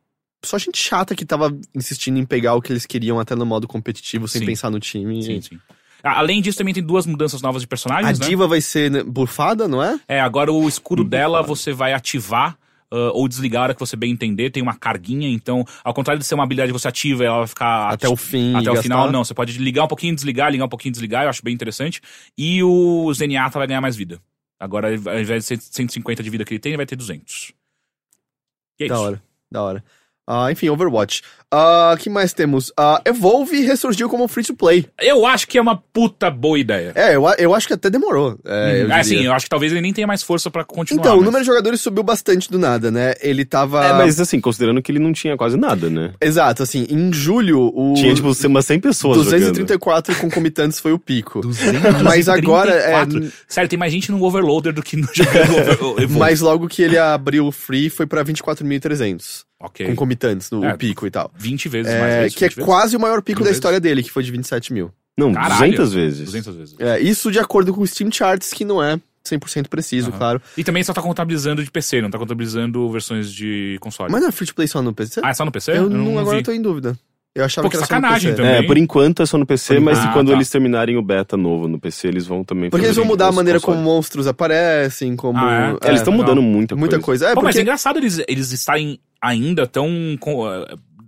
só gente chata que tava insistindo em pegar o que eles queriam até no modo competitivo, sem Sim. pensar no time. Sim, sim. Ah, Além disso, também tem duas mudanças novas de A personagens, né? diva vai ser né, bufada, não é? É, agora o escudo Hum, dela você vai ativar ah, ou desligar a que você bem entender. Tem uma carguinha, então, ao contrário de ser uma habilidade que você ativa ela vai ficar Até o fim. até o gastar. final, não. Você pode ligar um pouquinho, desligar, ligar um pouquinho, desligar. Eu acho bem interessante. E o Zenyatta vai ganhar mais vida. Agora, ao invés de 150 de vida que ele tem, ele vai ter 200. E é Da isso. hora, da hora. Ah, enfim, Overwatch. O que mais temos? Ah, Evolve ressurgiu como free to play. Eu acho que é uma puta boa ideia. É, eu, eu acho que até demorou. É, eu É, diria. sim, eu acho que talvez ele nem tenha mais força pra continuar. Então, o mas- número de jogadores subiu bastante do nada, né? Ele tava. É, mas assim, considerando que ele não tinha quase nada, né? Exato, assim, em julho, o. Tinha, tipo, umas 100 pessoas jogando. 234 concomitantes foi o pico. 234. Mas agora, é, Sério, tem mais gente no Overloader do que no jogando Over- Evolve. Mas logo que ele abriu o free foi pra 24.300 Ok. concomitantes no É, o pico e tal. 20 vezes É, mais. isso, que é 20 vezes? quase o maior pico da vezes? história dele, que foi de 27 mil. Não, Caralho. 200 vezes. 200 vezes. É, isso de acordo com o Steam Charts, que não é 100% preciso, Aham. claro. E também só tá contabilizando de PC, não tá contabilizando versões de console. Mas não é free to play só no PC? Ah, é só no PC? eu não, não, agora vi. eu tô em dúvida. Eu achava Pô, que que era só no sacanagem PC. também. É, por enquanto é só no PC, mas Ah, quando tá. eles terminarem o beta novo no PC, eles vão também Porque eles vão mudar a maneira consoles. como monstros aparecem, como... Ah, É, eles estão mudando muita, Muita coisa. coisa. É, Pô, mas porque... é engraçado eles, eles estarem ainda tão.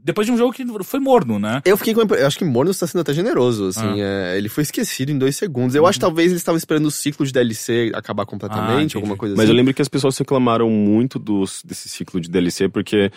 Depois de um jogo que foi morno, né? Eu fiquei com. Eu acho que Mornos tá sendo até generoso, assim. Ah. é, ele foi esquecido em dois segundos. Eu acho que talvez eles estavam esperando o ciclo de DLC acabar Ah, completamente, entendi. alguma coisa Mas assim. eu lembro que as pessoas reclamaram muito dos, desse ciclo de DLC, porque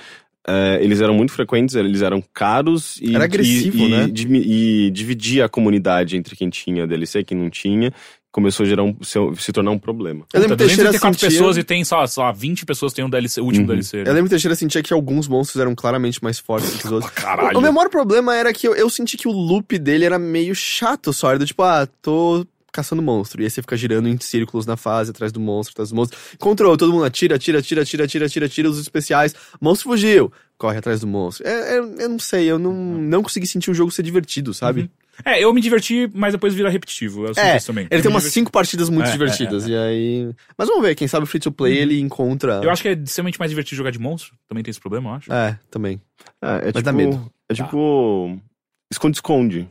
é, eles eram muito frequentes, eles eram caros e. Era agressivo, e, né? E, dimi- e dividia a comunidade entre quem tinha DLC e quem não tinha. Começou a gerar um, se, se tornar um problema. Eu lembro Puta, que Teixeira 234 sentia... pessoas e tem, só, só 20 pessoas tem um DLC, o último Uhum. DLC. né? Eu lembro que Teixeira sentia que alguns monstros eram claramente mais fortes que os outros. Caralho. O, o meu maior problema era que eu, eu senti que o loop dele era meio chato só. Era do tipo, ah, tô caçando monstro. E aí você fica girando em círculos na fase, atrás do monstro, atrás do monstro. Control, todo mundo atira, atira, atira, atira, atira, atira, atira os especiais. Monstro fugiu. Corre atrás do monstro. É, é- eu não sei, eu não, não consegui sentir o jogo ser divertido, sabe? Uhum. É, eu me diverti, mas depois vira repetitivo. Eu É, isso também. ele Eu tem umas diverti. cinco partidas muito É, divertidas. E aí. Mas vamos ver, quem sabe o free to play ele encontra. Eu acho que é extremamente mais divertido jogar de monstro. Também tem esse problema, eu acho. É, também. É, é Mas tipo, dá medo. É tipo. Esconde-esconde.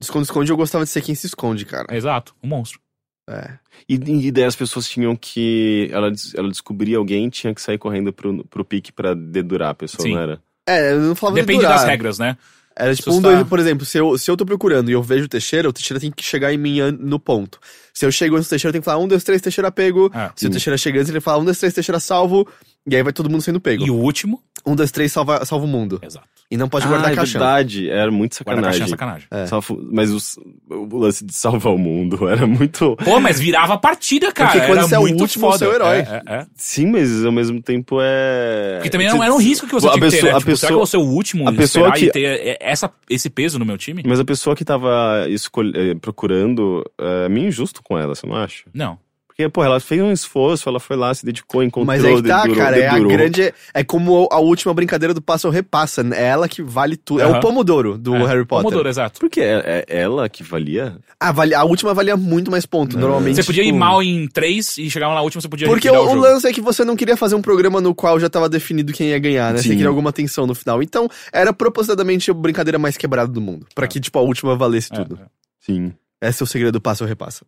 Esconde-esconde, eu gostava de ser quem se esconde, cara. É, exato, um monstro. É. E, e daí as pessoas tinham que. Ela, ela descobria alguém tinha que sair correndo pro, pro pique pra dedurar a pessoa, Sim. não era? É, eu não falava de Depende das regras, né? Era tipo um, dois, por exemplo, se eu, se eu tô procurando e eu vejo o Teixeira, o Teixeira tem que chegar em mim no ponto. Se eu chego antes do Teixeira, eu tenho que falar um, dois, três, Teixeira pego. É. Se o Teixeira chega antes, ele fala um, dois, três, Teixeira salvo. E aí vai todo mundo sendo pego. E o último? Um, dois, três, salva, salva o mundo. Exato. E não pode ah, guardar é caixão. verdade. Era muito Guarda é sacanagem. sacanagem. É. Salvo- mas os- o lance de salvar o mundo era muito. Pô, mas virava a partida, cara. Porque quando Era você é o último, foda. você é o herói. É, é, é. Sim, mas ao mesmo tempo é. Porque também não era um risco que você a tinha que ter, pessoa- né? a Tipo, será que eu pessoa- vou ser o último a pessoa e que- ter é, essa, esse peso no meu time? Mas a pessoa que tava escol- eh, procurando é meio injusto com ela, você não acha? Não. Porque, pô, ela fez um esforço, ela foi lá, se dedicou, encontrou, Mas aí que tá, dedurou- cara, é a dedurou. grande. É como a última brincadeira do passa ou repassa. né? É ela que vale tudo. É o. Pomodoro do É, Harry Potter. Pomodoro, exato. Porque é, é ela que valia? A, vale- a última valia muito mais ponto, normalmente. Você podia ir tipo- mal em três e chegar na última, você podia Porque o, o lance é que você não queria fazer um programa no qual já tava definido quem ia ganhar, né? Você Sim. queria alguma tensão no final. Então, era propositadamente a brincadeira mais quebrada do mundo. Pra que, tipo, a última valesse É, tudo. é. Sim. Esse é o segredo do passo ou repassa.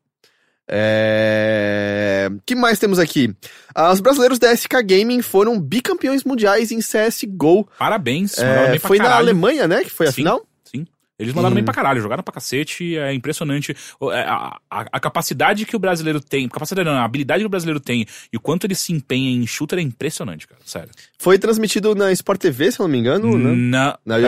É... que mais temos aqui? Ah, os brasileiros da SK Gaming foram bicampeões mundiais em CSGO. Parabéns. É, foi na. Alemanha, né? Que foi a Sim. final? Sim. Eles mandaram bem Hum. pra caralho, jogaram pra cacete, é impressionante. É, A, a- a capacidade que o brasileiro tem, capacidade não, a habilidade que o brasileiro tem e o quanto ele se empenha em shooter é impressionante, cara, sério. Foi transmitido na Sport TV, se eu não me engano, né? Na, Na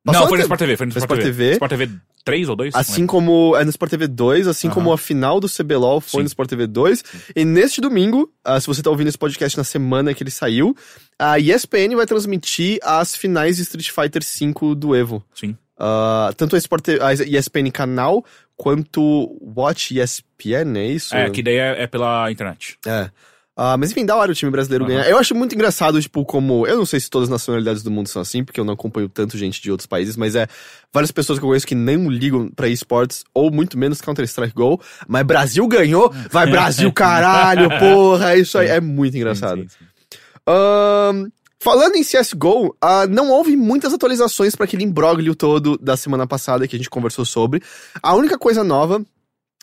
ESPN. Não, Passou foi no Sport TV, foi no Sport, Sport TV. Sport TV 3 ou 2? Assim como é no Sport TV 2, assim como a final do CBLOL foi Sim. no Sport TV 2. E neste domingo, ah, se você tá ouvindo esse podcast na semana que ele saiu, a ESPN vai transmitir as finais de Street Fighter V do Evo. Sim. Ah, tanto a, Sport TV, a ESPN canal, quanto Watch ESPN, é isso? É, que daí é, é pela internet. É. Ah, mas enfim, da hora o time brasileiro Aham. ganhar. Eu acho muito engraçado, tipo, como. Eu não sei se todas as nacionalidades do mundo são assim, porque eu não acompanho tanto gente de outros países, mas é várias pessoas que eu conheço que nem ligam pra esportes, ou muito menos Counter-Strike Go. Mas Brasil ganhou! Vai Brasil, caralho, porra! Isso aí é muito engraçado. Sim, sim, sim. Ahn, falando em CSGO, ah, não houve muitas atualizações para aquele imbróglio todo da semana passada que a gente conversou sobre. A única coisa nova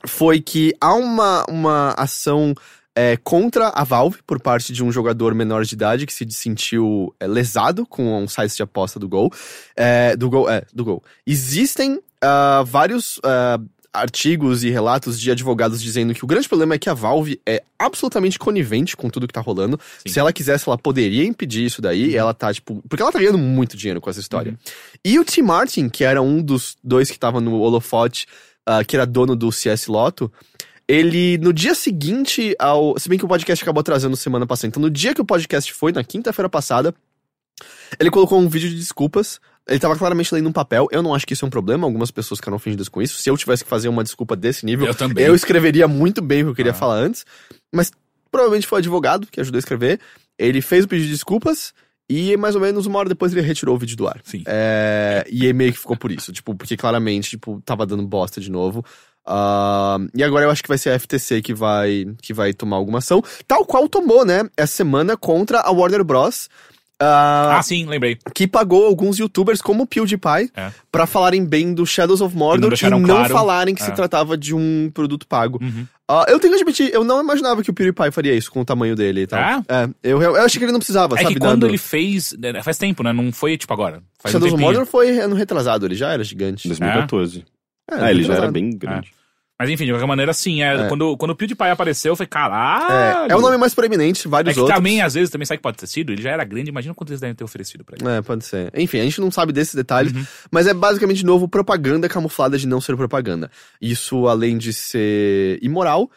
foi que há uma, uma ação é, contra a Valve por parte de um jogador menor de idade que se sentiu é, lesado com um site de aposta do Gol. É, do Gol, é, do Gol. Existem ah, vários ah, artigos e relatos de advogados dizendo que o grande problema é que a Valve é absolutamente conivente com tudo que tá rolando. Sim. Se ela quisesse, ela poderia impedir isso daí. E ela tá, tipo. Porque ela tá ganhando muito dinheiro com essa história. E o Tim Martin, que era um dos dois que tava no holofote, ah, que era dono do CS Loto, ele, no dia seguinte ao. Se bem que o podcast acabou atrasando semana passada. Então, no dia que o podcast foi, na quinta-feira passada, ele colocou um vídeo de desculpas. Ele tava claramente lendo um papel. Eu não acho que isso é um problema. Algumas pessoas ficaram ofendidas com isso. Se eu tivesse que fazer uma desculpa desse nível, Eu também. eu escreveria muito bem o que eu queria Ah. falar antes. Mas provavelmente foi o advogado que ajudou a escrever. Ele fez o pedido de desculpas. E mais ou menos uma hora depois ele retirou o vídeo do ar. Sim. É, e meio que ficou por isso. Tipo, porque claramente, tipo, tava dando bosta de novo. Ah, e agora eu acho que vai ser a FTC que vai, que vai tomar alguma ação. Tal qual tomou, né? Essa semana contra a Warner Bros. ah, Ah, sim, lembrei. que pagou alguns youtubers como o PewDiePie É. pra falarem bem do Shadows of E não Mordor e não claro. falarem que se É. tratava de um produto pago. Uhum. Ah, eu tenho que admitir, eu não imaginava que o PewDiePie faria isso com o tamanho dele e tal. É? É, eu, eu achei que ele não precisava, É sabe? que quando dado- ele fez. né, Faz tempo, né? Não foi tipo agora. Faz um Shadows of tempinho. Mordor foi ano retrasado, ele já era gigante. 2014. É, Ah, ele já era bem grande. Mas enfim, de qualquer maneira, sim. É, É. Quando, quando o PewDiePie apareceu, eu falei, caralho. É, é o nome mais proeminente, vários É outros. também, às vezes, também sabe que pode ter sido. Ele já era grande, imagina quanto eles devem ter oferecido pra ele. É, pode ser. Enfim, a gente não sabe desses detalhes, Uhum. mas é basicamente, de novo, propaganda camuflada de não ser propaganda. Isso, além de ser imoral,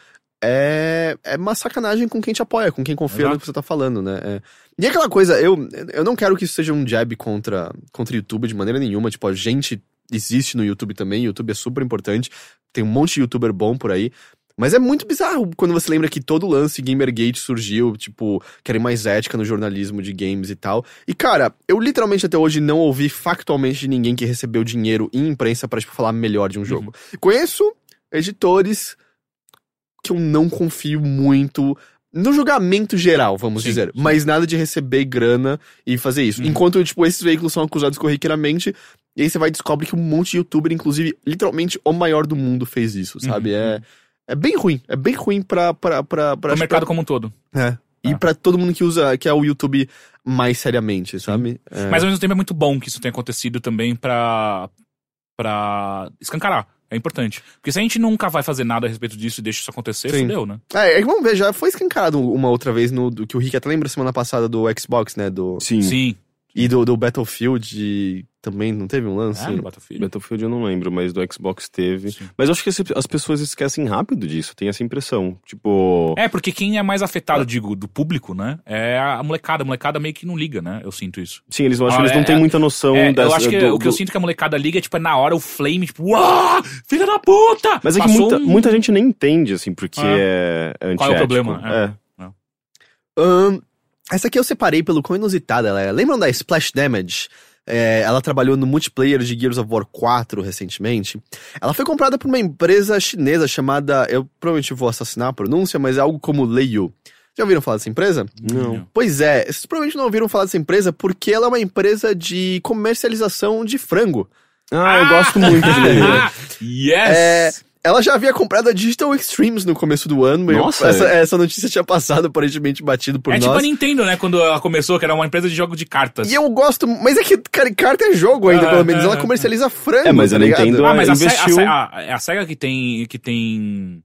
é, é uma sacanagem com quem te apoia, com quem confia no Exato. que você tá falando, né? É. E aquela coisa, eu, eu não quero que isso seja um jab contra, contra o YouTube de maneira nenhuma. Tipo, a gente existe no YouTube também, o YouTube é super importante, tem um monte de youtuber bom por aí. Mas é muito bizarro quando você lembra que todo lance Gamergate surgiu, tipo, querem mais ética no jornalismo de games e tal. E, cara, eu literalmente até hoje não ouvi factualmente de ninguém que recebeu dinheiro em imprensa pra, tipo, falar melhor de um jogo. Conheço editores que eu não confio muito no julgamento geral, vamos Sim, dizer. sim. Mas nada de receber grana e fazer isso. Uhum. Enquanto, tipo, esses veículos são acusados corriqueiramente, e aí você vai e descobre que um monte de youtuber, inclusive, literalmente o maior do mundo fez isso, sabe? Uhum, É, é bem ruim. É bem ruim pra. pra, pra, pra Pro mercado como um todo. é. E Ah. pra todo mundo que usa, que é o YouTube mais seriamente, sabe? É. Mas ao mesmo tempo é muito bom que isso tenha acontecido também pra, pra escancarar. É importante. Porque se a gente nunca vai fazer nada a respeito disso e deixa isso acontecer, Sim. fudeu, né? É, é vamos ver, já foi escancarado uma outra vez no do que o Rick até lembra semana passada do Xbox, né? Do, Sim. Sim. e do, do Battlefield também não teve um lance? É, no Battlefield. Battlefield eu não lembro, mas do Xbox teve. Sim. Mas eu acho que as pessoas esquecem rápido disso, tem essa impressão. Tipo. É, porque quem é mais afetado, digo, do público, né? É a molecada. A molecada meio que não liga, né? Eu sinto isso. Sim, eles, eu acho Ah, que eles não é- têm muita noção É, dessa. eu acho que do- o que eu sinto que a molecada liga é, tipo, é na hora o flame, tipo, uau, filha da puta! Mas é que muita, um- muita gente nem entende, assim, porque É. é, Qual é o problema? É. Ahn, essa aqui eu separei pelo quão inusitada ela é. Lembram da Splash Damage? É, ela trabalhou no multiplayer de Gears of War 4 recentemente. Ela foi comprada por uma empresa chinesa chamada. Eu provavelmente vou assassinar a pronúncia, mas é algo como Leiyu. Já ouviram falar dessa empresa? Não. Pois é, vocês provavelmente não ouviram falar dessa empresa porque ela é uma empresa de comercialização de frango. Ah, eu gosto muito de Leiyu. yes! É, ela já havia comprado a Digital Extremes no começo do ano. eu- Nossa, essa, é. essa notícia tinha passado aparentemente batido por É nós. tipo a Nintendo, né? Quando ela começou, que era uma empresa de jogo de cartas. E eu gosto, mas é que, cara, carta é jogo ainda, Ah, pelo menos. ah, Ela ah, comercializa frango. É, mas tá a ligado? Nintendo- Ah, mas a, investiu- a, Se- a- é a SEGA que tem, que tem...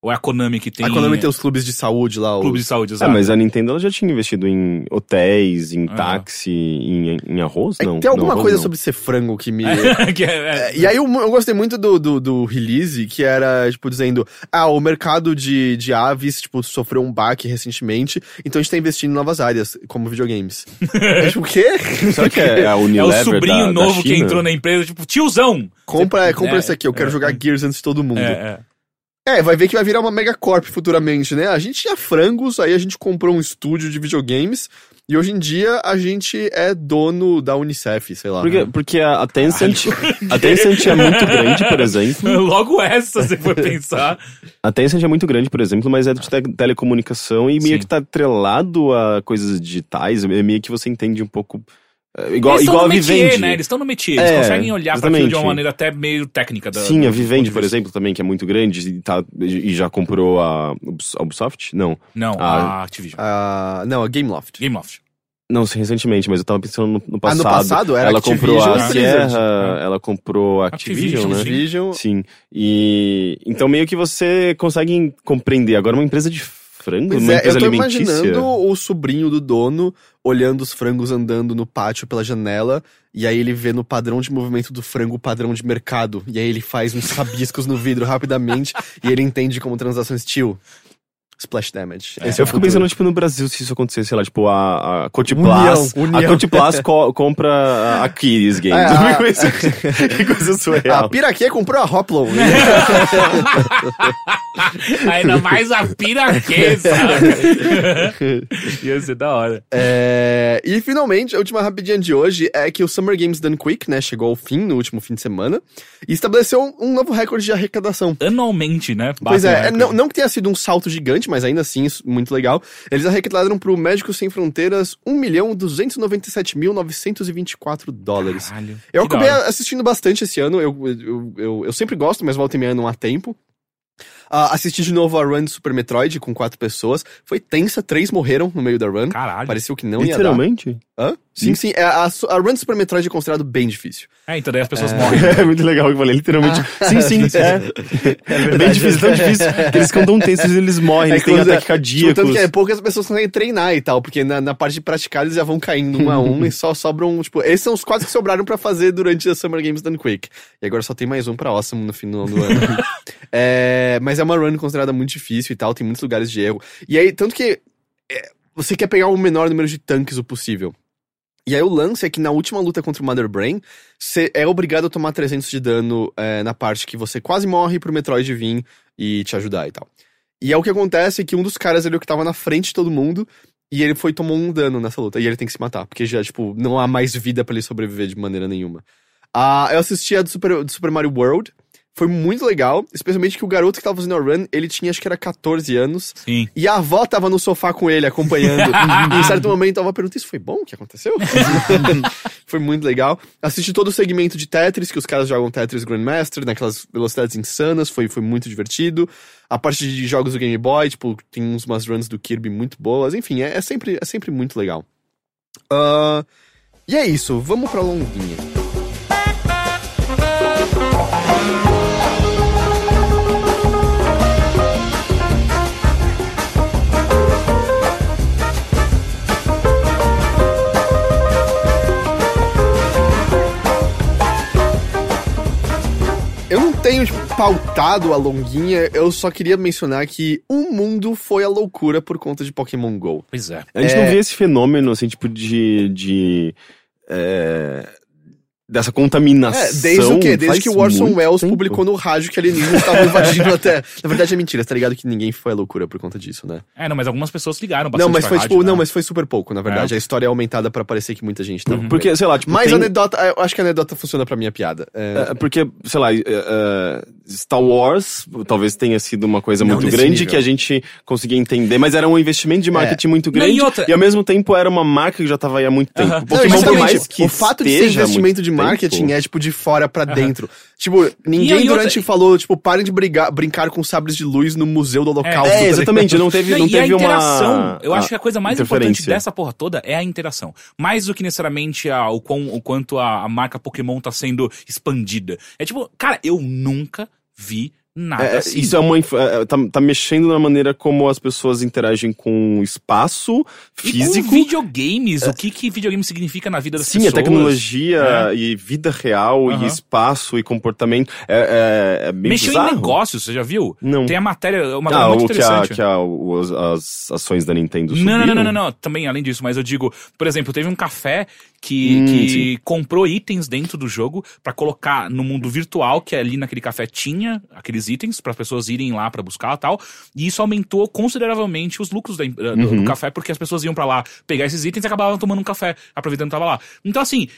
Ou é a Konami que tem... A Konami tem os clubes de saúde lá. clube os- de saúde, É, exato. mas a Nintendo ela já tinha investido em hotéis, em Ah. táxi, em, em arroz? É que não. tem alguma não, coisa não. sobre ser frango que me. Que é- é- E aí eu, eu gostei muito do, do, do release, que era, tipo, dizendo, ah, o mercado de, de aves, tipo, sofreu um baque recentemente, então a gente tá investindo em novas áreas, como videogames. é, tipo, o quê? Será que é a é Unilever o sobrinho da, da novo que China? entrou na empresa, tipo, tiozão! Compra, Você- compra é, esse aqui, eu quero é, jogar é. Gears antes de todo mundo. É, é. É, vai ver que vai virar uma megacorp futuramente, né? A gente tinha frangos, aí a gente comprou um estúdio de videogames, e hoje em dia a gente é dono da Unicef, sei lá. Porque, porque a, a Tencent, a Tencent é muito grande, por exemplo. Logo essa, se for pensar. A Tencent é muito grande, por exemplo, mas é de te- telecomunicação e meio Sim. que tá atrelado a coisas digitais, é meio que você entende um pouco. É, Igual, Eles igual a métier, Vivendi. né? Eles estão no métier, eles É, conseguem olhar pra aquilo de uma maneira até meio técnica. Da, Sim, a Vivendi, por exemplo, também, que é muito grande e, tá, e já comprou a a Ubisoft? Não. Não, Ah. a Activision. Ah, não, a Gameloft. Gameloft. Não, sim, recentemente, mas eu tava pensando no, no Ah, passado. no passado era ela comprou a. Sierra, ela comprou a Activision, Activision, né? sim. Activision. Sim. E então meio que você consegue compreender. Agora uma empresa de frango, Pois uma é, eu empresa tô alimentícia. imaginando o sobrinho do dono olhando os frangos andando no pátio pela janela, e aí ele vê no padrão de movimento do frango o padrão de mercado, e aí ele faz uns rabiscos no vidro rapidamente, e ele entende como transações tio. Splash damage. Esse é Eu fico futuro. pensando, tipo, no Brasil, se isso acontecesse, sei lá, tipo, a, a Cotiplas. União. A Cotiplas co compra a Aquiles Games. É, a- que, coisa, que coisa A surreal. Piraquê comprou a Hoplon. Ainda mais a piraqueza. Ia ser da hora. É, e finalmente, a última rapidinha de hoje é que o Summer Games Done Quick, né, chegou ao fim no último fim de semana e estabeleceu um, um novo recorde de arrecadação. Anualmente, né? Pois é, é, não, não que tenha sido um salto gigante, bastante, mas ainda assim, muito legal. Eles arrecadaram pro Médicos Sem Fronteiras 1 milhão 297.924 dólares. Caralho. Eu acabei hora. assistindo bastante esse ano, eu, eu, eu, eu sempre gosto, mas volta e meia não há tempo. Ah, assisti de novo a run de Super Metroid com quatro pessoas. Foi tensa, três morreram no meio da run. Caralho. Pareceu que não ia dar. Literalmente? Hã? Sim, sim. é, A, a run de Super Metroid é considerado bem difícil. É, então daí as pessoas morrem. É muito legal que eu falei, literalmente. sim, sim, é. É, bem difícil, tão difícil. que eles ficam tão tensos, eles morrem, eles têm ataque cardíacos. Tanto que é poucas pessoas conseguem treinar e tal, porque na, na parte de praticar eles já vão caindo um a um e só sobram, tipo, esses são os quatro que sobraram pra fazer durante a Summer Games Done Quick. E agora só tem mais um pra Awesome no final do ano. É, mas é uma run considerada muito difícil e tal, tem muitos lugares de erro. E aí, tanto que é, você quer pegar o menor número de tanques o possível. E aí o lance é que na última luta contra o Mother Brain, você é obrigado a tomar 300 de dano é, na parte que você quase morre pro Metroid vir e te ajudar e tal. E é o que acontece é que um dos caras ali que tava na frente de todo mundo e ele foi tomou um dano nessa luta e ele tem que se matar, porque já tipo não há mais vida pra ele sobreviver de maneira nenhuma. Ah, eu assisti a do Super, do Super Mario World. Foi muito legal, especialmente que o garoto que tava fazendo a run, ele tinha acho que era 14 anos. Sim. E a avó tava no sofá com ele, acompanhando. e em certo momento a avó pergunta: Isso foi bom? O que aconteceu? foi muito legal. Assisti todo o segmento de Tetris, que os caras jogam Tetris Grandmaster, naquelas velocidades insanas, foi, foi muito divertido. A parte de jogos do Game Boy, tipo, tem umas runs do Kirby muito boas. Enfim, é, é sempre, é sempre muito legal. Ah, e é isso, vamos pra longuinha. Tenho pautado a longuinha, eu só queria mencionar que o mundo foi a loucura por conta de Pokémon GO. Pois é. A gente É. não vê esse fenômeno, assim, tipo, de. de é, dessa contaminação. É, desde o quê? Desde que o Orson Welles tempo. publicou no rádio que alienígenas estavam invadindo até. Na verdade é mentira, tá ligado que ninguém foi a loucura por conta disso, né? É, não, mas algumas pessoas ligaram bastante Não, mas pra foi rádio, tipo, né? não, mas foi super pouco, na verdade. É. A história é aumentada pra parecer que muita gente não. Porque, sei lá, tipo. Mas tem- a anedota, eu acho que a anedota funciona pra minha piada. É, É, porque, sei lá, é, é, Star Wars talvez tenha sido uma coisa Não muito grande nível. que a gente conseguia entender, mas era um investimento de marketing muito Não, grande e outra- ao mesmo tempo era uma marca que já tava aí há muito tempo. Aham. Não, por mais que o fato de ser investimento muito de marketing é, tipo, de fora pra dentro. Tipo, ninguém E aí, outra- durante falou, tipo, parem de brigar, brincar com sabres de luz no museu do holocausto. É, tá exatamente, não teve, Não, não a teve interação, uma. eu acho que a coisa mais importante dessa porra toda é a interação. Mais do que necessariamente a, o, quão, o quanto a, a marca Pokémon tá sendo expandida. É tipo, cara, eu nunca vi nada É, assim. Isso é uma. inf- é, tá, tá mexendo na maneira como as pessoas interagem com o espaço E físico. com videogames, o que que videogame significa na vida das Sim, pessoas. a tecnologia né? e vida real Aham. e espaço e comportamento é, é, é bem Mexeu bizarro. em negócios, você já viu? Não. Tem a matéria, uma Ah, muito o que, a, interessante. que a, as ações da Nintendo Não, não, subiram? não, não, não, também além disso, mas eu digo, por exemplo, teve um café que, Hum, que comprou itens dentro do jogo pra colocar no mundo virtual que ali naquele café tinha aqueles itens para pessoas irem lá pra buscar e tal, e isso aumentou consideravelmente os lucros da em- do, do Uhum. café porque as pessoas iam pra lá pegar esses itens e acabavam tomando um café, aproveitando que tava lá. Então assim,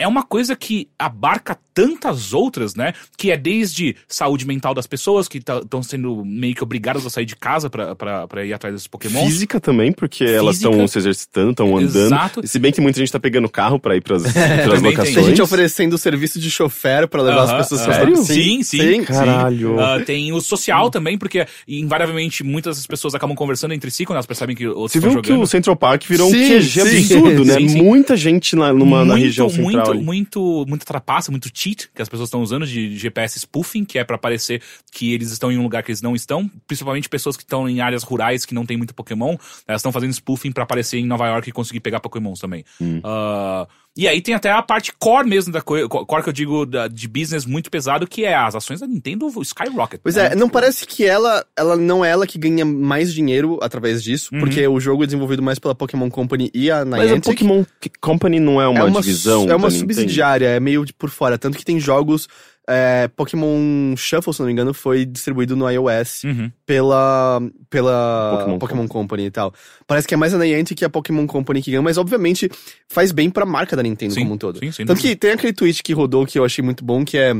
é uma coisa que abarca tantas outras, né? Que é desde saúde mental das pessoas que estão sendo meio que obrigadas a sair de casa pra ir atrás desses Pokémon. Física também, porque elas Física. estão se exercitando, estão andando. Exato. Se bem que muita gente tá pegando carro pra ir pras, pras locações. Tem gente oferecendo serviço de chofer pra levar Aham, as pessoas aham. pra Sim, sim. Caralho. Ah, tem o social também, porque invariavelmente muitas das pessoas acabam conversando entre si quando elas percebem que outros Você estão viu que jogando. o Central Park virou um Sim, QG sim. absurdo, né? Sim, sim. Muita gente lá numa, na muito, região central. Muito, muito, muita trapaça, muito cheat que as pessoas estão usando de GPS spoofing, que é pra parecer que eles estão em um lugar que eles não estão. Principalmente pessoas que estão em áreas rurais que não tem muito Pokémon, elas estão fazendo spoofing pra aparecer em Nova York e conseguir pegar Pokémons também. Hum. Ah, e aí tem até a parte core mesmo da coisa, core que eu digo da- de business muito pesado, que é as ações da Nintendo Skyrocket. Pois né? é, não parece que ela, ela não é ela que ganha mais dinheiro através disso, Uhum. porque o jogo é desenvolvido mais pela Pokémon Company e a Mas a Niantic. Pokémon Company não é uma, é uma, divisão É uma da Nintendo? subsidiária, é meio de por fora. Tanto que tem jogos. É, Pokémon Shuffle, se não me engano, foi distribuído no iOS Uhum. pela, pela Pokémon Pokémon, Company e tal. Parece que é mais a Niantic que a Pokémon Company que ganha, mas obviamente faz bem pra marca da Nintendo Sim, como um todo. sim, sem Tanto que tem aquele tweet que rodou que eu achei muito bom, que é.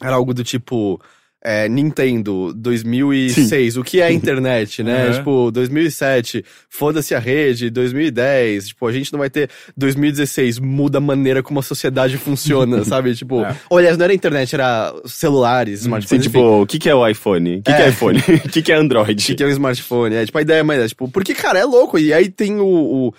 Era algo do tipo. É, Nintendo 2006, o que é a internet, né? Uhum. Tipo, 2007, foda-se a rede, 2010, tipo, a gente não vai ter 2016, muda a maneira como a sociedade funciona, sabe? Tipo, É. aliás, não era internet, era celulares, Sim, smartphones, enfim. tipo, o que, que é o iPhone? O que, que é É. iPhone? O que, que é Android? O que, que é um smartphone? É, tipo, a ideia é mais, é, tipo, porque, cara, é louco. E aí tem o. o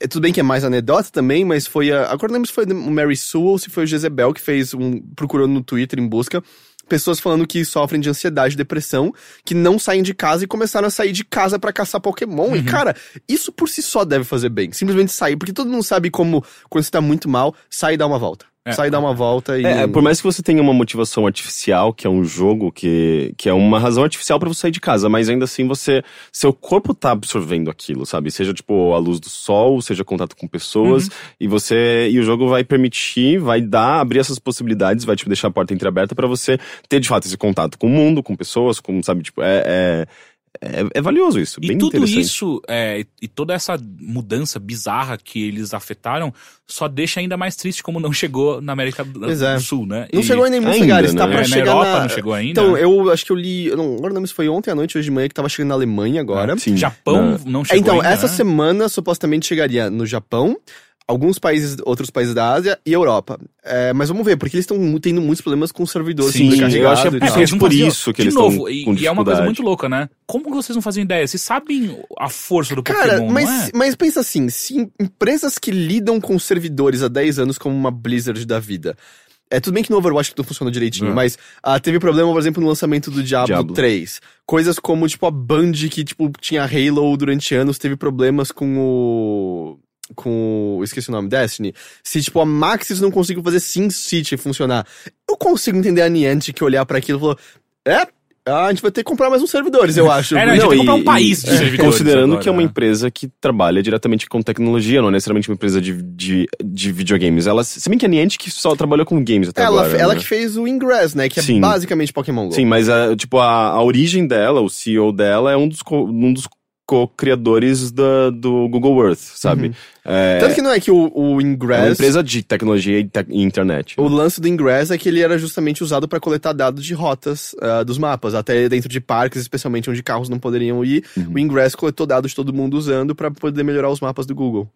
é tudo bem que é mais anedota também, mas foi a. Agora não lembro se foi o Mary Sue ou se foi o Jezebel que fez um. procurando no Twitter em busca. Pessoas falando que sofrem de ansiedade, depressão, que não saem de casa e começaram a sair de casa pra caçar Pokémon. Uhum. E, cara, isso por si só deve fazer bem. Simplesmente sair, porque todo mundo sabe como, quando você tá muito mal, sai e dá uma volta. É. Sai e dá uma volta e. É, por mais que você tenha uma motivação artificial, que é um jogo que, que é uma razão artificial pra você sair de casa, mas ainda assim você. Seu corpo tá absorvendo aquilo, sabe? Seja tipo a luz do sol, seja contato com pessoas, e você. E o jogo vai permitir, vai dar, abrir essas possibilidades, vai tipo, deixar a porta entreaberta pra você ter de fato esse contato com o mundo, com pessoas, com, sabe, tipo, é. é é, é valioso isso, E bem tudo isso, é, e toda essa mudança bizarra que eles afetaram, só deixa ainda mais triste como não chegou na América do, Pois é. do Sul, né? Não E- chegou ainda em muitos lugares, tá né? pra É, na chegar Europa na... não chegou ainda? Então, eu acho que eu li, eu não, agora não lembro se foi ontem à noite, hoje de manhã, que tava chegando na Alemanha agora. Sim. Japão Não. não É, chegou então, ainda, essa né? semana supostamente chegaria no Japão, alguns países, outros países da Ásia e Europa. É, mas vamos ver, porque eles estão tendo muitos problemas com o servidor Sim, eu acho que é É, não por isso que de eles novo, estão e, e é uma coisa muito louca, né? Como que vocês não fazem ideia? Vocês sabem a força do Cara, Pokémon, mas, não é? mas pensa assim, se empresas que lidam com servidores há 10 anos como uma Blizzard da vida. É tudo bem que no Overwatch tudo funciona direitinho, É. mas ah, teve problema, por exemplo, no lançamento do Diablo, Diablo. 3. Coisas como, tipo, a Band que, tipo, tinha Halo durante anos, teve problemas com o. Com. Esqueci o nome, Destiny. Se, tipo, a Maxis não conseguiu fazer SimCity funcionar. Eu consigo entender a Niantic olhar pra aquilo e falou: É, a gente vai ter que comprar mais uns servidores, eu acho. É, não, a gente Não, tem que comprar e- um país de e- servidores Considerando agora, que é uma né? empresa que trabalha diretamente com tecnologia, não é necessariamente uma empresa de, de, de videogames. Ela, se bem que a Niantic só trabalhou com games até ela, agora. ela né? que fez o Ingress, né? Que é Sim. basicamente Pokémon Go. Sim, mas a, tipo, a, a origem dela, o CEO dela, é um dos, um dos co-criadores do Google Earth, sabe? É, Tanto que não é que o, o é uma Ingress. empresa de tecnologia e, tec- e internet. O lance do Ingress é que ele era justamente usado para coletar dados de rotas ah, dos mapas, até dentro de parques, especialmente onde carros não poderiam ir. Uhum. O Ingress coletou dados de todo mundo usando para poder melhorar os mapas do Google.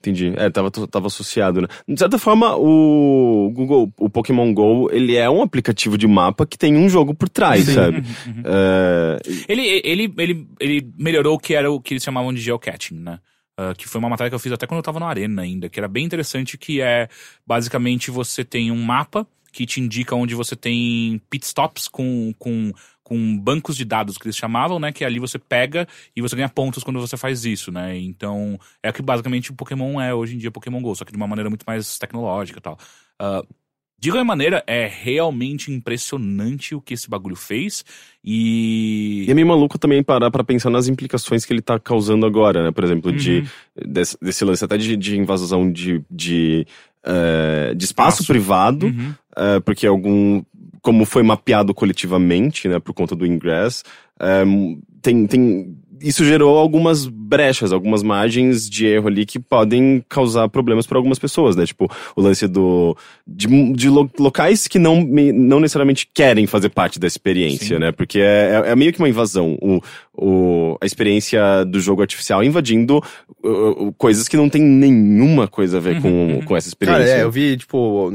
Entendi. É, tava, tava associado, né? De certa forma, o Google, o Pokémon GO, ele é um aplicativo de mapa que tem um jogo por trás, sabe? É, Ele, ele, ele, ele melhorou o que era o que eles chamavam de geocaching, né? Ah, que foi uma matéria que eu fiz até quando eu tava na Arena ainda, que era bem interessante, que é basicamente você tem um mapa que te indica onde você tem pit stops com, com, com bancos de dados que eles chamavam, né? Que ali você pega e você ganha pontos quando você faz isso, né? Então, é o que basicamente o Pokémon é hoje em dia Pokémon GO, só que de uma maneira muito mais tecnológica e tal. Ah, de qualquer maneira, é realmente impressionante o que esse bagulho fez. E. E é meio maluco também parar pra pensar nas implicações que ele tá causando agora, né? Por exemplo, de, desse, desse lance até de, de invasão de, de, eh, de espaço, Espaço. privado, Uhum. eh, porque algum. Como foi mapeado coletivamente, né, por conta do Ingress, eh, tem, tem. Isso gerou algumas brechas, algumas margens de erro ali que podem causar problemas para algumas pessoas, né? Tipo, o lance do. de, de lo- locais que não, me- não necessariamente querem fazer parte da experiência, Sim. né? Porque é, é- é meio que uma invasão. O, o, a experiência do jogo artificial invadindo uh, uh, coisas que não tem nenhuma coisa a ver com, com essa experiência. Cara, é, eu vi, tipo,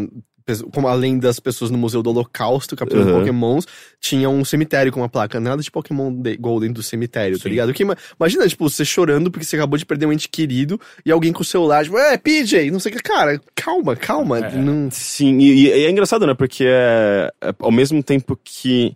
como além das pessoas no Museu do Holocausto capturando Uhum. Pokémons, tinha um cemitério com uma placa. Nada de Pokémon de- Go dentro do cemitério, tá Sim. ligado? Que, ima- imagina, tipo, você chorando porque você acabou de perder um ente querido e alguém com o celular, tipo, é, PJ, não sei o que. Cara, calma, calma. É. Não... Sim, e, e é engraçado, né? Porque é, é, ao mesmo tempo que.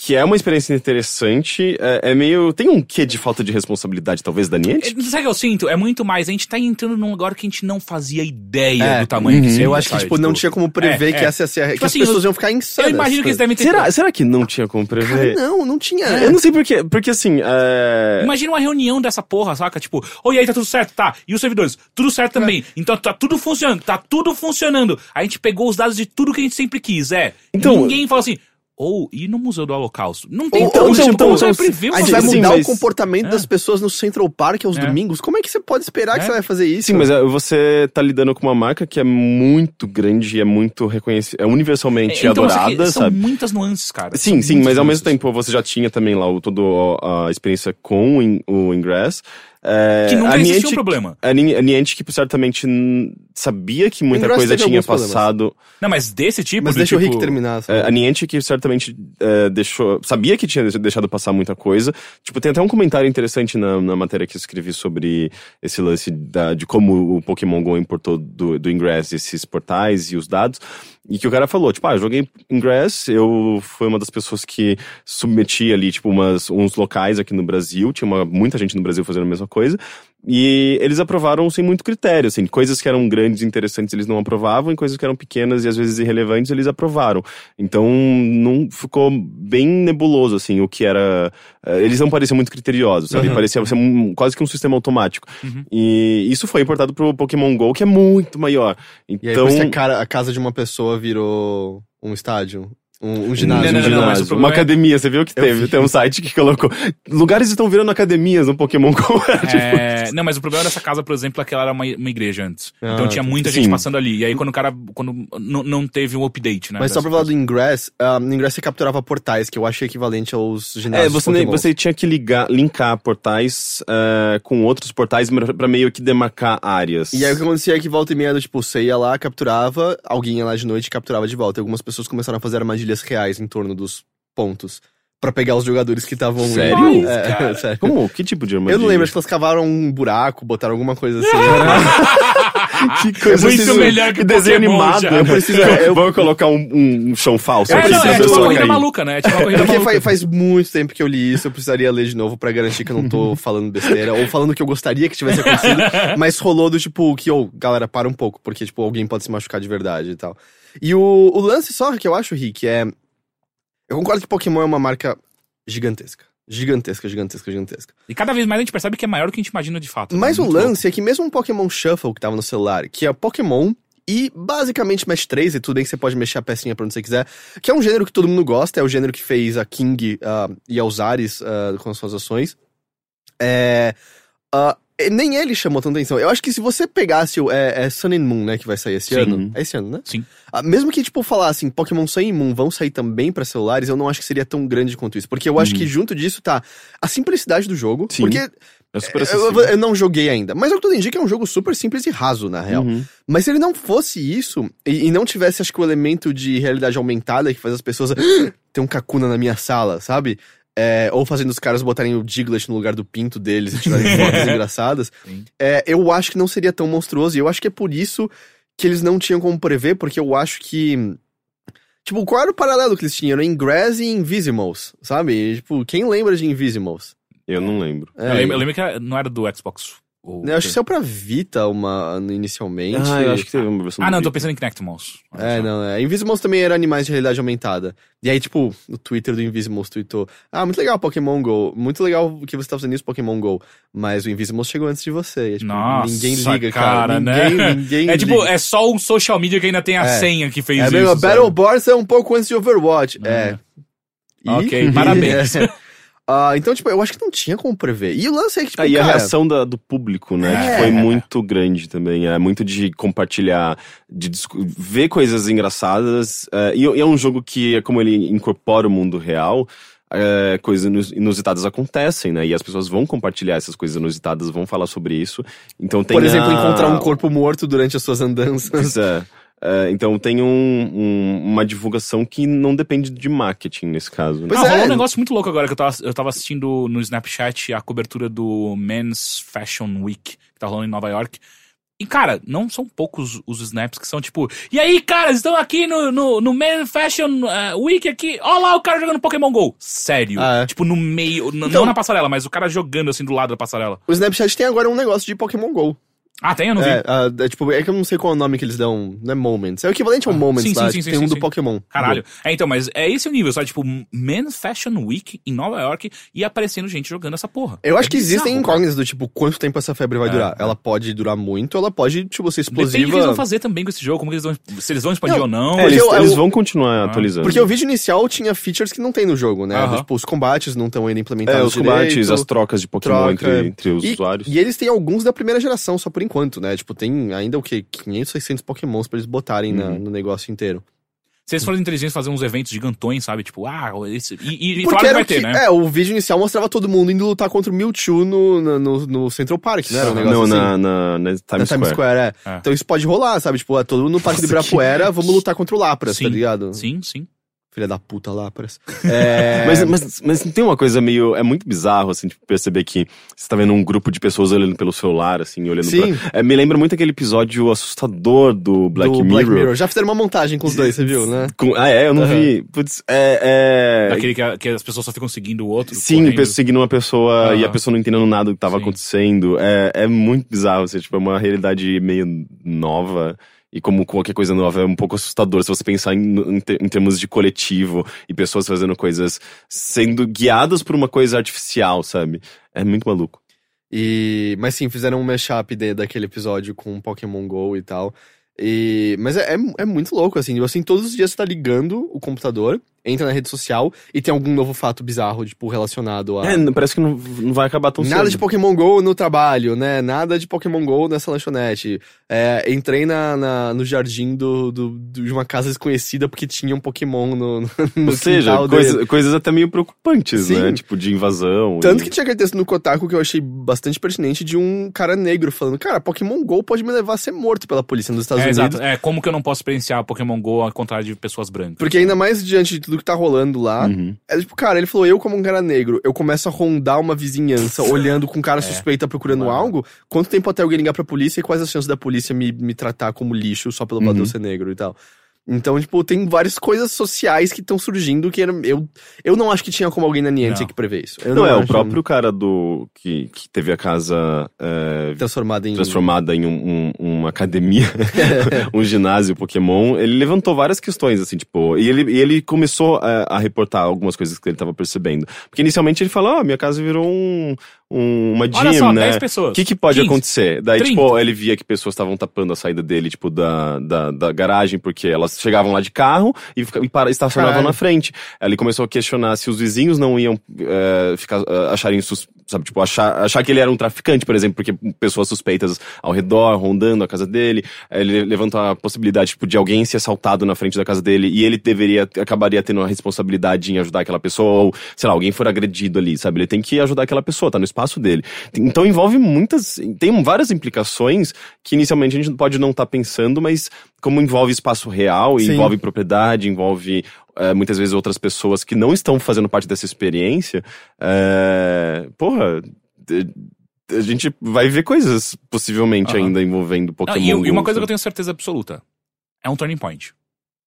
Que é uma experiência interessante, é, é meio. Tem um quê de falta de responsabilidade, talvez, da Niantic? É, Sabe o que eu sinto? É muito mais. A gente tá entrando num lugar que a gente não fazia ideia É, do tamanho que uhum. seria, Eu acho que, sabe? tipo, não tinha como prever é, que é. essa ia ser a- que assim, as pessoas eu- iam ficar insanas. Eu imagino que eles devem ter. Será, será que não tinha como Cara, prever? não, não tinha. Eu não sei porquê, porque assim. É... Imagina uma reunião dessa porra, saca? Tipo, oi, aí tá tudo certo, tá? E os servidores? Tudo certo também. Então tá tudo funcionando, tá tudo funcionando. A gente pegou os dados de tudo que a gente sempre quis, é. Então- Ninguém fala assim, Ou ir no Museu do Holocausto. Não tem Ou- como, ou, tipo, então, então, prever a gente vai mudar mas- o comportamento É. das pessoas no Central Park aos É. domingos. Como é que você pode esperar que É. você vai fazer isso? Sim, mas é, você tá lidando com uma marca que é muito grande e é muito reconhecida, é universalmente Então, só que adorada, são sabe? muitas nuances, cara. Sim, São sim, mas ao nuances. mesmo tempo você já tinha também lá o, toda a experiência com o In- o Ingress. É, Que nunca a existiu um Niantic- problema. A Ni- a Niantic certamente n- sabia que muita Ingress coisa tinha alguns problemas. passado. Não, mas desse tipo. Mas deixa o tipo, Rick terminar. só. É, a Niantic certamente é, deixou. Sabia que tinha deixado passar muita coisa. Tipo, tem até um comentário interessante na, na matéria que eu escrevi sobre esse lance da- de como o Pokémon GO importou do, do Ingress esses portais e os dados. E que o cara falou, tipo, ah, eu joguei Ingress, eu fui uma das pessoas que submeti ali, tipo, umas, uns locais aqui no Brasil, tinha uma, muita gente no Brasil fazendo a mesma coisa, e eles aprovaram sem muito critério, assim, coisas que eram grandes e interessantes eles não aprovavam, e coisas que eram pequenas e às vezes irrelevantes eles aprovaram. Então, não ficou bem nebuloso, assim, o que era... eh, Eles não pareciam muito criteriosos, sabe? Uhum. Parecia ser um- quase que um sistema automático. E isso foi importado pro Pokémon GO, que é muito maior. E aí, Então... isso que a, cara- a casa de uma pessoa virou um estádio. Um, um ginásio. Não, Um não, não, não, ginásio. problema uma é- academia, você viu que teve? vi. Tem um site que colocou. Lugares estão virando academias no Pokémon GO. tipo, É, não, mas o problema dessa casa, por exemplo, é que ela era uma, uma igreja antes. Ah, então tinha muita sim. gente passando ali. E aí quando o cara. Quando não, não teve um update, né? Mas só pra falar do Ingress, ah, no Ingress você capturava portais, que eu acho equivalente aos ginásios É, você, de nem- você tinha que ligar, linkar portais é, com outros portais pra pra meio que demarcar áreas. E aí o que acontecia é que volta e meia, do, tipo, você ia lá, capturava, alguém ia lá de noite e capturava de volta. E algumas pessoas começaram a fazer armadilhas reais em torno dos pontos. Pra pegar os jogadores que estavam... Sério? É, sério. Como? Que tipo de armadilha? Eu não lembro, acho que elas cavaram um buraco, botaram alguma coisa assim. Que coisa Muito assim, melhor que que desenho animado. já. Eu preciso- preciso, eu- Vamos colocar um, um chão falso É, aqui não, pra é tipo pessoa uma corrida cair. maluca, né? É tipo uma corrida Porque maluca. faz, faz muito tempo que eu li isso, eu precisaria ler de novo pra garantir que eu não tô falando besteira, ou falando que eu gostaria que tivesse acontecido, mas rolou do tipo, que, ô, galera, para um pouco, porque, tipo, alguém pode se machucar de verdade e tal. E o, o lance só que eu acho, Rick, é... Eu concordo que Pokémon é uma marca gigantesca. Gigantesca, gigantesca, gigantesca. E cada vez mais a gente percebe que é maior do que a gente imagina de fato. Mas né? o Muito louco. lance é que mesmo um Pokémon Shuffle que tava no celular, que é Pokémon e basicamente Mesh 3, e tudo bem que você pode mexer a pecinha pra onde você quiser, que é um gênero que todo mundo gosta, é o gênero que fez a King ah, e a Usaris ah, com as suas ações. É. e nem ele chamou tanta atenção. Eu acho que se você pegasse o. É, é Sun and Moon, né? Que vai sair esse Sim. ano. É esse ano, né? Sim. Ah, mesmo que, tipo, falassem Pokémon Sun e Moon vão sair também pra celulares, eu não acho que seria tão grande quanto isso. Porque eu acho que junto disso tá a simplicidade do jogo. Sim. Porque É super eu, acessível. eu não joguei ainda. Mas que tudo indica é um jogo super simples e raso, na real. Uhum. Mas se ele não fosse isso, e, e não tivesse, acho que, o elemento de realidade aumentada que faz as pessoas. "Ah, Tem um Kakuna na minha sala, sabe? É, ou fazendo os caras botarem o Diglett no lugar do pinto deles e tirarem fotos engraçadas. É, eu acho que não seria tão monstruoso. E eu acho que é por isso que eles não tinham como prever, porque eu acho que. Tipo, qual era o paralelo que eles tinham? Era Ingress e Invisimals, sabe? E, tipo, quem lembra de Invisimals? Eu não lembro. É, Eu lembro, eu lembro que não era do Xbox. Ou- Eu acho que saiu pra Vita uma, inicialmente. Ah, eu acho que teve uma versão Ah, não, eu tô Vita. pensando em Kinect Mouse. É, não, é. Invisimals também era animais de realidade aumentada. E aí, tipo, no Twitter do Invisimals tweetou: Ah, muito legal Pokémon GO. Muito legal que você tá fazendo isso, Pokémon GO. Mas o Invisimals chegou antes de você. E, é, tipo, Nossa, ninguém liga, cara. cara, ninguém, né? ninguém É tipo, liga. é só um social media que ainda tem a É. senha que fez É isso. mesmo? Battle Boss é um pouco antes de Overwatch. É. É. E- Ok, parabéns. Ah, então, tipo, eu acho que não tinha como prever. E o lance é que, tipo, Ah, e a cara, reação da- do público, né? É. Que foi muito grande também. É muito de compartilhar, de ver coisas engraçadas. é, e, e é um jogo que, como ele incorpora o mundo real, é, coisas inus- inusitadas acontecem, né? E as pessoas vão compartilhar essas coisas inusitadas, vão falar sobre isso. Então tem por exemplo, a- encontrar um corpo morto durante as suas andanças. Pois é. É, então tem um- um- uma divulgação que não depende de marketing nesse caso. né? Pois ah, é. rolou um negócio muito louco agora que eu tava, eu tava assistindo no Snapchat a cobertura do Men's Fashion Week, que tá rolando em Nova York. E, cara, não são poucos os snaps que são tipo, e aí, cara, estão aqui no, no, no Men's Fashion eh, Week aqui, ó lá o cara jogando Pokémon GO. Sério. Ah, é? Tipo, no meio, n- Então- não na passarela, mas o cara jogando assim do lado da passarela. O Snapchat tem agora um negócio de Pokémon GO. Ah, tem? Eu não vi. É, ah, é, tipo, é que eu não sei qual é o nome que eles dão, não é Moments. É o equivalente ao Moments sim, lá, sim, sim, tipo, sim, tem um sim, do sim. Pokémon. Caralho. É, então, mas é esse o nível, sabe? Tipo, Men's Fashion Week em Nova York e aparecendo gente jogando essa porra. Eu acho É que existem bizarro, cara. incógnitas do tipo, quanto tempo essa febre vai É, durar? é. Ela pode durar muito, ela pode, tipo, ser Depende do que explosiva. eles vão fazer também com esse jogo, como que eles vão, se eles vão expandir Não, ou não. É, eles, eu- eles eu- vão continuar Ah. atualizando. Porque o vídeo inicial tinha features que não tem no jogo, né? Aham. Tipo, os combates não estão ainda implementados É, os combates, direito. as trocas de Pokémon troca. entre, entre os E, usuários. e eles têm alguns da primeira geração, só por enquanto, né? Tipo, tem ainda o quê? 500, 600 Pokémons pra eles botarem na- Uhum. no negócio inteiro. Se eles forem inteligentes fazer uns eventos gigantões, sabe? Tipo, ah, esse. E, e, e Porque falaram que era vai o ter, que- né? É, o vídeo inicial mostrava todo mundo indo lutar contra o Mewtwo no, no, no- Central Park, né? Era um negócio não, assim. na, na, na Na Times Times Square. Square, é. É. Então isso pode rolar, sabe? Tipo, é todo mundo no Parque de Nossa, Ibirapuera, vamos lutar contra o Lapras, Sim. tá ligado? Sim, sim. Filha da puta, Lapras. É... Mas, mas, mas tem uma coisa meio. É muito bizarro, assim, tipo, perceber que você tá vendo um grupo de pessoas olhando pelo celular, assim, olhando Sim. pra. É, me lembra muito aquele episódio assustador do Black, do Mirror. Black Mirror. Já fizeram uma montagem com os dois, você viu, né? Com- ah, é? Eu não Aham. vi. Putz, é. é... Aquele que, a- que as pessoas só ficam seguindo o outro. Sim, correndo. seguindo uma pessoa e a pessoa não entendendo nada do que tava Sim. acontecendo. É, é muito bizarro, assim, tipo, é uma realidade meio nova. E como qualquer coisa nova, é um pouco assustador se você pensar em, em, ter- em termos de coletivo e pessoas fazendo coisas sendo guiadas por uma coisa artificial, sabe? É muito maluco. E, mas sim, fizeram um mashup de, daquele episódio com Pokémon GO e tal. E, mas é, é, é muito louco, assim. Assim, todos os dias você tá ligando o computador, entra na rede social e tem algum novo fato bizarro, tipo, relacionado a. É, parece que não, não vai acabar tão Nada cedo. de Pokémon GO no trabalho, né? Nada de Pokémon GO nessa lanchonete. É, entrei na, na- no jardim do, do- de uma casa desconhecida porque tinha um Pokémon no, no, no Ou seja, coisa- dele. coisas até meio preocupantes, Sim. né? Tipo, de invasão. Tanto e- que tinha aquele texto no Kotaku que eu achei bastante pertinente de um cara negro falando: Cara, Pokémon GO pode me levar a ser morto pela polícia nos Estados É, Unidos. exato. É, como que eu não posso experienciar Pokémon GO ao contrário de pessoas brancas? Porque ainda mais diante de tudo que tá rolando lá, Uhum. é tipo, cara, ele falou, eu como um cara negro, eu começo a rondar uma vizinhança olhando com cara suspeita procurando algo, quanto tempo até alguém ligar pra polícia e quais as chances da polícia me, me tratar como lixo só pelo fato de eu Uhum. ser negro e tal. Então, tipo, tem várias coisas sociais que estão surgindo que era- eu, eu não acho que tinha como alguém na Niantic Não. prever isso. Eu Não, é, o próprio cara do. que, que teve a casa é, transformado em... transformada em um- um- uma academia, um ginásio Pokémon, ele levantou várias questões, assim, tipo, e ele, e ele começou a, a reportar algumas coisas que ele tava percebendo. Porque inicialmente ele falou, ó, minha casa virou um, um- uma gym, Olha só, né? 10 pessoas. O que, que pode 15, acontecer? Daí, 30. tipo, ele via que pessoas estavam tapando a saída dele, tipo, da, da, da garagem, porque elas chegavam lá de carro e, e para, estacionavam Caralho. na frente. Aí ele começou a questionar se os vizinhos não iam é, ficar, é, acharem sus, sabe, tipo, achar, achar que ele era um traficante, por exemplo, porque pessoas suspeitas ao redor, rondando a casa dele. Aí Ele levantou a possibilidade, tipo, de alguém ser assaltado na frente da casa dele e ele deveria, acabaria tendo a responsabilidade em ajudar aquela pessoa, ou, sei lá, alguém for agredido ali, sabe? Ele tem que ajudar aquela pessoa, tá no espaço dele. Então envolve muitas, tem várias implicações que inicialmente a gente pode não estar pensando, mas como envolve espaço real, Sim. envolve propriedade, envolve é, muitas vezes outras pessoas que não estão fazendo parte dessa experiência, é, porra, de- a gente vai ver coisas possivelmente Aham. ainda envolvendo Não, Pokémon. e, e uma coisa que eu tenho certeza absoluta: é um turning point.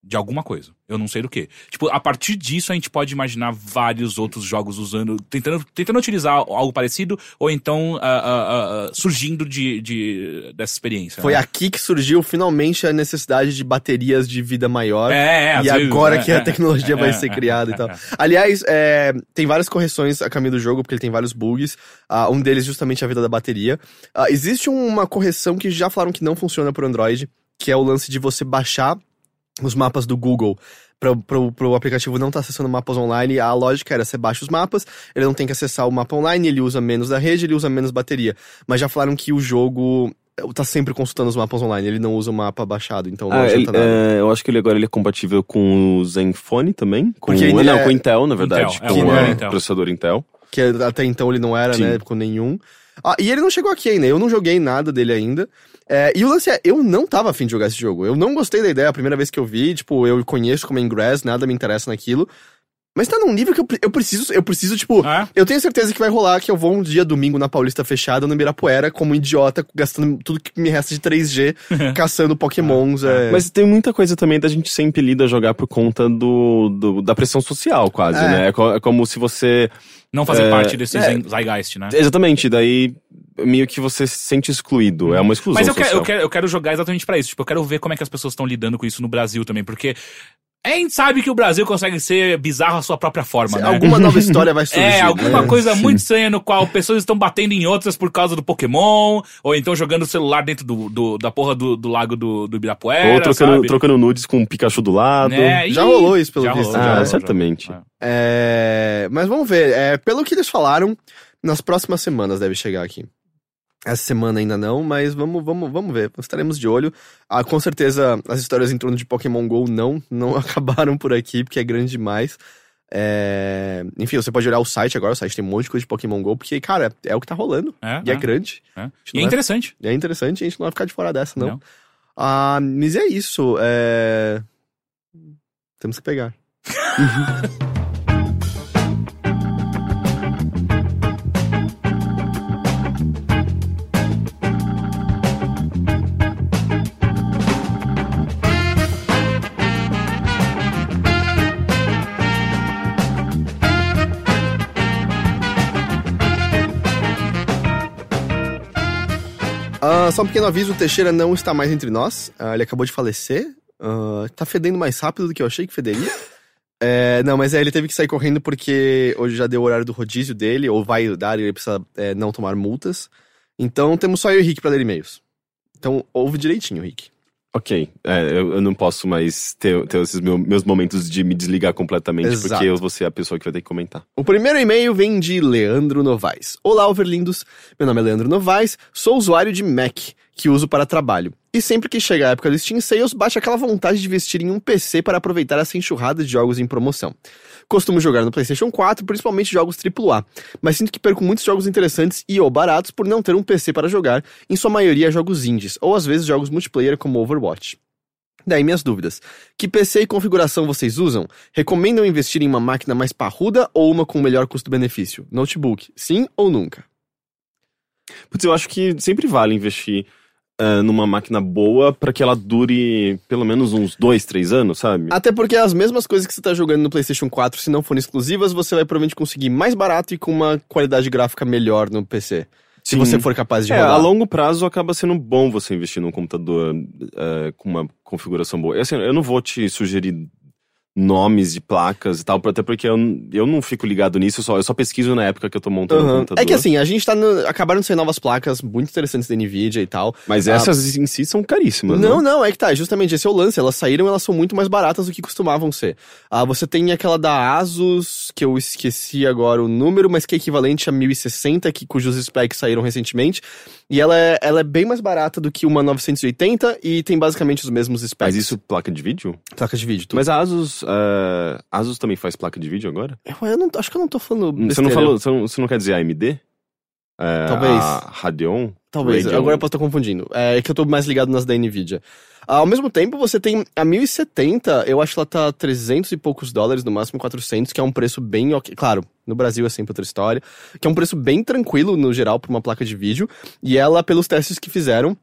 De alguma coisa. Eu não sei do que. Tipo, a partir disso a gente pode imaginar vários outros jogos usando. Tentando, tentando utilizar algo parecido, ou então ah, ah, ah, surgindo de, de, dessa experiência. Foi né? aqui que surgiu finalmente a necessidade de baterias de vida maior. É, é, e vezes, agora é, que a é, tecnologia é, vai é, ser é, criada é, e tal. é. Aliás, é, tem várias correções a caminho do jogo, porque ele tem vários bugs. Ah, um deles, justamente, a vida da bateria. Ah, existe uma correção que já falaram que não funciona pro Android, que é o lance de você baixar os mapas do Google. Pro, pro aplicativo não estar acessando mapas online, a lógica era você baixa os mapas, ele não tem que acessar o mapa online, ele usa menos da rede, ele usa menos bateria. Mas já falaram que o jogo tá sempre consultando os mapas online, ele não usa o mapa baixado, então não Ah, ele- adianta nada. é, eu acho que ele agora ele é compatível com o Zenfone também. Com, Porque ele não, é- com o Intel, na verdade. Intel, é, com o o é Intel. processador Intel. Que até então ele não era, Sim. né, com nenhum. Ah, e ele não chegou aqui ainda, eu não joguei nada dele ainda. É, e o lance é, eu não tava afim de jogar esse jogo. Eu não gostei da ideia, a primeira vez que eu vi, tipo, eu conheço como Ingress, nada me interessa naquilo. Mas tá num nível que eu, eu preciso, eu preciso, tipo, É? eu tenho certeza que vai rolar que eu vou um dia domingo na Paulista fechada, no Ibirapuera, como um idiota, gastando tudo que me resta de 3G, caçando pokémons. é. Mas tem muita coisa também da gente ser impelido a jogar por conta do, do- da pressão social, quase, É. né? É, co- é como se você. Não fazer É, parte desse é. zeitgeist, né? Exatamente, daí meio que você se sente excluído. É uma exclusão Mas eu quero, social. eu, quero, eu quero jogar exatamente pra isso. Tipo, eu quero ver como é que as pessoas estão lidando com isso no Brasil também, porque a gente sabe que o Brasil consegue ser bizarro à sua própria forma, né? Alguma nova história vai surgir. É, alguma né? coisa muito estranha no qual pessoas estão batendo em outras por causa do Pokémon, ou então jogando o celular dentro do, do- da porra do, do lago do, do Ibirapuera, Ou trocando, sabe? trocando nudes com o Pikachu do lado. Né? Já Ih, rolou isso, pelo já visto. rolou, Ah, rolou, certamente. já rolou. É, mas vamos ver. É, pelo que eles falaram, nas próximas semanas deve chegar aqui. Essa semana ainda não, mas vamos, vamos, vamos ver. Estaremos de olho. Ah, com certeza as histórias em torno de Pokémon GO não, não acabaram por aqui, porque é grande demais. É, Enfim, você pode olhar o site agora, o site tem um monte de coisa de Pokémon GO, porque, cara, é o que tá rolando. É, e é, é, grande. é. E é interessante. E é interessante, a gente não vai ficar de fora dessa, não. Não. Ah, mas é isso. É... Temos que pegar. Só um pequeno aviso, o Teixeira não está mais entre nós. Ah, ele acabou de falecer. Ah, tá fedendo mais rápido do que eu achei que federia. É, não, mas é, ele teve que sair correndo porque hoje já deu o horário do rodízio dele, ou vai dar e ele precisa é, não tomar multas. Então temos só eu e o Rick pra ler e-mails. Então ouve direitinho, Rick. Ok, é, eu, eu não posso mais ter, ter esses meu- meus momentos de me desligar completamente, Exato. porque eu vou ser a pessoa que vai ter que comentar. O primeiro e-mail vem de Leandro Novaes. Olá, overlindos. Meu nome é Leandro Novaes, sou usuário de Mac, que uso para trabalho. E sempre que chega a época do Steam Sales, bate aquela vontade de investir em um PC para aproveitar essa enxurrada de jogos em promoção. Costumo jogar no PlayStation 4, principalmente jogos AAA, mas sinto que perco muitos jogos interessantes e ou baratos por não ter um PC para jogar, em sua maioria jogos indies, ou às vezes jogos multiplayer como Overwatch. Daí minhas dúvidas. Que PC e configuração vocês usam? Recomendam investir em uma máquina mais parruda ou uma com melhor custo-benefício? Notebook, sim ou nunca? Putz, eu acho que sempre vale investir ah, numa máquina boa pra que ela dure pelo menos uns dois, três anos, sabe? Até porque as mesmas coisas que você tá jogando no PlayStation 4, se não forem exclusivas, você vai provavelmente conseguir mais barato e com uma qualidade gráfica melhor no PC. Se Sim. você for capaz de É, rodar. a longo prazo acaba sendo bom você investir num computador eh, com uma configuração boa. Assim, eu não vou te sugerir nomes de placas e tal, até porque eu, eu não fico ligado nisso, eu só, eu só pesquiso na época que eu tô montando o Aham. computador. É que assim, a gente tá. No... Acabaram de sair novas placas muito interessantes da Nvidia e tal. Mas essas em si são caríssimas, Não, né? não, é que tá, justamente esse é o lance. Elas saíram, elas são muito mais baratas do que costumavam ser. Ah, você tem aquela da Asus, que eu esqueci agora o número, mas que é equivalente a 1060, que, cujos specs saíram recentemente. E ela é, ela é bem mais barata do que uma 980 e tem basicamente os mesmos specs. Mas isso, placa de vídeo? Placa de vídeo. Mas a Asus, a Asus também faz placa de vídeo agora? Eu, eu não, acho que eu não tô falando. Você não besteira. falou, você não, você não quer dizer AMD? Eh, Talvez. A Radeon? Talvez, agora eu posso estar confundindo. É que eu tô mais ligado nas da Nvidia. Ao mesmo tempo, você tem a 1070, eu acho que ela tá 300 e poucos dólares, no máximo 400, que é um preço bem ok. Claro, no Brasil é sempre outra história. Que é um preço bem tranquilo, no geral, pra uma placa de vídeo. E ela, pelos testes que fizeram,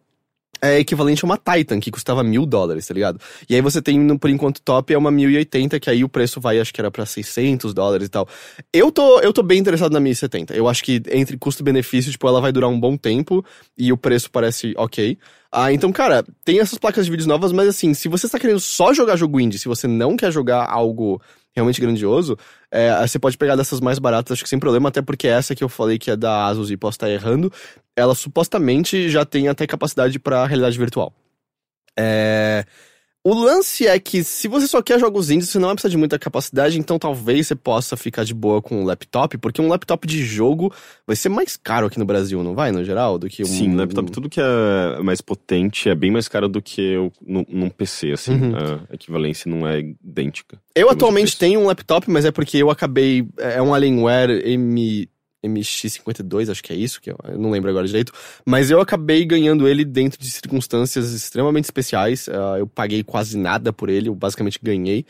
é equivalente a uma Titan, que custava mil dólares, tá ligado? E aí você tem, no- por enquanto, top é uma 1080, que aí o preço vai, acho que era pra 600 dólares e tal. Eu tô, eu tô bem interessado na 1070. Eu acho que entre custo e benefício, tipo, ela vai durar um bom tempo e o preço parece ok. Ah, então, cara, tem essas placas de vídeos novas, mas assim, se você está querendo só jogar jogo indie, se você não quer jogar algo realmente grandioso, é, você pode pegar dessas mais baratas, acho que sem problema, até porque essa que eu falei que é da Asus e posso estar errando, ela supostamente já tem até capacidade para realidade virtual. É... O lance é que se você só quer jogos indies, você não vai precisar de muita capacidade, então talvez você possa ficar de boa com um laptop, porque um laptop de jogo vai ser mais caro aqui no Brasil, não vai, no geral, do que um... Sim, laptop, tudo que é mais potente é bem mais caro do que eu, num, num PC, assim. Uhum. A equivalência não é idêntica. Eu atualmente tenho um laptop, mas é porque eu acabei. É um Alienware M, MX52, acho que é isso, que eu, não lembro agora direito. Mas eu acabei ganhando ele dentro de circunstâncias extremamente especiais. ah, eu paguei quase nada por ele, eu basicamente ganhei.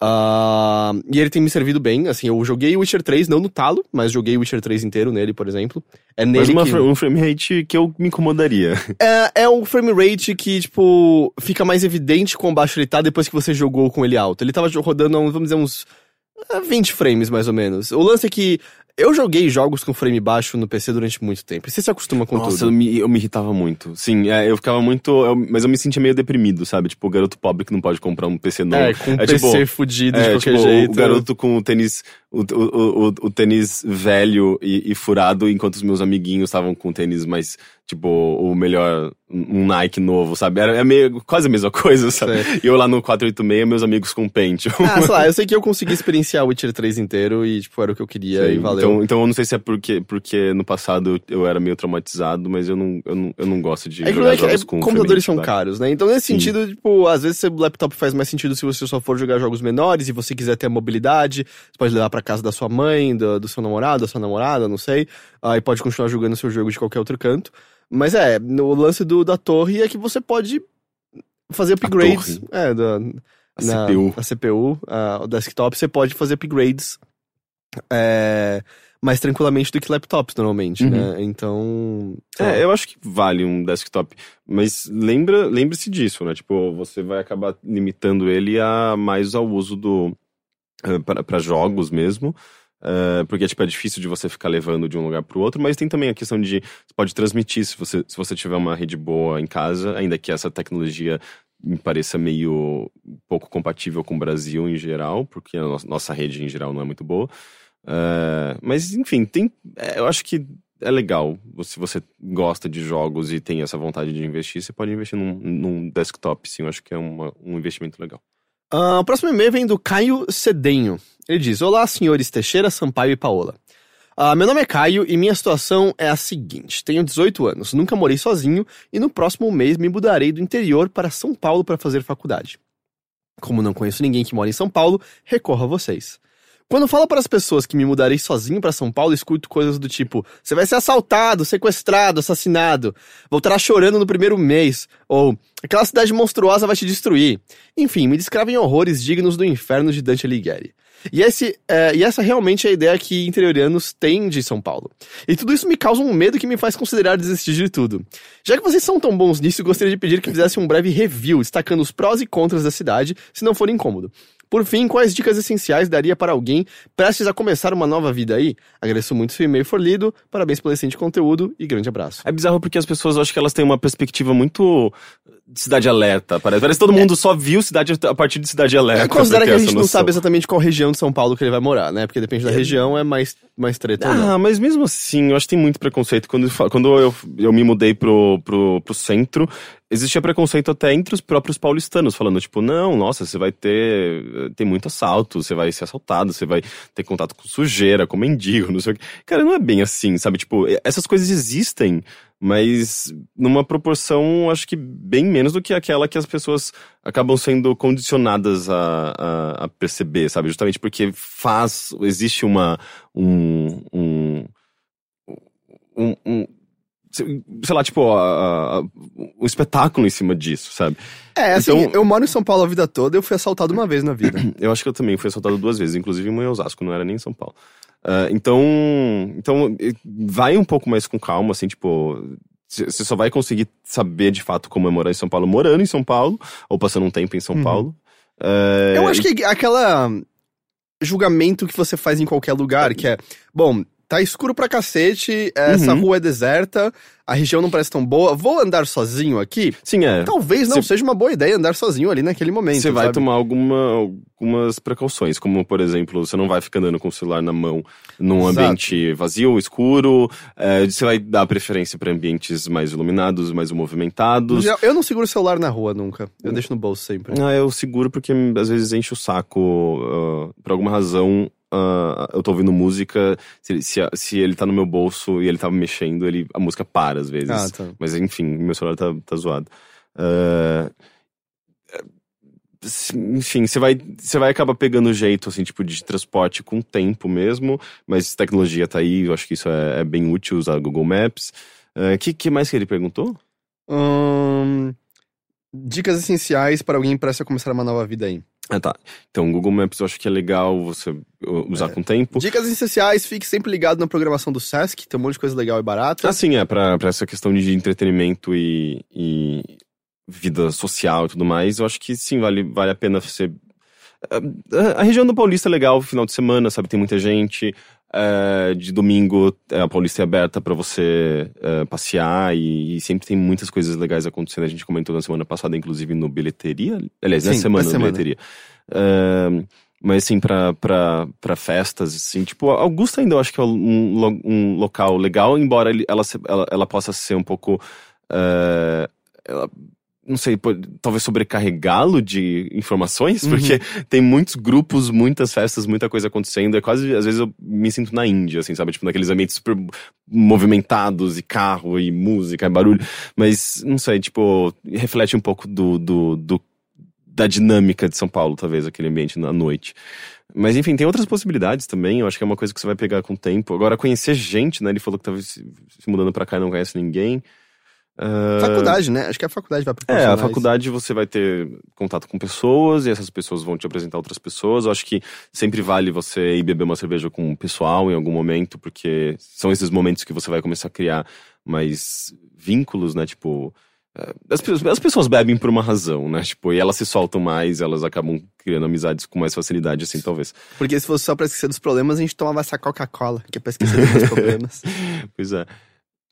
Ah, e ele tem me servido bem, assim, eu joguei o Witcher 3, não no talo, mas joguei o Witcher 3 inteiro nele, por exemplo. É nele Mas que... um frame rate que eu me incomodaria. É, é um frame rate que, tipo, fica mais evidente quão baixo ele tá depois que você jogou com ele alto. Ele tava rodando, vamos dizer, uns é, 20 frames, mais ou menos. O lance é que Eu joguei jogos com frame baixo no PC durante muito tempo. E você se acostuma com Nossa, eu tudo. me, eu me irritava muito. Sim, é, eu ficava muito. eu- mas eu me sentia meio deprimido, sabe? Tipo, o garoto pobre que não pode comprar um PC novo. É, com um tipo, PC fudido de é, qualquer tipo, jeito. O garoto com o tênis. O, o, o, o tênis velho e, e furado, enquanto os meus amiguinhos estavam com tênis mais. Tipo, o melhor. Um Nike novo, sabe? Era, é meio, quase a mesma coisa, sabe? Sei. E eu lá no 486, meus amigos com Paint. Ah, sei lá, eu sei que eu consegui experienciar o Witcher 3 inteiro e, tipo, era o que eu queria e valeu. Então, então eu não sei se é porque, porque no passado eu, eu era meio traumatizado, mas eu não, eu não, eu não gosto de É jogar que jogos é, com computadores são caros, né? Então, nesse Sim. sentido, tipo, às vezes o laptop faz mais sentido se você só for jogar jogos menores e você quiser ter a mobilidade. Você pode levar pra casa da sua mãe, do, do seu namorado, da sua namorada, não sei. Aí pode continuar jogando seu jogo de qualquer outro canto. Mas é, o lance do, da torre é que você pode fazer upgrades. É, da, A na- CPU. A CPU, a- o desktop, você pode fazer upgrades é, mais tranquilamente do que laptops, normalmente, Uhum. né? Então. lá. É, eu acho que vale um desktop. Mas lembra, lembre-se disso, né? Tipo, você vai acabar limitando ele a mais ao uso do. para jogos mesmo. eh, porque tipo, é difícil de você ficar levando de um lugar pro outro, mas tem também a questão de. Você pode transmitir se você, se você tiver uma rede boa em casa, ainda que essa tecnologia me pareça meio pouco compatível com o Brasil em geral, porque a no- nossa rede em geral não é muito boa. Eh, mas, enfim, tem. é, eu acho que é legal. Se você gosta de jogos e tem essa vontade de investir, você pode investir num, num desktop, sim. Eu acho que é uma- um investimento legal. Ah, o próximo e-mail vem do Caio Cedenho. Ele diz: Olá, senhores Teixeira, Sampaio e Paola. Ah, meu nome é Caio e minha situação é a seguinte: tenho 18 anos, nunca morei sozinho e no próximo mês me mudarei do interior para São Paulo para fazer faculdade. Como não conheço ninguém que mora em São Paulo, recorro a vocês. Quando falo para as pessoas que me mudarei sozinho para São Paulo, escuto coisas do tipo: você vai ser assaltado, sequestrado, assassinado, voltará chorando no primeiro mês, ou aquela cidade monstruosa vai te destruir. Enfim, me descrevem horrores dignos do inferno de Dante Alighieri. E, esse, é, e essa realmente é a ideia que interiorianos têm de São Paulo. E tudo isso me causa um medo que me faz considerar desistir de tudo. Já que vocês são tão bons nisso, gostaria de pedir que fizessem um breve review, destacando os prós e contras da cidade, se não for incômodo. Por fim, quais dicas essenciais daria para alguém prestes a começar uma nova vida aí? Agradeço muito se o e-mail for lido, parabéns pelo excelente conteúdo e grande abraço. É bizarro porque as pessoas, acho que elas têm uma perspectiva muito cidade alerta. Parece, parece que todo mundo só viu cidade a partir de cidade alerta. É, considera que a gente não sabe exatamente qual região de São Paulo que ele vai morar, né? Porque depende da região, é mais, mais treta. Ah, mas mesmo assim, eu acho que tem muito preconceito. Quando, quando eu, eu me mudei pro, pro, pro centro, existia preconceito até entre os próprios paulistanos, falando, tipo, não, nossa, você vai ter. Tem muito assalto, você vai ser assaltado, você vai ter contato com sujeira, com mendigo, não sei o quê. Cara, não é bem assim, sabe? Tipo, essas coisas existem, mas numa proporção, acho que bem menos do que aquela que as pessoas acabam sendo condicionadas a, a, a perceber, sabe? Justamente porque faz. Existe uma. um, um um, um- sei lá, tipo, a- a- um espetáculo em cima disso, sabe? É, assim, Então- eu moro em São Paulo a vida toda eu fui assaltado uma vez na vida. Eu acho que eu também fui assaltado duas vezes, inclusive em Osasco, não era nem em São Paulo. Ah, então, então, vai um pouco mais com calma, assim, tipo, você só vai conseguir saber de fato como é morar em São Paulo morando em São Paulo, ou passando um tempo em São Paulo. Ah, eu acho que aquela julgamento que você faz em qualquer lugar, que é, bom, tá escuro pra cacete, essa Uhum. rua é deserta, a região não parece tão boa, vou andar sozinho aqui? Sim, é. Talvez não Cê- seja uma boa ideia andar sozinho ali naquele momento. Você vai sabe? tomar alguma, algumas precauções, como por exemplo, você não vai ficar andando com o celular na mão num Exato. ambiente vazio, escuro. é, você vai dar preferência para ambientes mais iluminados, mais movimentados. geral, Eu não seguro o celular na rua nunca. Eu deixo no bolso sempre. Ah, eu seguro porque às vezes enche o saco. ah, por alguma razão, ah, eu tô ouvindo música. Se, ele- se, se ele tá no meu bolso e ele tá mexendo, ele, a música para às vezes. Ah, tá. Mas enfim, meu celular tá, tá zoado. Ah, enfim, você vai, você vai acabar pegando jeito, assim, tipo, de transporte com o tempo mesmo, mas tecnologia tá aí, eu acho que isso é, é bem útil usar Google Maps. O que, que mais que ele perguntou? Hum, dicas essenciais para alguém prestes a começar uma nova vida aí. Ah, tá. Então, Google Maps eu acho que é legal você uh, usar É. com o tempo. Dicas essenciais, fique sempre ligado na programação do Sesc, tem um monte de coisa legal e barata. Assim, é, pra, pra essa questão de entretenimento e, e vida social e tudo mais, eu acho que sim, vale, vale a pena você. A, a região do Paulista é legal, final de semana, sabe? Tem muita gente. É, de domingo é, a Paulista é aberta para você é, passear e, e sempre tem muitas coisas legais acontecendo. A gente comentou na semana passada, inclusive no Bilheteria. Aliás, Sim, na semana na semana. Bilheteria. Mas assim, pra, pra, pra festas, assim, tipo, Augusta ainda eu acho que é um, um local legal, embora ela, ela, ela possa ser um pouco. ela- não sei, pode- talvez sobrecarregá-lo de informações, porque tem muitos grupos, muitas festas, muita coisa acontecendo. É quase, às vezes eu me sinto na Índia, assim, sabe? Tipo, naqueles ambientes super movimentados, e carro, e música, e barulho. Mas, não sei, tipo, reflete um pouco do, do, do- da dinâmica de São Paulo, talvez, aquele ambiente na noite. Mas, enfim, tem outras possibilidades também. Eu acho que é uma coisa que você vai pegar com o tempo. Agora, conhecer gente, né? Ele falou que tava se, se mudando pra cá e não conhece ninguém. Ah, Faculdade, né? Acho que a faculdade vai é, a faculdade você vai ter contato com pessoas e essas pessoas vão te apresentar outras pessoas. Eu acho que sempre vale você ir beber uma cerveja com o pessoal em algum momento, porque são esses momentos que você vai começar a criar mais vínculos, né? Tipo, é, as, pessoas- as pessoas bebem por uma razão, né? Tipo, e elas se soltam mais, elas acabam criando amizades com mais facilidade, assim, talvez. Porque se fosse só pra esquecer dos problemas, a gente tomava essa Coca-Cola, que é pra esquecer dos problemas. Pois é.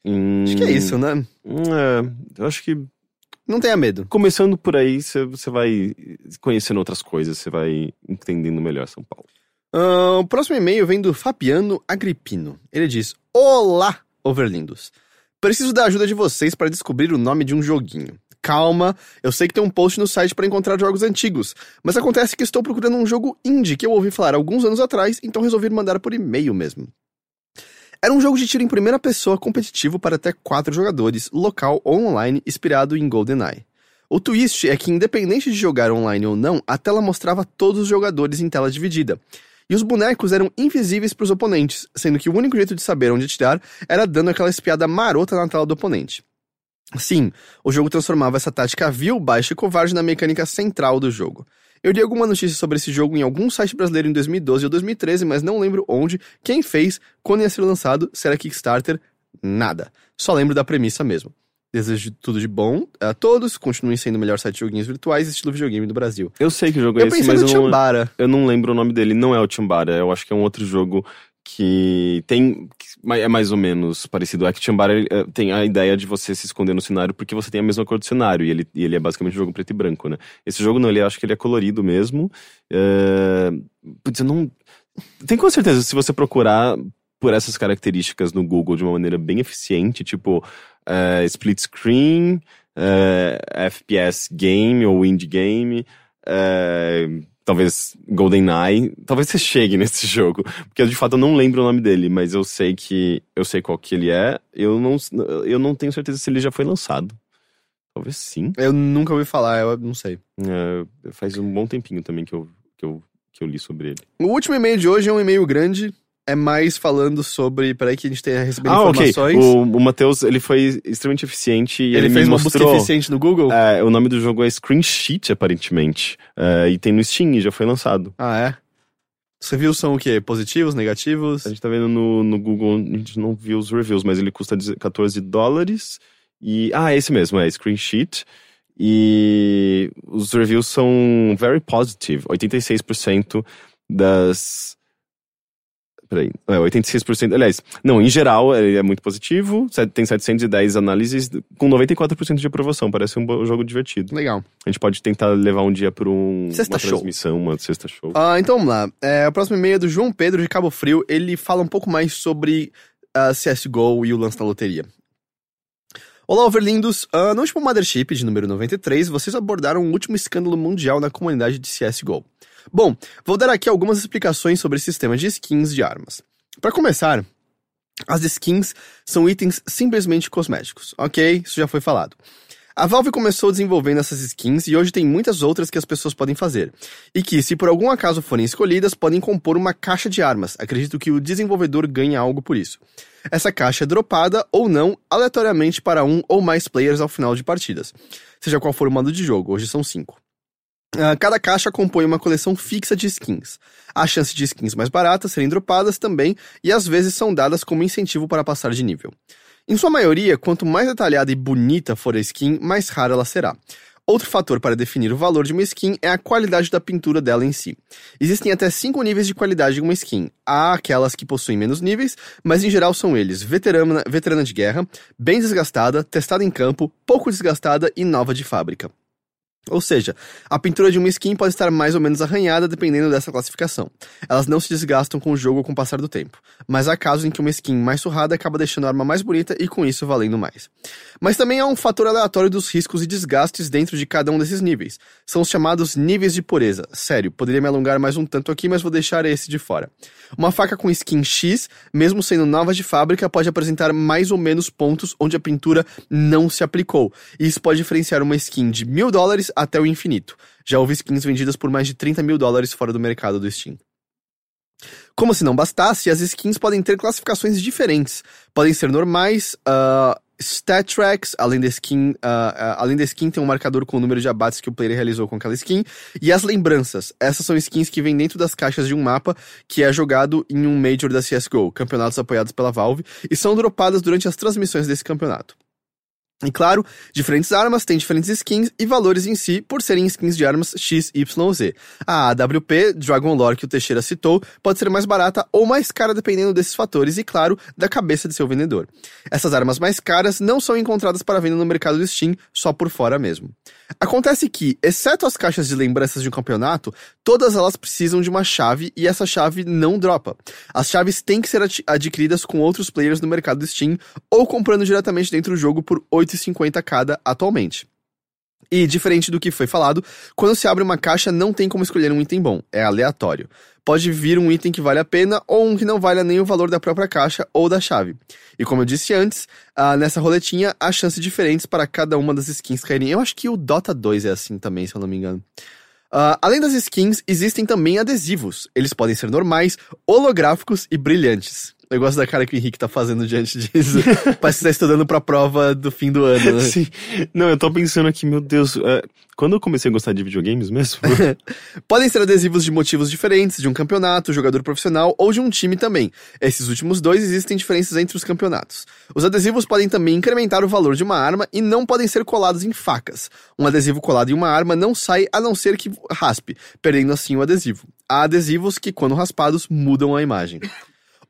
Hum, Acho que é isso, né? hum, é, eu acho que Não tenha medo. começando por aí, você- vai conhecendo outras coisas, você vai entendendo melhor São Paulo. Ah, o próximo e-mail vem do Fabiano Agripino. Ele diz: Olá, overlindos. Preciso da ajuda de vocês para descobrir o nome de um joguinho. Calma, eu sei que tem um post no site para encontrar jogos antigos, mas acontece que estou procurando um jogo indie que eu ouvi falar alguns anos atrás, então resolvi mandar por e-mail mesmo. Era um jogo de tiro em primeira pessoa competitivo para até quatro jogadores, local ou online, inspirado em GoldenEye. O twist é que, independente de jogar online ou não, a tela mostrava todos os jogadores em tela dividida. E os bonecos eram invisíveis para os oponentes, sendo que o único jeito de saber onde atirar era dando aquela espiada marota na tela do oponente. Sim, o jogo transformava essa tática vil, baixa e covarde na mecânica central do jogo. Eu li alguma notícia sobre esse jogo em algum site brasileiro em 2012 ou 2013, mas não lembro onde, quem fez, quando ia ser lançado, se era Kickstarter, nada. Só lembro da premissa mesmo. Desejo tudo de bom a todos, continuem sendo o melhor site de joguinhos virtuais estilo videogame do Brasil. Eu sei que jogo é Eu esse, mas eu não, eu não lembro o nome dele. Não é o Chambara, eu acho que é um outro jogo que tem. que é mais ou menos parecido. É que Chambara ele, eh, tem a ideia de você se esconder no cenário porque você tem a mesma cor do cenário e ele, e ele é basicamente um jogo preto e branco, né? Esse jogo não, ele acho que ele é colorido mesmo. É... Não. Tem com certeza, se você procurar por essas características no Google de uma maneira bem eficiente, tipo eh, split screen, FPS game ou indie game, eh, talvez GoldenEye, talvez você chegue nesse jogo, porque eu, de fato eu não lembro o nome dele, mas eu sei que eu sei qual que ele é. Eu não eu não tenho certeza se ele já foi lançado. Talvez sim. Eu nunca ouvi falar, eu não sei. É, faz um bom tempinho também que eu, que eu que eu li sobre ele. O último e-mail de hoje é um e-mail grande. É mais falando sobre. Peraí, que a gente tenha recebido Ah, informações. O, o Matheus, ele foi extremamente eficiente Ele, ele, fez uma busca mostrou... eficiente no Google? É, o nome do jogo é Screen Sheet, aparentemente. É, e tem no Steam, e já foi lançado. Ah, é? Os reviews são o quê? Positivos, negativos? A gente tá vendo no, no Google, a gente não viu os reviews, mas ele custa 14 dólares. E. Ah, é esse mesmo, é Screen Sheet. E os reviews são very positive. 86% das. Peraí, é 86%. Aliás, não, em geral ele é muito positivo. Tem 710 análises com 94% de aprovação. Parece um jogo divertido. Legal. A gente pode tentar levar um dia por um, uma show. transmissão, uma sexta show. Ah, então vamos lá. É, o próximo e-mail é do João Pedro de Cabo Frio. Ele fala um pouco mais sobre a CSGO e o lance da loteria. Olá, overlindos. Ah, no último Mothership de número 93, vocês abordaram o último escândalo mundial na comunidade de CSGO. Bom, vou dar aqui algumas explicações sobre o sistema de skins de armas. Para começar, as skins são itens simplesmente cosméticos, ok? Isso já foi falado. A Valve começou desenvolvendo essas skins e hoje tem muitas outras que as pessoas podem fazer. E que, se por algum acaso forem escolhidas, podem compor uma caixa de armas. Acredito que o desenvolvedor ganha algo por isso. Essa caixa é dropada ou não aleatoriamente para um ou mais players ao final de partidas. Seja qual for o modo de jogo, hoje são cinco. Ah, cada caixa compõe uma coleção fixa de skins. Há chance de skins mais baratas serem dropadas também, e às vezes são dadas como incentivo para passar de nível. Em sua maioria, quanto mais detalhada e bonita for a skin, mais rara ela será. Outro fator para definir o valor de uma skin é a qualidade da pintura dela em si. Existem até cinco níveis de qualidade de uma skin. Há aquelas que possuem menos níveis, mas em geral são eles: veterana, veterana de guerra, bem desgastada, testada em campo, pouco desgastada e nova de fábrica. Ou seja, a pintura de uma skin pode estar mais ou menos arranhada dependendo dessa classificação. Elas não se desgastam com o jogo ou com o passar do tempo, mas há casos em que uma skin mais surrada acaba deixando a arma mais bonita e com isso valendo mais. Mas também há um fator aleatório dos riscos e desgastes dentro de cada um desses níveis. São os chamados níveis de pureza. Sério, poderia me alongar mais um tanto aqui, mas vou deixar esse de fora. Uma faca com skin X, mesmo sendo nova de fábrica, pode apresentar mais ou menos pontos onde a pintura não se aplicou. E isso pode diferenciar uma skin de mil dólares até o infinito. Já houve skins vendidas por mais de 30 mil dólares fora do mercado do Steam. Como se não bastasse, as skins podem ter classificações diferentes. Podem ser normais, uh, stat tracks, além da skin, uh, uh, além da skin tem um marcador com o número de abates que o player realizou com aquela skin, e as lembranças. Essas são skins que vêm dentro das caixas de um mapa que é jogado em um Major da CSGO, campeonatos apoiados pela Valve, e são dropadas durante as transmissões desse campeonato. E claro, diferentes armas têm diferentes skins e valores em si por serem skins de armas X, Y Z. A AWP, Dragon Lore que o Teixeira citou, pode ser mais barata ou mais cara dependendo desses fatores e, claro, da cabeça de seu vendedor. Essas armas mais caras não são encontradas para venda no mercado do Steam, só por fora mesmo. Acontece que, exceto as caixas de lembranças de um campeonato, todas elas precisam de uma chave e essa chave não dropa. As chaves têm que ser adquiridas com outros players no mercado do Steam ou comprando diretamente dentro do jogo por 8,50 cada atualmente. E, diferente do que foi falado, quando se abre uma caixa não tem como escolher um item bom, é aleatório. Pode vir um item que vale a pena ou um que não vale nem o valor da própria caixa ou da chave. E como eu disse antes, uh, nessa roletinha há chances diferentes para cada uma das skins caírem. Eu acho que o Dota 2 é assim também, se eu não me engano. Uh, além das skins, existem também adesivos. Eles podem ser normais, holográficos e brilhantes. Eu gosto da cara que o Henrique tá fazendo diante disso. Parece que tá estudando pra prova do fim do ano, né? Sim. Não, eu tô pensando aqui, meu Deus, é, quando eu comecei a gostar de videogames mesmo? Podem ser adesivos de motivos diferentes, de um campeonato, jogador profissional ou de um time também. Esses últimos dois existem diferenças entre os campeonatos. Os adesivos podem também incrementar o valor de uma arma e não podem ser colados em facas. Um adesivo colado em uma arma não sai a não ser que raspe, perdendo assim o adesivo. Há adesivos que, quando raspados, mudam a imagem.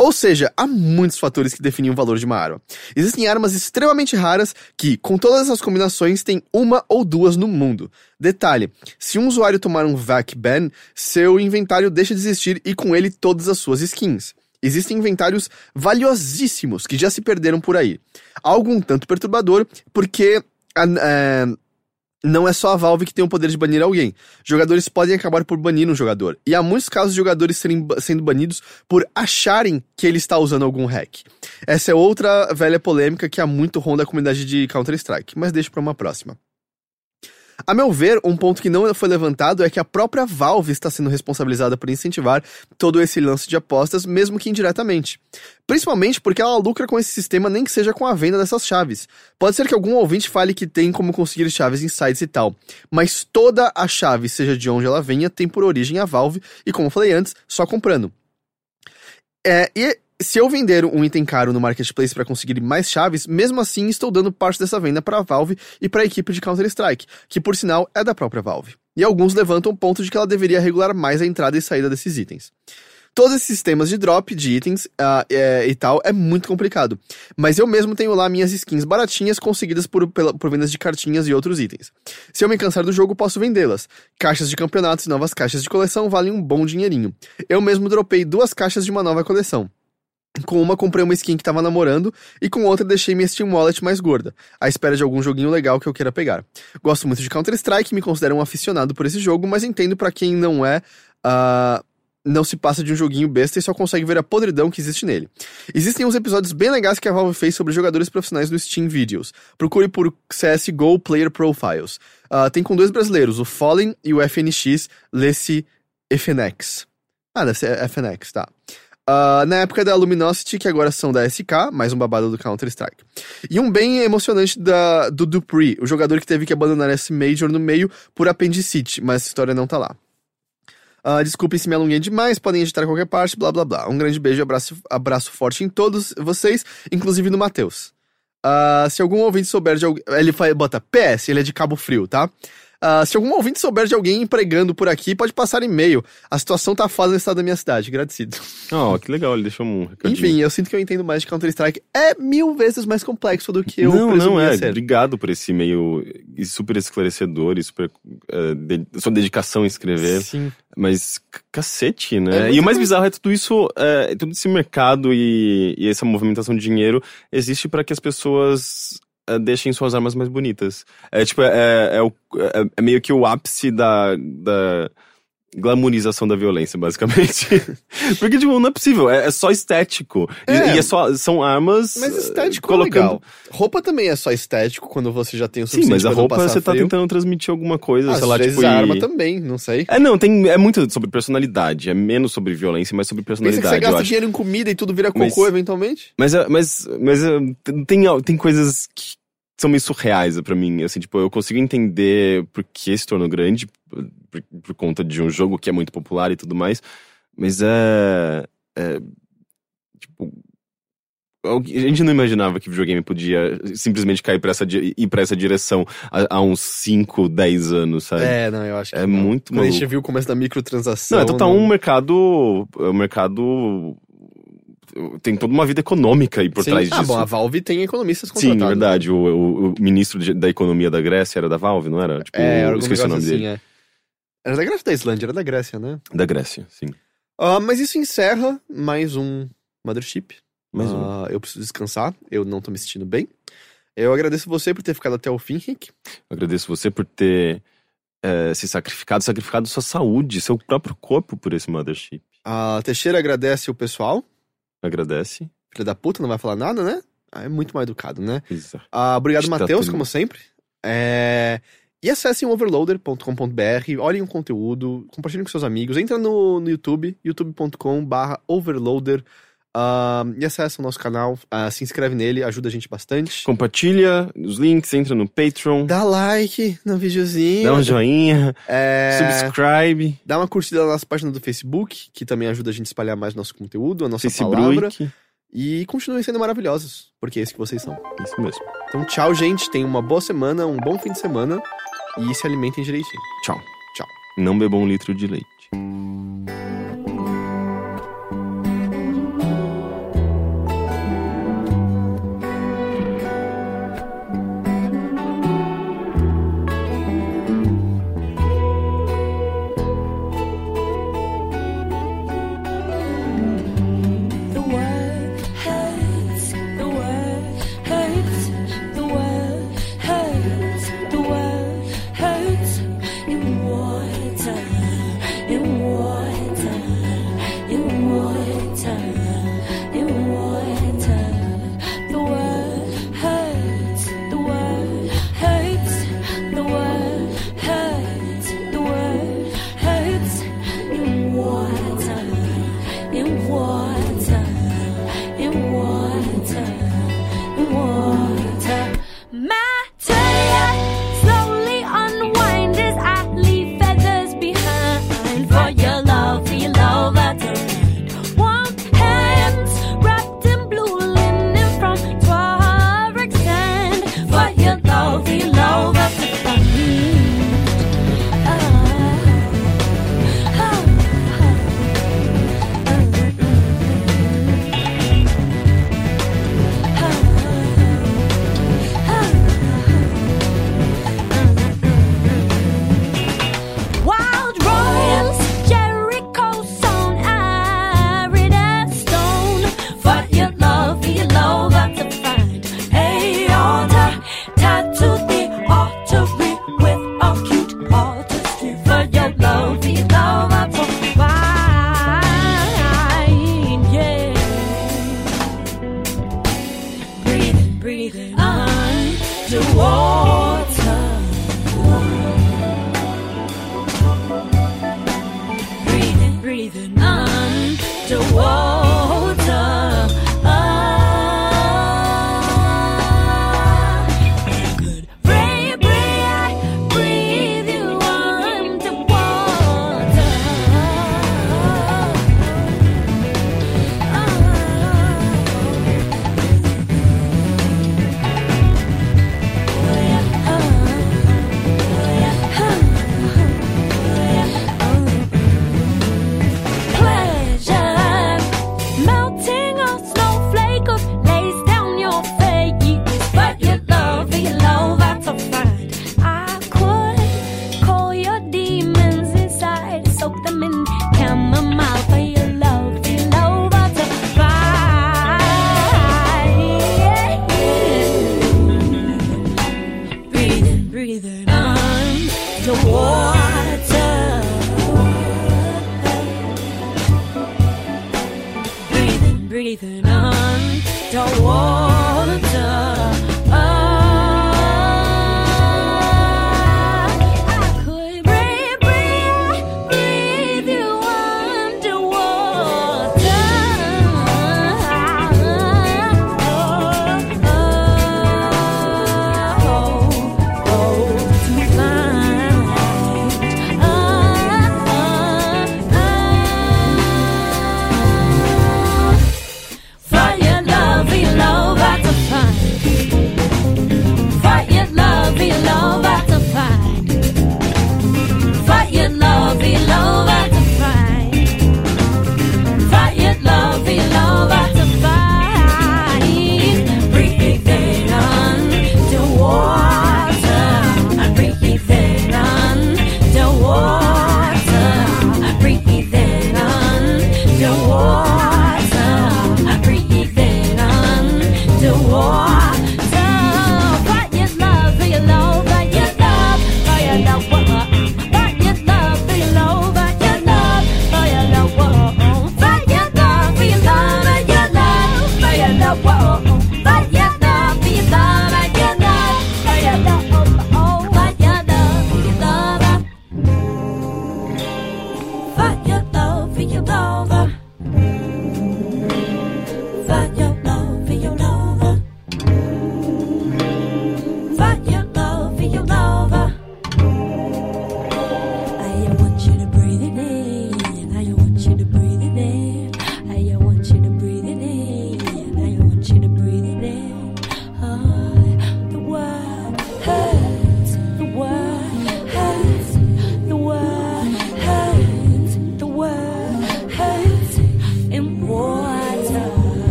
Ou seja, há muitos fatores que definem o valor de uma arma. Existem armas extremamente raras que, com todas essas combinações, tem uma ou duas no mundo. Detalhe: se um usuário tomar um VAC ban, seu inventário deixa de existir e com ele todas as suas skins. Existem inventários valiosíssimos que já se perderam por aí. Algo um tanto perturbador, porque. Uh, não é só a Valve que tem o poder de banir alguém. Jogadores podem acabar por banir um jogador. E há muitos casos de jogadores serem, sendo banidos por acharem que ele está usando algum hack. Essa é outra velha polêmica que há muito ronda a comunidade de Counter-Strike, mas deixo para uma próxima. A meu ver, um ponto que não foi levantado é que a própria Valve está sendo responsabilizada por incentivar todo esse lance de apostas, mesmo que indiretamente. Principalmente porque ela lucra com esse sistema, nem que seja com a venda dessas chaves. Pode ser que algum ouvinte fale que tem como conseguir chaves em sites e tal, mas toda a chave, seja de onde ela venha, tem por origem a Valve, e como falei antes, só comprando. É, e se eu vender um item caro no marketplace para conseguir mais chaves, mesmo assim estou dando parte dessa venda para a Valve e para a equipe de Counter-Strike, que por sinal é da própria Valve. E alguns levantam o ponto de que ela deveria regular mais a entrada e saída desses itens. Todos esses sistemas de drop de itens uh, é, e tal é muito complicado. Mas eu mesmo tenho lá minhas skins baratinhas conseguidas por, pela, por vendas de cartinhas e outros itens. Se eu me cansar do jogo, posso vendê-las. Caixas de campeonatos e novas caixas de coleção valem um bom dinheirinho. Eu mesmo dropei duas caixas de uma nova coleção. Com uma comprei uma skin que tava namorando e com outra deixei minha Steam Wallet mais gorda, à espera de algum joguinho legal que eu queira pegar. Gosto muito de Counter-Strike, me considero um aficionado por esse jogo, mas entendo para quem não é, uh, não se passa de um joguinho besta e só consegue ver a podridão que existe nele. Existem uns episódios bem legais que a Valve fez sobre jogadores profissionais no Steam Videos. Procure por CSGO Player Profiles. Uh, tem com dois brasileiros, o Fallen e o FNX Lesse FNX. Ah, deve ser FNX, tá. Uh, na época da Luminosity, que agora são da SK, mais um babado do Counter-Strike. E um bem emocionante da, do Dupree, o jogador que teve que abandonar esse Major no meio por apendicite, mas essa história não tá lá. Uh, desculpem se me alonguei demais, podem editar qualquer parte, blá blá blá. Um grande beijo, abraço, abraço forte em todos vocês, inclusive no Matheus. Ah, se algum ouvinte souber de alguém. Ele bota PS, ele é de Cabo Frio, tá? Ah, se algum ouvinte souber de alguém empregando por aqui, pode passar e-mail. A situação tá foda no estado da minha cidade. Agradecido. Ó, que legal, ele deixou um recadinho. Enfim, eu sinto que eu entendo mais de Counter-Strike. É mil vezes mais complexo do que eu não, não, é. ser. Obrigado por esse e-mail e super esclarecedor e super. eh, de- sua dedicação em escrever. Sim. Mas, cacete, É né? muito e o mais mais- bizarro é tudo isso, é, todo esse mercado e, e essa movimentação de dinheiro existe para que as pessoas é, deixem suas armas mais bonitas. É tipo, é, é, o- é- é meio que o ápice da, da glamorização da violência, basicamente. Porque, tipo, não é possível, é, é só estético. E- É. E, é só, são armas. Mas eh, estético é colocando... legal. Roupa também é só estético quando você já tem o Sim, suficiente mas a roupa você tá frio. tentando transmitir alguma coisa, Às sei lá, vezes tipo. a e- arma também, não sei. É, não, tem, é muito sobre personalidade. É menos sobre violência, mas sobre Pensa que personalidade. você gasta dinheiro em comida e tudo vira Mas- cocô eventualmente? Mas, é- mas, mas é, tem, tem coisas que são meio surreais pra mim. Assim, tipo, eu consigo entender por que se tornou grande, por, por conta de um jogo que é muito popular e tudo mais. Mas é. é tipo. A gente não imaginava que videogame podia simplesmente cair pra essa, ir pra essa direção há, há uns 5, 10 anos, sabe? É, não, eu acho que É não. muito Quando a gente maluco. viu o começo da microtransação... Não, é total não- um mercado. É um mercado. Tem toda uma vida econômica aí por Sim. trás Ah, disso. bom, a Valve tem economistas Sim, contratados. verdade. O, o- o ministro da economia da Grécia era da Valve, não era? Tipo, É, era esqueci o nome assim, dele. é. Era da Grécia da Islândia? Era da Grécia, né? Da Grécia, sim. Ah, mas isso encerra mais um Mothership. Mais um. Ah, eu preciso descansar, eu não tô me sentindo bem. Eu agradeço você por ter ficado até o fim, Rick. Agradeço você por ter eh, se sacrificado, sacrificado sua saúde, seu próprio corpo por esse mothership. A Teixeira agradece o pessoal. Agradece. Filha da puta, não vai falar nada, né? Ah, é muito mal educado, né? Exato. Ah, obrigado, Está Matheus, tudo- como sempre. É, E acessem overloader.com.br, olhem o conteúdo, compartilhem com seus amigos, entra no, no YouTube, youtube.com.br overloader, ah, e acessa o nosso canal, ah, se inscreve nele, ajuda a gente bastante. Compartilha os links, entra no Patreon, Dá like no videozinho. dá um joinha, é, subscribe, Dá uma curtida na nossa página do Facebook, que também ajuda a gente a espalhar mais nosso conteúdo, a nossa palavra. Facebook. E continuem sendo maravilhosos, porque é isso que vocês são. Isso mesmo. Então, tchau, gente. Tenham uma boa semana, um bom fim de semana e se alimentem direitinho. Tchau. Tchau. Não bebam um litro de leite.